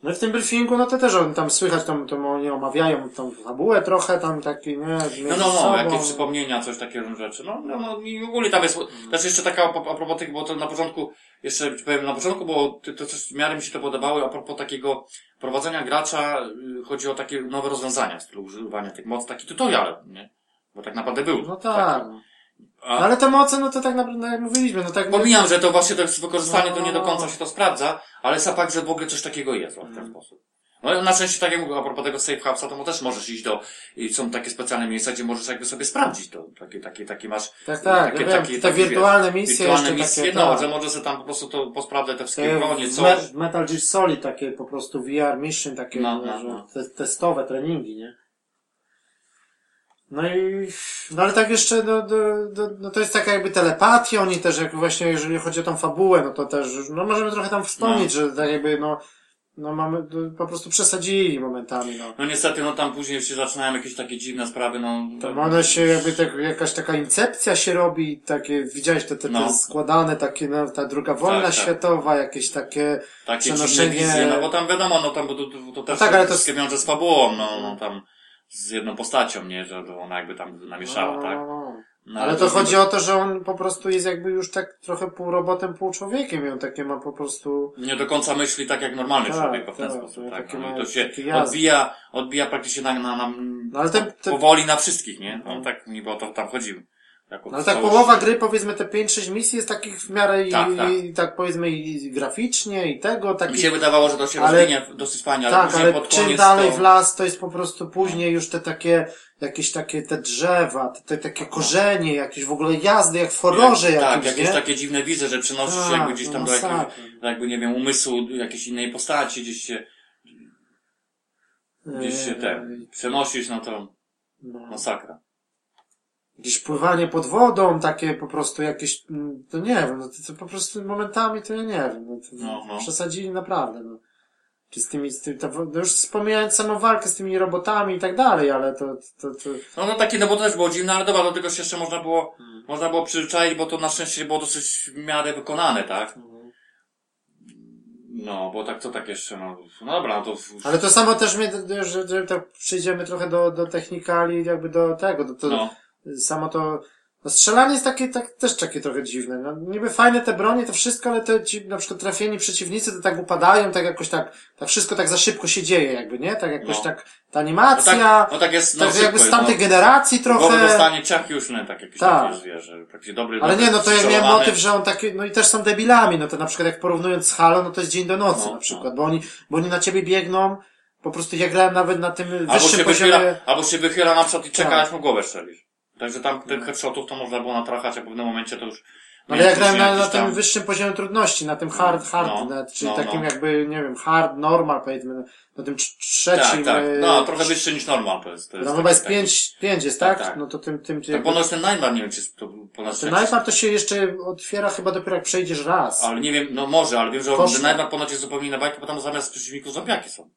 No i w tym briefingu, no to też on tam słychać, tam, tam oni omawiają tą fabułę trochę, tam taki, nie? No, no, no, jakieś przypomnienia, coś takiego rzeczy. No, no, no i ogólnie tam jest, też jeszcze taka, a propos tych, bo to na początku, jeszcze powiem, na początku, bo to, coś w miarę mi się to podobało, a propos takiego prowadzenia gracza, y, chodzi o takie nowe rozwiązania w stylu używania tych moc, taki tutorial, nie? Bo tak naprawdę był. No tak. Taki. No, A, ale te moce, no to tak naprawdę, no jak mówiliśmy, no tak... Pomijam, że to właśnie to jest wykorzystanie, to nie do No. końca się to sprawdza, ale sam fakt, że w ogóle coś takiego jest w ten Mm. sposób. No na szczęście, tak jak mówię, a propos tego Safe Hubsa, to też możesz iść do, i są takie specjalne miejsca, gdzie możesz jakby sobie sprawdzić to, takie, takie, takie masz, Tak, tak, takie, ja wiem, takie, te takie, wirtualne wiesz, misje wirtualne jeszcze misje, takie, no, tak. że może sobie tam po prostu to posprawdzać te wszystkie Takie bronie, coś. Me- Metal Gear Solid takie po prostu VR mission, takie No, no, no, no. Te, testowe treningi, nie? No i, no ale tak jeszcze, no, do, do, no to jest taka jakby telepatia, oni też jak właśnie, jeżeli chodzi o tą fabułę, no to też, no możemy trochę tam wspomnieć, że tak jakby, no, no mamy, no, po prostu przesadzili momentami, no. No niestety, no tam później się zaczynają jakieś takie dziwne sprawy, no. Tam one się jakby tak, jakaś taka incepcja się robi, takie, widziałeś te, te, te No. składane takie, no, ta druga wojna Tak, tak. światowa, jakieś takie, Takie przenoszenie- wizje, no bo tam wiadomo, no tam, bo to, to, to też tak, ale to wszystkie wiąże z fabułą, no, no tam, z jedną postacią, nie, że że ona jakby tam namieszała, no, tak? No, Ale to chodzi o to, że on po prostu jest jakby już tak trochę pół robotem, pół człowiekiem i on takie ma po prostu... Nie do końca myśli tak jak normalny Tak, człowiek, bo w ten tak, sposób, tak. No, i to się odbija, odbija praktycznie na, na, na No, ale te- te- powoli na wszystkich, nie? No tak, niby o to tam chodziło. Jako No ale tak połowa gry, powiedzmy te 5-6 misji jest takich w miarę i Tak, tak, tak. i tak powiedzmy i graficznie i tego, Mi takich... się wydawało, że to się Ale- rozwinie dosyć fajnie, ale Tak, później ale pod czym dalej to... w las, to jest po prostu później już te takie, jakieś takie te drzewa, te, te takie korzenie, jakieś w ogóle jazdy, jak w horrorze jak, Tak, jakimś, jakieś nie? takie dziwne wizy, że przenosisz się Tak, jakby gdzieś tam no do jakiegoś, jakby nie wiem, umysłu jakiejś innej postaci, gdzieś się, gdzieś się Eee, ten, przenosisz, no to no. masakra. Gdzieś pływanie pod wodą, takie po prostu jakieś, mm, to nie wiem, no to, to po prostu momentami to ja nie wiem, no to No, no. przesadzili naprawdę, no. Czy z tymi, z tym, to, no już wspomniałem samą walkę z tymi robotami i tak dalej, ale to, to, to, No, no takie, no bo to też było dziwne, ale dobra, do tego się jeszcze można było, Hmm. można było przyzwyczaić, bo to na szczęście było dosyć w miarę wykonane, tak? No, bo tak, co tak jeszcze, no, no dobra, no to... ale to samo też mnie, że, że tak przyjdziemy trochę do, do technikali, jakby do tego, do, to, No, samo to, no strzelanie jest takie, tak, też takie trochę dziwne. No, niby fajne te bronie, to wszystko, ale te ci, na przykład trafieni przeciwnicy to tak upadają, tak jakoś tak, tak wszystko tak za szybko się dzieje jakby, nie? Tak jakoś No. tak, ta no animacja, tak, no tak jest, no tak jakby z szybko, tamtej no. generacji Głowy trochę. dostanie ciach już, no, tak jakiś Tak. taki zwierzę, taki dobry, Ale dobry, nie, no to ja miałem motyw, że on taki, no i też są debilami, no to na przykład jak porównując z Halo, no to jest dzień do nocy No, na przykład, bo oni, bo oni na ciebie biegną, po prostu ja grałem nawet na tym Albo wyższym się, poziomie. wychyla, albo się wychyla na przykład i czeka, Tak. aż mu głowę strzelisz. Także tam tych headshotów to można było natrachać, a w pewnym momencie to już... Ale ja miałem grałem na, na jakiś tym tam- wyższym poziomie trudności, na tym hard, hardnet, czyli no, takim no. jakby, nie wiem, hard, normal powiedzmy, na tym trz- trzecim. Tak, tak. e, No, trochę wyższy niż normal to jest. To jest taki- chyba jest pięć, pięć jest, tak? Tak, tak. No to tym, tym, Tak, jakby, ponoć ten Nightmare, nie wiem, czy jest to ponad ten sześć. najpierw to się jeszcze otwiera chyba dopiero jak przejdziesz raz. Ale nie wiem, no może, ale wiem, że Koszmar. ten Nightmare ponoć jest zupełnie inna bajka, bo tam zamiast przeciwników zombiaki są.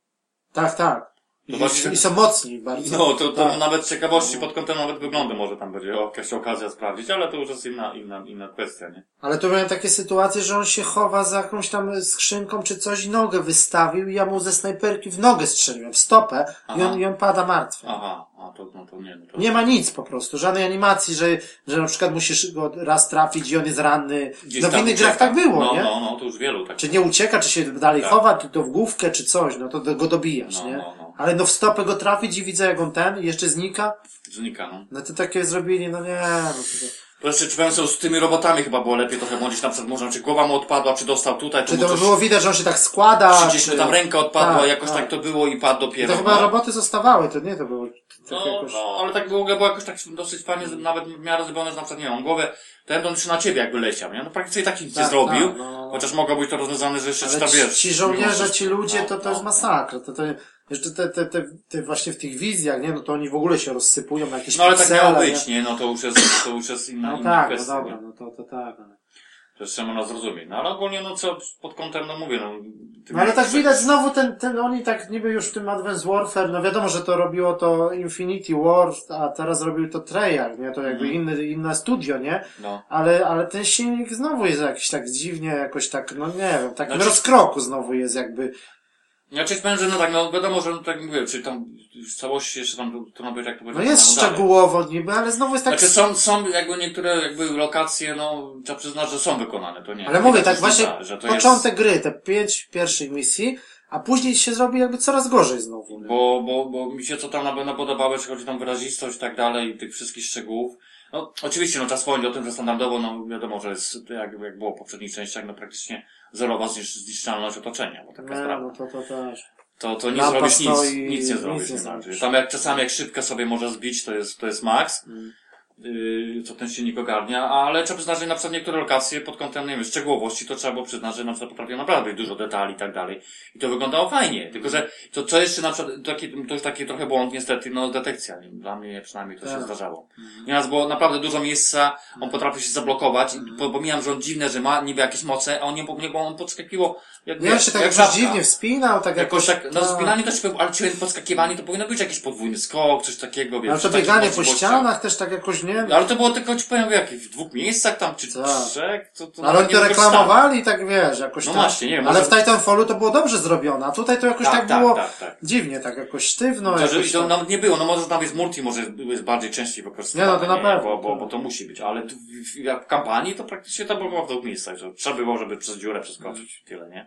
Tak, tak. I, No właśnie- I są mocni bardzo. No, to, to tak. nawet z ciekawości pod kątem nawet wyglądu może tam będzie jakaś okazja sprawdzić, ale to już jest inna, inna, inna kwestia, nie? Ale tu miałem takie sytuacje, że on się chowa za jakąś tam skrzynką czy coś, nogę wystawił i ja mu ze snajperki w nogę strzeliłem, w stopę i on, i on pada martwy. Aha, a to, no to nie, no to... Nie ma nic po prostu, żadnej animacji, że, że na przykład musisz go raz trafić i on jest ranny. Gdzieś no w innych grach tak było, no, nie? No, no, to już wielu tak. Czy nie ucieka, czy się dalej Tak. chowa, czy to w główkę, czy coś, no to go dobijasz, No, nie? no, no. Ale no w stopę go trafić i widzę jak on ten jeszcze znika, Znika, no. no to takie zrobili, no nie, no to, To jeszcze czy powiem sobie, z tymi robotami chyba było lepiej trochę młodzić, na przykład może, czy głowa mu odpadła, czy dostał tutaj, Czy mu to coś- było widać, że on się tak składa? czy gdzieś mu czy- tam ręka odpadła, Tak, jakoś tak. tak. to było i padł dopiero. to chyba no. roboty zostawały, to nie, to było tak No, jakoś... no, ale tak było, było jakoś tak dosyć fajnie, nawet w miarę zrobione, że na przykład, nie wiem, głowę, ten to jeszcze na ciebie jakby leciał, nie? No praktycznie tak nic nie Tak, zrobił, tak, no. chociaż mogło być to rozwiązane, że jeszcze Ale ci, wiesz. ci żołnierze, ci ludzie, to, to no, jest no. masakra. To, to, jeszcze te, te, te, te właśnie w tych wizjach, nie, no to oni w ogóle się rozsypują na jakieś No ale tak piksele, miało nie? być, nie? No to już jest, to już jest inna, No inna tak, no kwestia. dobra, nie? no to, to tak. ale- To jeszcze można zrozumieć. No ale ogólnie, no co, pod kątem, no mówię, no... No ale tak coś- widać znowu ten, ten, oni tak niby już w tym Advanced Warfare, no wiadomo, że to robiło to Infinity War, a teraz robił to Treyarch, nie, to jakby Mhm. inny, inne studio, nie? No. Ale, ale ten silnik znowu jest jakiś tak dziwnie, jakoś tak, no nie wiem, takim Znaczy- rozkroku znowu jest jakby. Powiem, że no tak, no wiadomo, że no, tak mówię, czy tam w całości jeszcze tam trudno powiedzieć, jak to będzie No jest dalej. szczegółowo niby, ale znowu jest tak... Znaczy są, są jakby niektóre jakby lokacje, no trzeba przyznać, że są wykonane, to nie. Ale nie mówię, jest tak właśnie to początek gry, te pięć pierwszych misji, a później się zrobi jakby coraz gorzej znowu. Jest, nie? bo, bo, bo mi się co tam na pewno podobało, jeśli chodzi tam wyrazistość i tak dalej, i tych wszystkich szczegółów. No, oczywiście, no czas wspomnieć o tym, że standardowo, no wiadomo, że jest, jak, jak było w poprzednich częściach, no praktycznie zerowa znisz- zniszczalność otoczenia, bo taka Nie, sprawa. no to, to też. To, to nic Lampa zrobisz, nic, nic nic nie nie zrobisz, nie zrobisz. znaczy. Tam jak, czasami jak szybkę sobie może zbić, to jest, to jest max. Mm. Yy, co ten silnik ogarnia, ale trzeba przyznać, że na przykład niektóre lokacje pod kątem, nie wiem, szczegółowości, to trzeba było przyznać, że na przykład potrafią naprawdę być dużo detali i tak dalej. I to wyglądało fajnie. Tylko, że to, co jeszcze na przykład, taki, to już taki trochę błąd niestety, no detekcja. Dla mnie przynajmniej to się Tak. zdarzało. Nieraz było naprawdę dużo miejsca, on potrafił się zablokować, po- pomijam, że on dziwne, że ma niby jakieś moce, a on nie, nie bo on podskakiwał jak, Nie, on się tak jak żabka. dziwnie wspinał, tak Jakoś jakoś... tak, no spinanie też, ale czy podskakiwanie to powinno być jakiś podwójny skok, coś takiego, wiesz. Ale to bieganie po ścianach też tak jakoś, nie Ale to było tylko, ci powiem, jakich, w dwóch miejscach tam, czy Tak. trzech, to, to Ale oni to reklamowali tak wiesz, jakoś No tam. właśnie, nie wiem, Ale może- w Titanfallu to było dobrze zrobione, a tutaj to jakoś tak, Tak, tak, było tak, tak. dziwnie, tak jakoś sztywno. To, jakoś to tak. nawet nie było, no może tam jest multi, może jest bardziej częściej wykorzystywane. Nie, no to na pewno, Bo, bo, tak. bo to musi być, ale tu, w, w, jak w kampanii to praktycznie to było w dwóch miejscach, że trzeba było, żeby przez dziurę przeskoczyć, tyle, nie?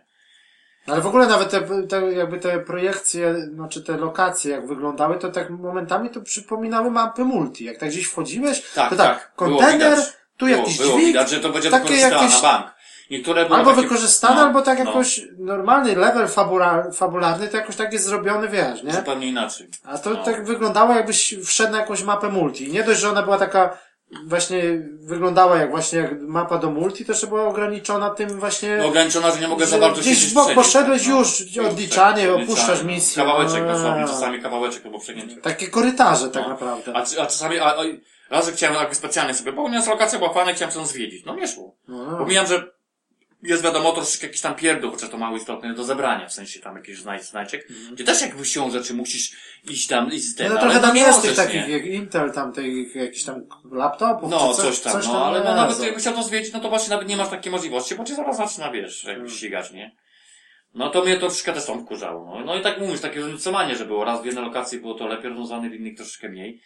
Ale w ogóle nawet te, te, jakby te projekcje, znaczy te lokacje jak wyglądały, to tak momentami to przypominały mapy multi. Jak tak gdzieś wchodziłeś, Tak, to tak, tak, kontener, widać. tu było, jakiś było dźwig, widać, że to będzie takie jakieś- na bank. Niektóre były albo takie, wykorzystane, no, albo tak no, jakoś normalny level fabula, fabularny, to jakoś tak jest zrobiony, wiesz, nie? Zupełnie inaczej. A to No. tak wyglądało jakbyś wszedł na jakąś mapę multi. Nie dość, że ona była taka właśnie wyglądała jak właśnie jak mapa do multi, to jeszcze była ograniczona tym właśnie No, ograniczona, że nie mogę za bardzo gdzieś bok siedzieć, poszedłeś no. już, odliczanie, tak, opuszczasz misję. Kawałeczek dosłownie, czasami kawałeczek albo przegnięcie. takie korytarze tak No. naprawdę. A, a czasami, a, a, razy chciałem jakby specjalnie sobie, bo u nas lokacja była fajna, chciałem sobie zwiedzić. No nie szło. No. Pomijam, że jest wiadomo troszeczkę jakiś tam pierdół, chociaż to mało istotne do zebrania, w sensie tam jakiś znajdź, znajdźek, gdzie też jakby siłą rzeczy musisz iść tam, iść z. No ale trochę no tam jest tych takich jak Intel, tam tych jakichś tam laptopów, No, czy coś tam, no, ale no, jest. nawet jakbyś chciał to zwiedzić, no to właśnie nawet nie masz takiej możliwości, bo cię zaraz zaczyna, wiesz, Hmm. jakbyś ścigać, nie? No to mnie to troszeczkę też tam wkurzało, no. No i tak mówisz, takie różnicowanie, że było raz w jednej lokacji było to lepiej rozwiązane, w innych troszeczkę mniej.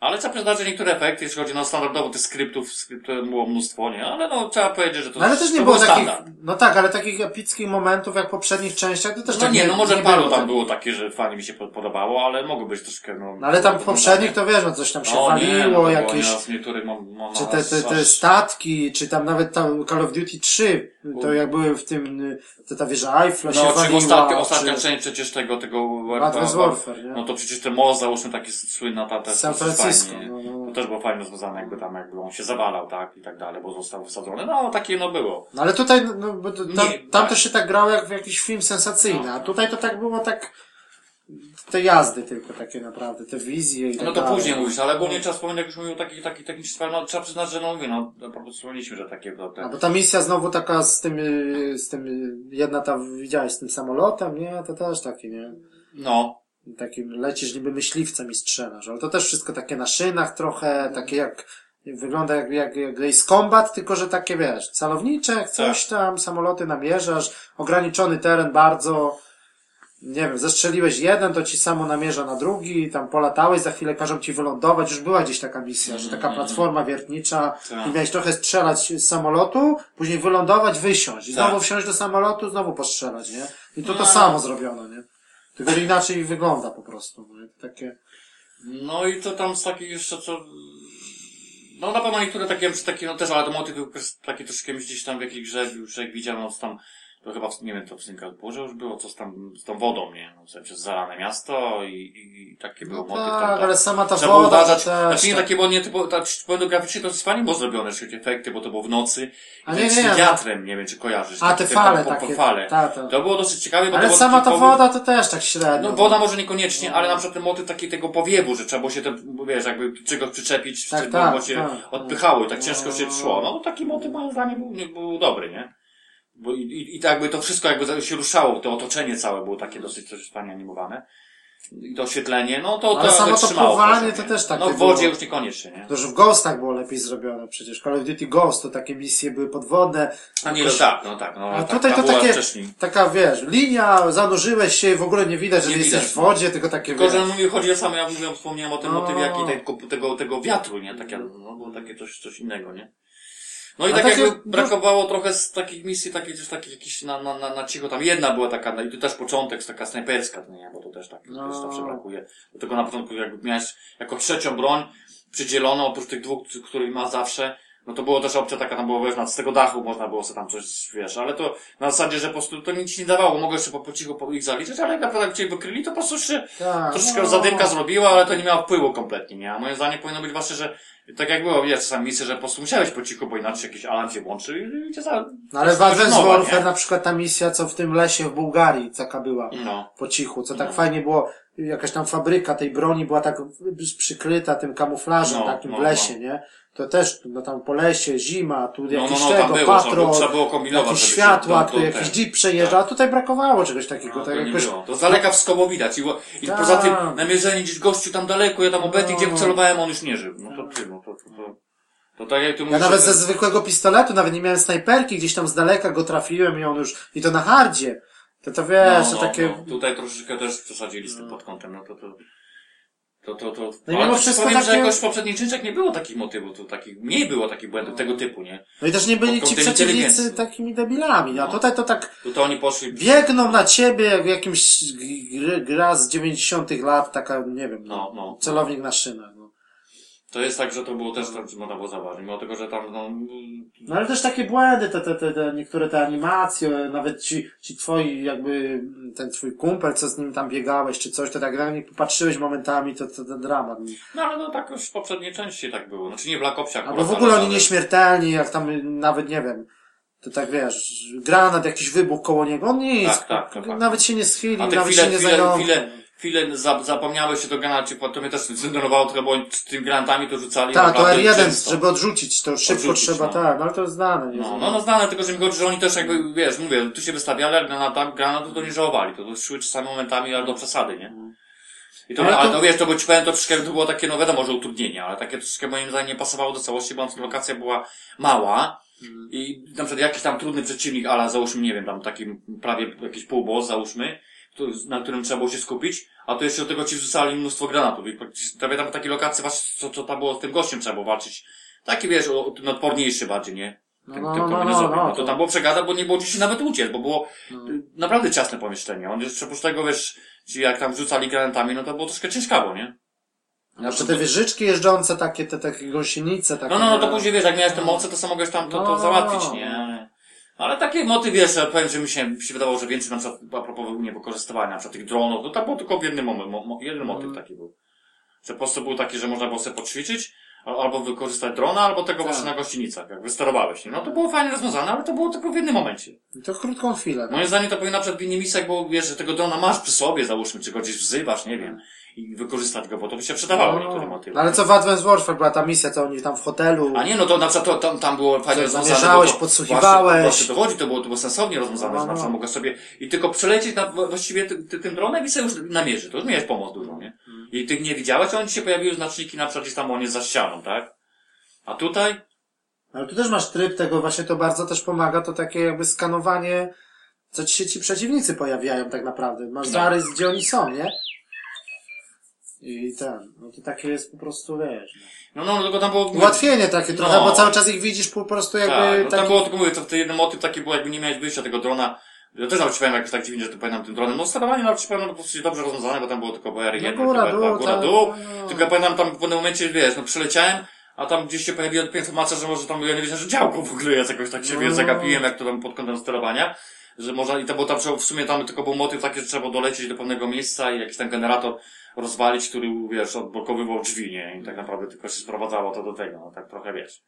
Ale trzeba przyznać, że niektóre efekty, jeśli chodzi na standardowo tych skryptów, skryptów było mnóstwo, nie? Ale no, trzeba powiedzieć, że to, No, ale też nie było był takich, standard. no tak, ale takich epickich momentów jak w poprzednich częściach, to też No tak nie, no może nie paru było tam tak. było takie, że fajnie mi się pod- podobało, ale mogły być troszkę, no... No ale tam w poprzednich to wiesz, no coś tam się no, nie, no, waliło, to jakieś, było niektórych mam, mam czy te, te, te statki, czy tam nawet tam Call of Duty 3, to jak były w tym, to ta wieża Eiffla się No, czy waliła, ostatnia, ostatnia czy część przecież tego, tego... Advanced Warfare, nie? No to przecież ten most, załóżmy taki słynna ta, ta San Francisco, no, no. To też było fajnie rozwiązane, jakby tam, jakby on się zawalał, tak, i tak dalej, bo został wysadzony. No, takie no było. No ale tutaj, no, no bo to, tam, Nie, tam tak. to się tak grało jak w jakiś film sensacyjny, a No. tutaj to tak było tak, te jazdy tylko takie naprawdę, te wizje i tak No to dalej. później mówisz, ale ogólnie trzeba wspomnieć, jak już mówił o takich, takich technicznych sprawach, no trzeba przyznać, że no mówię, no, no po prostu wspomnieliśmy, że takie, no, A te, bo ta misja znowu taka z tym, y, z tym, jedna tam widziałeś z tym samolotem, nie? To też takie, nie? no, Takim lecisz niby myśliwcem i strzelasz, ale to też wszystko takie na szynach trochę, takie jak, wygląda jak, jak, jak Ace Combat, tylko że takie wiesz, celowniczek, coś Tak. tam, samoloty namierzasz, ograniczony teren bardzo, nie wiem, zestrzeliłeś jeden, to ci samo namierza na drugi, tam polatałeś, za chwilę każą ci wylądować, już była gdzieś taka misja, że taka platforma wiertnicza Tak. i miałeś trochę strzelać z samolotu, później wylądować, wysiąść i Tak. znowu wsiąść do samolotu, znowu postrzelać, nie? I to to No. samo zrobiono, nie? Tylko inaczej wygląda po prostu, nie? Takie... no i to tam z takich jeszcze co, No na pewno niektóre takie, takie no też, ale to motyw takie troszkę gdzieś tam w jakiej grze już jak widziałem, no tam, to chyba, nie wiem, to w Singapurze już było, coś tam z tą wodą, nie? No, w sensie zalane miasto i, i, i takie było No motyw tak, tam. ale sama ta Trzeba woda uważać, też, znaczy nie tak. takie, bo nie typu, tak, pornograficznie to fajnie było zrobione, jeszcze efekty, bo to było w nocy. A nie, nie, nie, z tym no. wiatrem, nie wiem, czy kojarzysz. A takie te fale po, takie. fale. Ta, ta. To było dosyć ciekawe, bo Ale sama ta woda to też tak średnio. no woda może niekoniecznie, ale na przykład ten motyw taki tego powiewu, że trzeba było się ten, wiesz, jakby czegoś przyczepić, Tak, tak, bo się tak, odpychało i tak ciężko No. się szło. No taki motyw moim zdaniem był, nie, był dobry, nie? Bo i, i, i tak jakby to wszystko jakby się ruszało, to otoczenie całe było takie dosyć coś fajnie animowane. I to oświetlenie, no to, Ale to samo to poziom, to też takie No w wodzie było. już niekoniecznie, nie? To, że w Ghostach było lepiej zrobione przecież. Call of Duty Ghost to takie misje były podwodne. A nie, no Jakoś- tak, no tak, no A tak, tutaj tam to takie, wcześniej. taka wiesz, linia, zanurzyłeś się i w ogóle nie widać, że Nie ty widać, jesteś w no. wodzie, tylko takie Tylko, że mówię, chodzi o samo, ja mówiłem, wspomniałem o tym No. motywie, jaki tego, tego, tego wiatru, nie? Takie, no, było takie coś, coś innego, nie? No i tak jakby brakowało trochę z takich misji, takich gdzieś takich jakichś na, na, na, na cicho. Tam jedna była taka, no i to też początek, taka snajperska, to nie, bo to też tak, No. też zawsze brakuje. Do tego na początku jakby miałeś jako trzecią broń przydzieloną, oprócz tych dwóch, których ma zawsze, no to było też opcja taka, tam było, nad z tego dachu można było sobie tam coś, wiesz, ale to na zasadzie, że po prostu to nic nie dawało, mogłeś sobie po, po cichu po ich zaliczyć, ale jak naprawdę cię wykryli, to po prostu się Tak, troszeczkę no. zadymka zrobiła, ale to nie miało wpływu kompletnie, nie? A moim zdaniem powinno być właśnie, że tak jak było, wiesz, czasami misje, że po prostu musiałeś po cichu, bo inaczej jakiś alarm się włączył i cię za... No ale w Advanced Warfare nie? na przykład ta misja, co w tym lesie w Bułgarii, taka była. No. po cichu, co tak No. fajnie było, jakaś tam fabryka tej broni była tak przykryta tym kamuflażem No, takim no, w lesie, nie? To też, no tam po lesie, zima, tu No, jakiś no, no, tam tego, było, patrol, trzeba było kombinować, jakieś światła, tu jakiś jeep przejeżdża, a tutaj brakowało czegoś takiego, No, tak to jakoś, było. To z daleka w skoło widać i, i Tak. poza tym namierzenie gdzieś gościu tam daleko, ja tam obecnie, No. gdzie celowałem, on już nie żył. No to ty, no to, to, to, to tak jak ty ja mówisz, nawet że ze zwykłego pistoletu, nawet nie miałem snajperki, gdzieś tam z daleka go trafiłem i on już, i to na hardzie, to to wiesz, no, to no, takie, no. Tutaj troszeczkę też przesadzili z tym pod kątem, no to to... To, to, to, No i mimo to wszystko powiem, że takie- jakoś w poprzednich czynszach nie było takich motywów, to takich, mniej było takich błędów tego typu, nie? no i też nie byli ci przeciwnicy takimi debilami, a No. tutaj to tak, To, to oni poszli... biegną na ciebie jak w jakimś gra z 90 lat, taka, nie wiem, No, no. celownik na szynach. To jest tak, że to było też, tak, że można było zauważyć, mimo tego, że tam, no... no ale też takie błędy, te, te, te, te niektóre te animacje, nawet ci, ci twoi, jakby ten twój kumpel, co z nim tam biegałeś, czy coś, to tak na nich popatrzyłeś momentami, to, to, to dramat. No ale no tak już w poprzedniej części tak było. Znaczy nie w Black Opsie Albo w ogóle ale- oni nieśmiertelni, jak tam nawet, nie wiem, to tak wiesz, granat, jakiś wybuch koło niego, on nic, Tak, tak, to fakt. nawet się nie schylił, nawet chwile, się nie zająknął. chwile, chwile za, zapomniałeś się do granacie, to mnie też zdenerwowało trochę, bo z tymi granatami to rzucali Tak, to naprawdę R1, często. żeby odrzucić, to szybko Odrzucić, trzeba, no. tak, no ale to jest znane. Nie? No, no, no znane, tylko że mi chodzi, że oni też jakby, wiesz, mówię, tu się wystawiali, ale granata, granatu to nie żałowali, to, to szły czasami momentami ale do przesady, nie? I to, Ale ale to- to, wiesz, to bo ci powiem, to troszkę to było takie, no wiadomo, że utrudnienie, ale takie troszkę moim zdaniem nie pasowało do całości, bo lokacja była mała i na przykład jakiś tam trudny przeciwnik, ale załóżmy, nie wiem, tam taki prawie jakiś półboss, załóżmy, na którym trzeba było się skupić, a to jeszcze do tego ci wrzucali mnóstwo granatów i praktycznie- prawie tam takie lokacje co, co tam było z tym gościem trzeba było walczyć. Taki wiesz, o- ten odporniejszy bardziej, nie? No, Tym, no, tym no, no, kombinezowym. no, No, to tam było przegada, bo nie było gdzieś nawet uciec, bo było No. y, naprawdę ciasne pomieszczenie. On jeszcze oprócz tego, wiesz, jak tam rzucali granatami, no to było troszkę ciężkawo, nie? Znaczy te wieżyczki jeżdżące, takie, te takie gąsienice, takie. No, no, no to później wiesz, jak miałeś te moce, to sam mogłeś tam to, to No. załatwić, nie? Ale takie moty, wiesz, ja powiem, że mi się, mi się wydawało, że więcej na przykład a propos nie wykorzystywania, na przykład tych dronów, to tam było tylko w jednym moment, mo, jeden motyw Mm. taki był. Że po prostu był taki, że można było sobie poćwiczyć, al- albo wykorzystać drona, albo tego Tak. właśnie na gościnicach, jak wysterowałeś, nie? No to było fajnie rozwiązane, ale to było tylko w jednym momencie. To krótką chwilę. Moim zdaniem to powinno na przykład w innych misjach, bo wiesz, że tego drona masz przy sobie, załóżmy, czy go gdzieś wzywasz, nie wiem, i wykorzystać go, bo to by się przydawało niektóre motywy. No ale co w Advanced Warfare była ta misja, co oni tam w hotelu. A nie, no to na przykład to, tam, tam było fajnie rozwiązane. zamierzałeś, to, podsłuchiwałeś. Właśnie, właśnie to chodzi, to było, to było sensownie rozwiązane, No, że na no. przykład mogę sobie i tylko przelecieć na, właściwie ty, ty, tym dronem i sobie już namierzy. To już miałeś pomoc dużą, nie? Mm. I tych nie widziałeś, a oni się pojawiły znaczniki na przykład gdzieś tam on jest za ścianą, tak? A tutaj, Ale tu też masz tryb tego, właśnie to bardzo też pomaga, to takie jakby skanowanie, co ci się ci przeciwnicy pojawiają tak naprawdę. Masz No. zarys, gdzie oni są, nie? I ten, no to takie jest po prostu, wiesz. no, no, tylko tam było... Ułatwienie takie trochę, No. bo cały czas ich widzisz po prostu jakby Tak, no tam taki... było, tylko mówię, to w ten jeden motyw taki był, jakby nie miałeś wyjścia tego drona. Ja też powiem jakoś tak dziwnie, że to pamiętam tym dronem. No sterowanie powiem, no po prostu dobrze rozwiązane, bo tam było tylko BR1, No góra, tylko dół, góra, tak, dół. no. Tylko ja pamiętam tam w pewnym momencie, wiesz, no przyleciałem, A tam gdzieś się pojawiła taka informacja, że może tam, ja nie wiedziałem, że działko w ogóle jest jakoś tak się, No. wiesz, zagapiłem, jak to tam pod kątem sterowania. Że można, i to było tam, w sumie tam tylko był motyw taki, że trzeba było dolecieć do pewnego miejsca i jakiś tam generator rozwalić, który, wiesz, odblokowywał drzwi, nie? I tak naprawdę tylko się sprowadzało to do tego, no tak trochę, wiesz.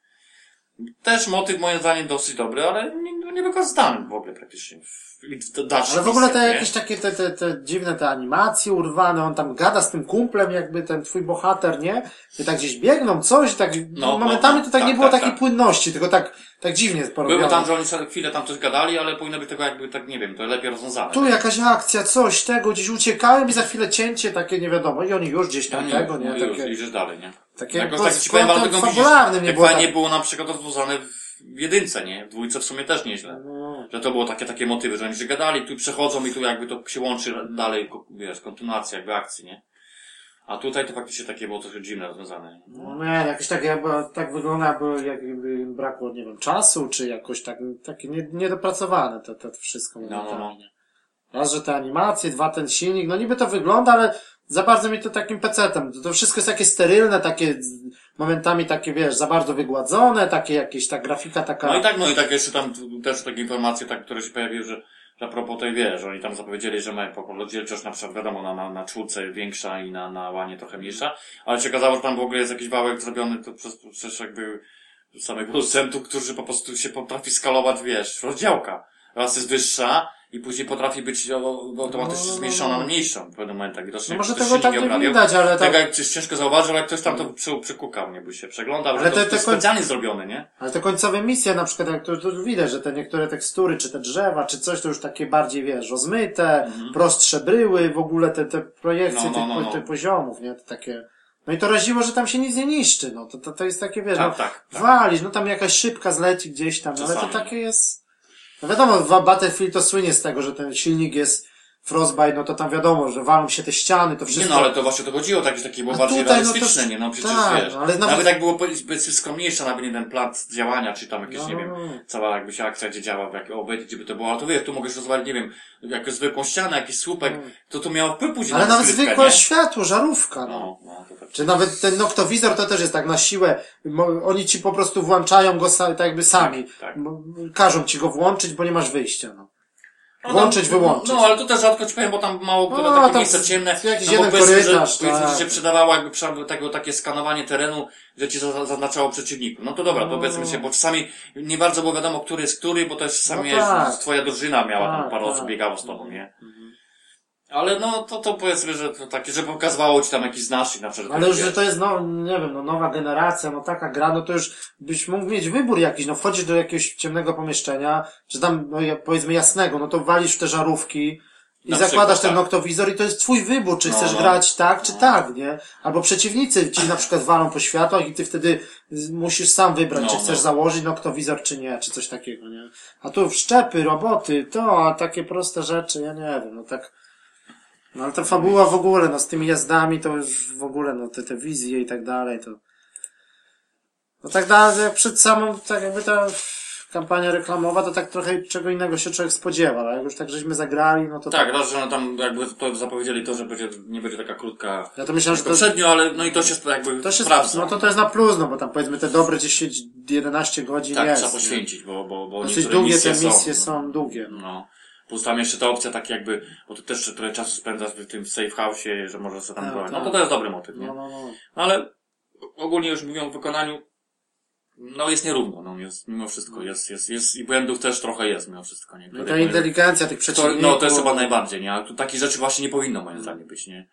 Też motyw moim zdaniem dosyć dobry, ale nie, nie wykorzystany w ogóle praktycznie. W, w dalszych Ale w ogóle te nie? jakieś takie te, te, te dziwne te animacje urwane, on tam gada z tym kumplem, jakby ten twój bohater, nie? I tak gdzieś biegną, coś, tak, No, momentami no, to tak, tak, nie było tak, takiej tak. płynności, tylko tak, tak dziwnie porobione. Było tam, że oni chwilę tam coś gadali, ale powinno być tego jakby, tak nie wiem, to lepiej rozwiązane. Tu jakaś akcja, coś tego, gdzieś uciekałem i za chwilę cięcie takie nie wiadomo i oni już gdzieś tam No tego, nie? no już, Takie, idziesz dalej, nie? takie Jakoś tak ci powiem, fabularnym nie jak było fajnie tak. było na przykład rozwiązane w jedynce, nie? W dwójce w sumie też nieźle. No. Że to było takie, takie motywy, że oni się gadali, tu przechodzą i tu jakby to się łączy dalej, ko- wiesz, kontynuacja jakby akcji, nie? A tutaj to faktycznie takie było trochę dziwne rozwiązane. No nie, jakieś takie, jakby, tak wygląda, jakby, jakby brakło, nie wiem, czasu, czy jakoś tak, takie nie, niedopracowane to, to wszystko. No, no, no. Raz, że te animacje, dwa, ten silnik, no niby to wygląda, ale za bardzo mi to takim pecetem. To, wszystko jest takie sterylne, takie momentami takie, wiesz, za bardzo wygładzone, takie jakieś, ta grafika taka... No i tak, no i tak jeszcze tam też takie informacje, tak, które się pojawiły, że, a propos tej, wiesz, oni tam zapowiedzieli, że mają rozdzielczość na przykład, wiadomo, na, na, na czwórce większa i na, na łanie trochę mniejsza, ale się okazało, że tam w ogóle jest jakiś wałek zrobiony to przez, przez jakby samych producentów, którzy po prostu się potrafi skalować, wiesz, rozdziałka. Raz jest wyższa i później potrafi być automatycznie No, no, no, zmniejszona na mniejszą w pewnym momentach. Widocznie No może tego tak nie obrabiał. widać, ale tak... Tego jak ciężko zauważyć, ale jak ktoś tam to przy, przykukał, nie by się przeglądał, Ale że to, te- to te jest koń- specjalnie zrobione, nie? Ale te końcowe misje, na przykład, jak to, to widać, że te niektóre tekstury, czy te drzewa, czy coś, to już takie bardziej, wiesz, rozmyte, prostsze bryły, w ogóle te, te projekcje Mhm. No, no, tych, tych poziomów, nie? To takie... No i to raziło, że tam się nic nie niszczy, no. To, to, to jest takie, wiesz, Tak, no, tak, tak. walisz, no tam jakaś szybka zleci gdzieś tam, no, ale to Czasami. takie jest... No wiadomo, Battlefield to słynie z tego, że ten silnik jest Frostbite, no to tam wiadomo, że walą się te ściany, to Nie wszystko... no, ale to właśnie to chodziło, takie, takie było A bardziej tutaj, no to- realistyczne, nie? No przecież tak, wiesz, ale nawet- nawet jak było skromniejsze, nawet nie ten plan działania, czy tam jakieś, No, nie no, wiem, no. cała jakby się akcja gdzie działa, jak obejdzie, gdzie by to było, ale to wiesz, tu mogłeś rozwalić, nie wiem, jakąś zwykłą ścianę, jakiś słupek, to to miało wpływ później Ale na nawet skrytkę, zwykłe nie? światło, żarówka, no. No, no, to tak. Czy nawet ten noktowizor to też jest tak na siłę. Oni ci po prostu włączają go tak jakby sami. tak. Mo- Każą ci go włączyć, bo nie masz wyjścia, no. No, Włączyć, tam- wyłączyć. No, ale to też rzadko ci powiem, bo tam mało które No, takie tam miejsca ciemne. jakiś no, jeden powiedzmy, korytarz, że, powiedzmy, tak. że się przydawało jakby tego takie skanowanie terenu, że ci za- zaznaczało przeciwniku. No to dobra, to powiedzmy się, bo czasami nie bardzo było wiadomo, który jest który, bo też No sami tak. twoja drużyna miała tam Tak, parę tak. osób biegało z tobą, nie? Ale no, to, to powiedzmy, że to takie, że pokazywało ci tam jakiś znacznik na przykład. Ale już, że to jest, no, nie wiem, no, nowa generacja, no taka gra, no to już byś mógł mieć wybór jakiś, no wchodzisz do jakiegoś ciemnego pomieszczenia, czy tam, no powiedzmy jasnego, no to walisz w te żarówki i Na zakładasz przykład, ten tak. noktowizor i to jest twój wybór, czy No, chcesz no. grać tak, czy tak, nie? Albo przeciwnicy ci na przykład walą po światłach i ty wtedy musisz sam wybrać, No, czy chcesz no. założyć noktowizor, czy nie, czy coś takiego, nie? A tu wszczepy, roboty, to, a takie proste rzeczy, ja nie wiem, no tak. No ale ta fabuła w ogóle, no z tymi jazdami to już w ogóle, no te, te wizje i tak dalej, to... No tak dalej, jak przed samą, tak jakby ta kampania reklamowa, to tak trochę czego innego się człowiek spodziewał, ale jak już tak żeśmy zagrali, no to Tak, raz, że no tam jakby to zapowiedzieli to, że będzie, nie będzie taka krótka Ja to myślałem, że to, poprzednio, ale no i to się jakby to się sprawdza. no to to jest na plus, no bo tam powiedzmy te dobre 10, 11 godzin tak, jest. trzeba nie? poświęcić, bo, bo, bo Dosyć niektóre długie misje te misje są, długie. No. No. Plus tam jeszcze ta opcja tak jakby, bo ty też trochę czasu spędzasz w tym safe house'ie, że możesz sobie tam Tak, broń. tak. No to to jest dobry motyw, nie? No, no, no. Ale ogólnie już mówią o wykonaniu, no jest nierówno, no jest, mimo wszystko, jest, jest, jest i błędów też trochę jest mimo wszystko, nie? No Które- ta inteligencja tych przeciwników. no to jest chyba najbardziej, nie? A tu takich rzeczy właśnie nie powinno moim zdaniem być, nie?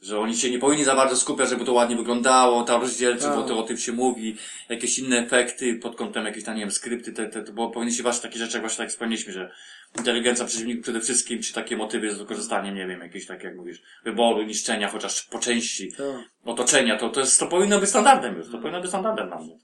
Że oni się nie powinni za bardzo skupiać, żeby to ładnie wyglądało, ta rozdzielczość, Tak. bo to o tym się mówi, jakieś inne efekty pod kątem jakieś tam, nie wiem, skrypty, te, te, bo powinni się właśnie takie rzeczy, jak właśnie tak wspomnieliśmy, że inteligencja przeciwników przede wszystkim, czy takie motywy z wykorzystaniem, nie wiem, jakieś tak jak mówisz, wyboru, niszczenia, chociaż po części, To. otoczenia, to, to jest, to powinno być standardem już, to powinno być standardem dla mnie.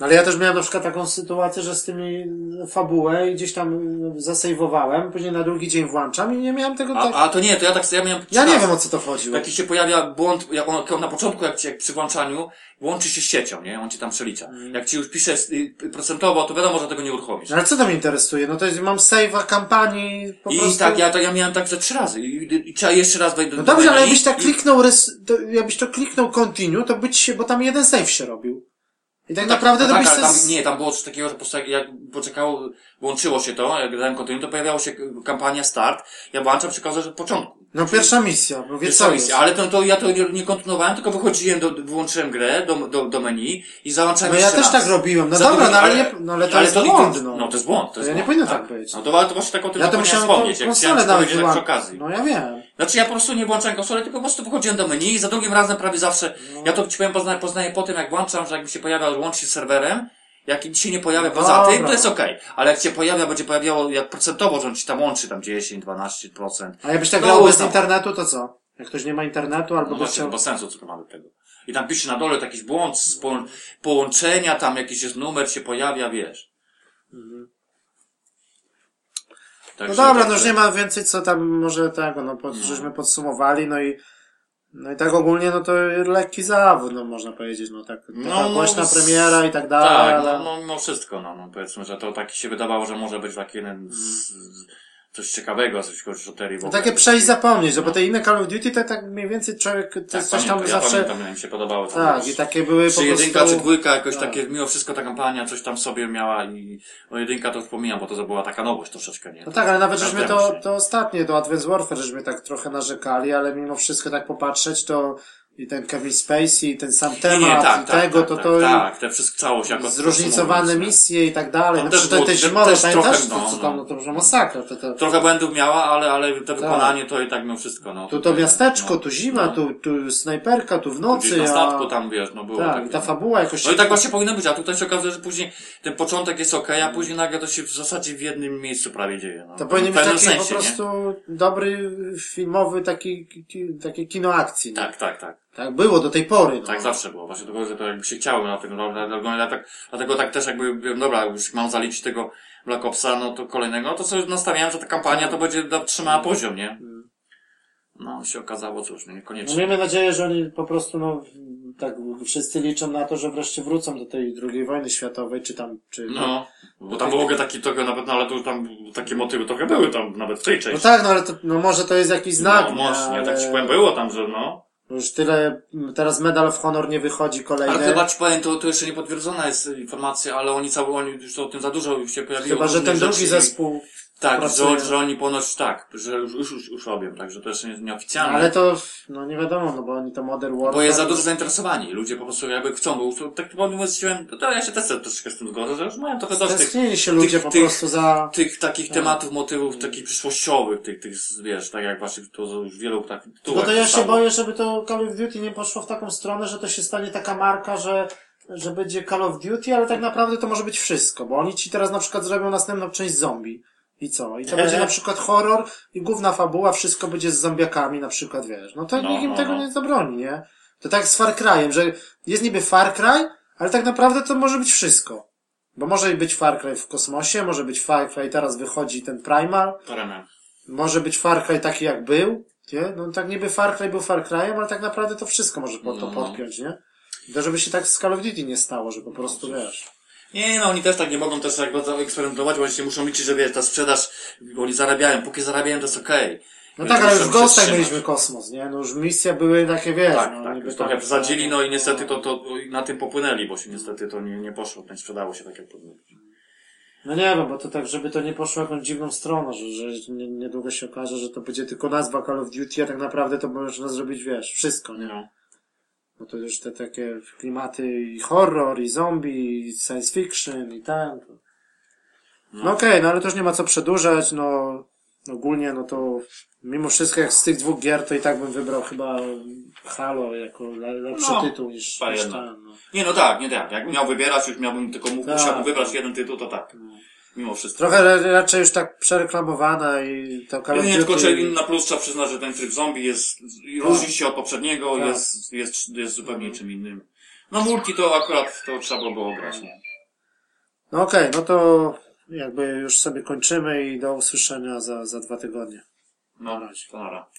No ale ja też miałem na przykład taką sytuację, że z tymi fabułę i gdzieś tam y, zasejwowałem, później na drugi dzień włączam i nie miałem tego tak... A, a to nie, to ja tak, ja miałem Ja nie wiem o co to chodziło. Taki się pojawia błąd, jak on, na początku, jak, ci, jak przy włączaniu, łączy się z siecią, nie? On ci tam przelicza. Jak ci już pisze y, procentowo, to wiadomo, że tego nie uruchomisz. No ale co to mnie interesuje? No to jest, mam save'a kampanii po I prostu... tak, ja, to, ja miałem tak że trzy razy. I, i, i trzeba jeszcze raz wejść do No dobrze, ale jakbyś tak i- kliknął, res... to, jakbyś to kliknął continue, to być się, bo tam jeden save się robił. I tak naprawdę to tak, se tam, z- nie, tam było coś takiego, że jak- poczekało, włączyło się to, jak dałem kontynuum, to pojawiało się kampania start. Ja włączam przekazać od początku. No pierwsza misja, bo wie Pierwsza co misja, ale to, to ja to nie, nie kontynuowałem, tylko wychodziłem, do, wyłączyłem grę do, do, do menu i załączałem No ja też raz. tak robiłem. No Za dobra, no ale, nie, no ale to jest to, błąd, no. no to jest błąd. To, To jest ja nie błąd, powinno tak być. No to, to właśnie tak o tym Ja to musiałem wspomnieć, jak chciałem konsolę ci nawet tak przy okazji. No ja wiem. Znaczy ja po prostu nie włączałem konsoli, tylko po prostu wychodziłem do menu i za drugim razem prawie zawsze, No. ja to ci powiem, poznaję, poznaję po tym, jak włączam, że jak mi się pojawia łącznie z serwerem, jak ci się nie pojawia No poza dobra. tym, to jest okej. Ale jak się pojawia, będzie pojawiało, jak procentowo, że on ci tam łączy tam 10, 12%. A jakbyś tak No, grał bez uznam. internetu, to co? Jak ktoś nie ma internetu, albo No właśnie, chciał... no bez sensu, co to ma do tego. I tam pisze na dole jakiś błąd z po, połączenia, tam jakiś jest numer się pojawia, wiesz. No Także- dobra, no już także- nie ma więcej co tam może tego, no pod, żeśmy podsumowali, no i no i tak ogólnie, no to lekki zawód, no można powiedzieć, no tak, No, taka no, głośna premiera i tak dalej, Tak, ale... no, no mimo wszystko, no, no powiedzmy, że to tak się wydawało, że może być taki jeden z, z, coś ciekawego, coś o w No takie przejść zapomnieć, no bo te inne Call of Duty to tak mniej więcej człowiek, to tak, jest coś tam pamiętam, zawsze... Ja pamiętam, mi się podobało. tam, tak, i takie były po Czy jedynka, prostu... czy dwójka, jakoś tak. takie, mimo wszystko ta kampania coś tam sobie miała i, no jedynka to już pomijam, bo to była taka nowość troszeczkę, nie? No tak, ale nawet żeśmy to, to ostatnie, do Advanced Warfare, żeśmy tak trochę narzekali, ale mimo wszystko tak popatrzeć, to i ten Kevin Spacey, i ten sam Nie, temat, nie, tak, i tak, tego, tak, to tak, to tak, te wszystko całość jako zróżnicowane misje i tak dalej. No No też te, te też zimowe, pamiętasz, trochę, to, co no, tam, no. no to już masakra, to, to, Trochę błędów miała, ale, ale to wykonanie to i tak mimo wszystko, no. tu to miasteczko, no, tu zima, no. tu, tu snajperka, tu w Gdzieś nocy, na statku tam, wiesz, no było tak, tak. ta fabuła jakoś... No i tak właśnie powinno być, a tutaj się okazuje, że później ten początek jest okej, a później nagle to się w zasadzie w jednym miejscu prawie dzieje. No. To powinien być taki sensie, po prostu dobry filmowy taki, ki- takie kino akcji. nie? nie? Tak, tak, tak. Tak było do tej pory. No. Tak zawsze było. Właśnie tylko, że to jakby się chciało na tym, no, tak, dlatego tak też jakby, wiem, dobra, już mam zaliczyć tego Black Opsa, no to kolejnego, to sobie nastawiałem, że ta kampania to będzie trzymała poziom, nie? No, się okazało, cóż, No, niekoniecznie. miejmy nadzieję, że oni po prostu, no, tak wszyscy liczą na to, że wreszcie wrócą do tej drugiej wojny światowej, czy tam, czy... No, bo tam w ogóle taki trochę nawet, no ale tu tam takie motywy trochę były tam nawet w tej No części. tak, no ale to, no może to jest jakiś znak, no, nie, ale tak ci powiem, było tam, że no. Już tyle, teraz Medal of Honor nie wychodzi kolejny. Ale chyba ci powiem, to, to jeszcze nie potwierdzona jest informacja, ale oni cały, oni już o tym za dużo już się pojawiło. Chyba, że ten drugi zespół, Tak, że, że oni ponoć tak, że już, już, już, już robią, także to jeszcze nie, nieoficjalne. ale to, no nie wiadomo, no bo oni to Modern Warfare... Bo jest za dużo zainteresowanie. Ludzie po prostu jakby chcą, bo tak pomyślałem, to ja się też troszeczkę z tym zgodzę, że już mają trochę dość tych, się ludzie tych- po prostu za... tych takich Tak. tematów, motywów takich przyszłościowych, tych, tych, wiesz, tak jak właśnie to już wielu tak No to ja się boję, żeby to Call of Duty nie poszło w taką stronę, że to się stanie taka marka, że, że będzie Call of Duty, ale tak naprawdę to może być wszystko, bo oni ci teraz na przykład zrobią następną część zombie. I co? I to będzie na przykład horror i główna fabuła, wszystko będzie z zombiakami na przykład, wiesz. No to No, nikt im no, tego no. nie zabroni, nie? To tak z Far Cry'em, że jest niby Far Cry, ale tak naprawdę to może być wszystko. Bo może być Far Cry w kosmosie, może być Far Cry, teraz wychodzi ten Primal, Paramount. może być Far Cry taki jak był, nie? No tak niby Far Cry był Far Cry'em, ale tak naprawdę to wszystko może pod to No, no. podpiąć, nie? To żeby się tak z Call of Duty nie stało, że po prostu wiesz. Nie, no oni też tak nie mogą też tak bardzo eksperymentować, bo oni się muszą liczyć, że wiesz, ta sprzedaż, bo oni zarabiają, póki zarabiają to jest okej. No Więc tak, ale już w Ghostach mieliśmy kosmos, nie? No już misje były takie, wiesz, Tak, no, tak, już trochę przesadzili, no i niestety to, to na tym popłynęli, bo się niestety to nie, nie poszło, nie sprzedało się tak jak powinno. No nie wiem, bo to tak, żeby to nie poszło jakąś dziwną stronę, że, że nie- niedługo się okaże, że to będzie tylko nazwa Call of Duty, a tak naprawdę to można zrobić, wiesz, wszystko, nie? No. Bo to już te takie klimaty i horror, i zombie, i science fiction, i ten. to- No okej, no ale już nie ma co przedłużać, no ogólnie, no to mimo wszystko jak z tych dwóch gier, to i tak bym wybrał chyba Halo jako le- lepszy No, tytuł niż, niż ten, no. Nie, no tak, nie tak. Jak miał wybierać, już miałbym tylko mógł, Tak. musiałbym wybrać jeden tytuł, to tak. Mimo wszystko. Trochę ra- raczej już tak przereklamowana i to Call of nie, tylko czy na plus trzeba przyznać, że ten tryb zombie jest, różni się od poprzedniego, Tak. jest, jest, jest zupełnie czym innym. No multi to akurat, to trzeba było było grać, nie? No okej, no to jakby już sobie kończymy i do usłyszenia za, za dwa tygodnie. No, Na razie. to nara.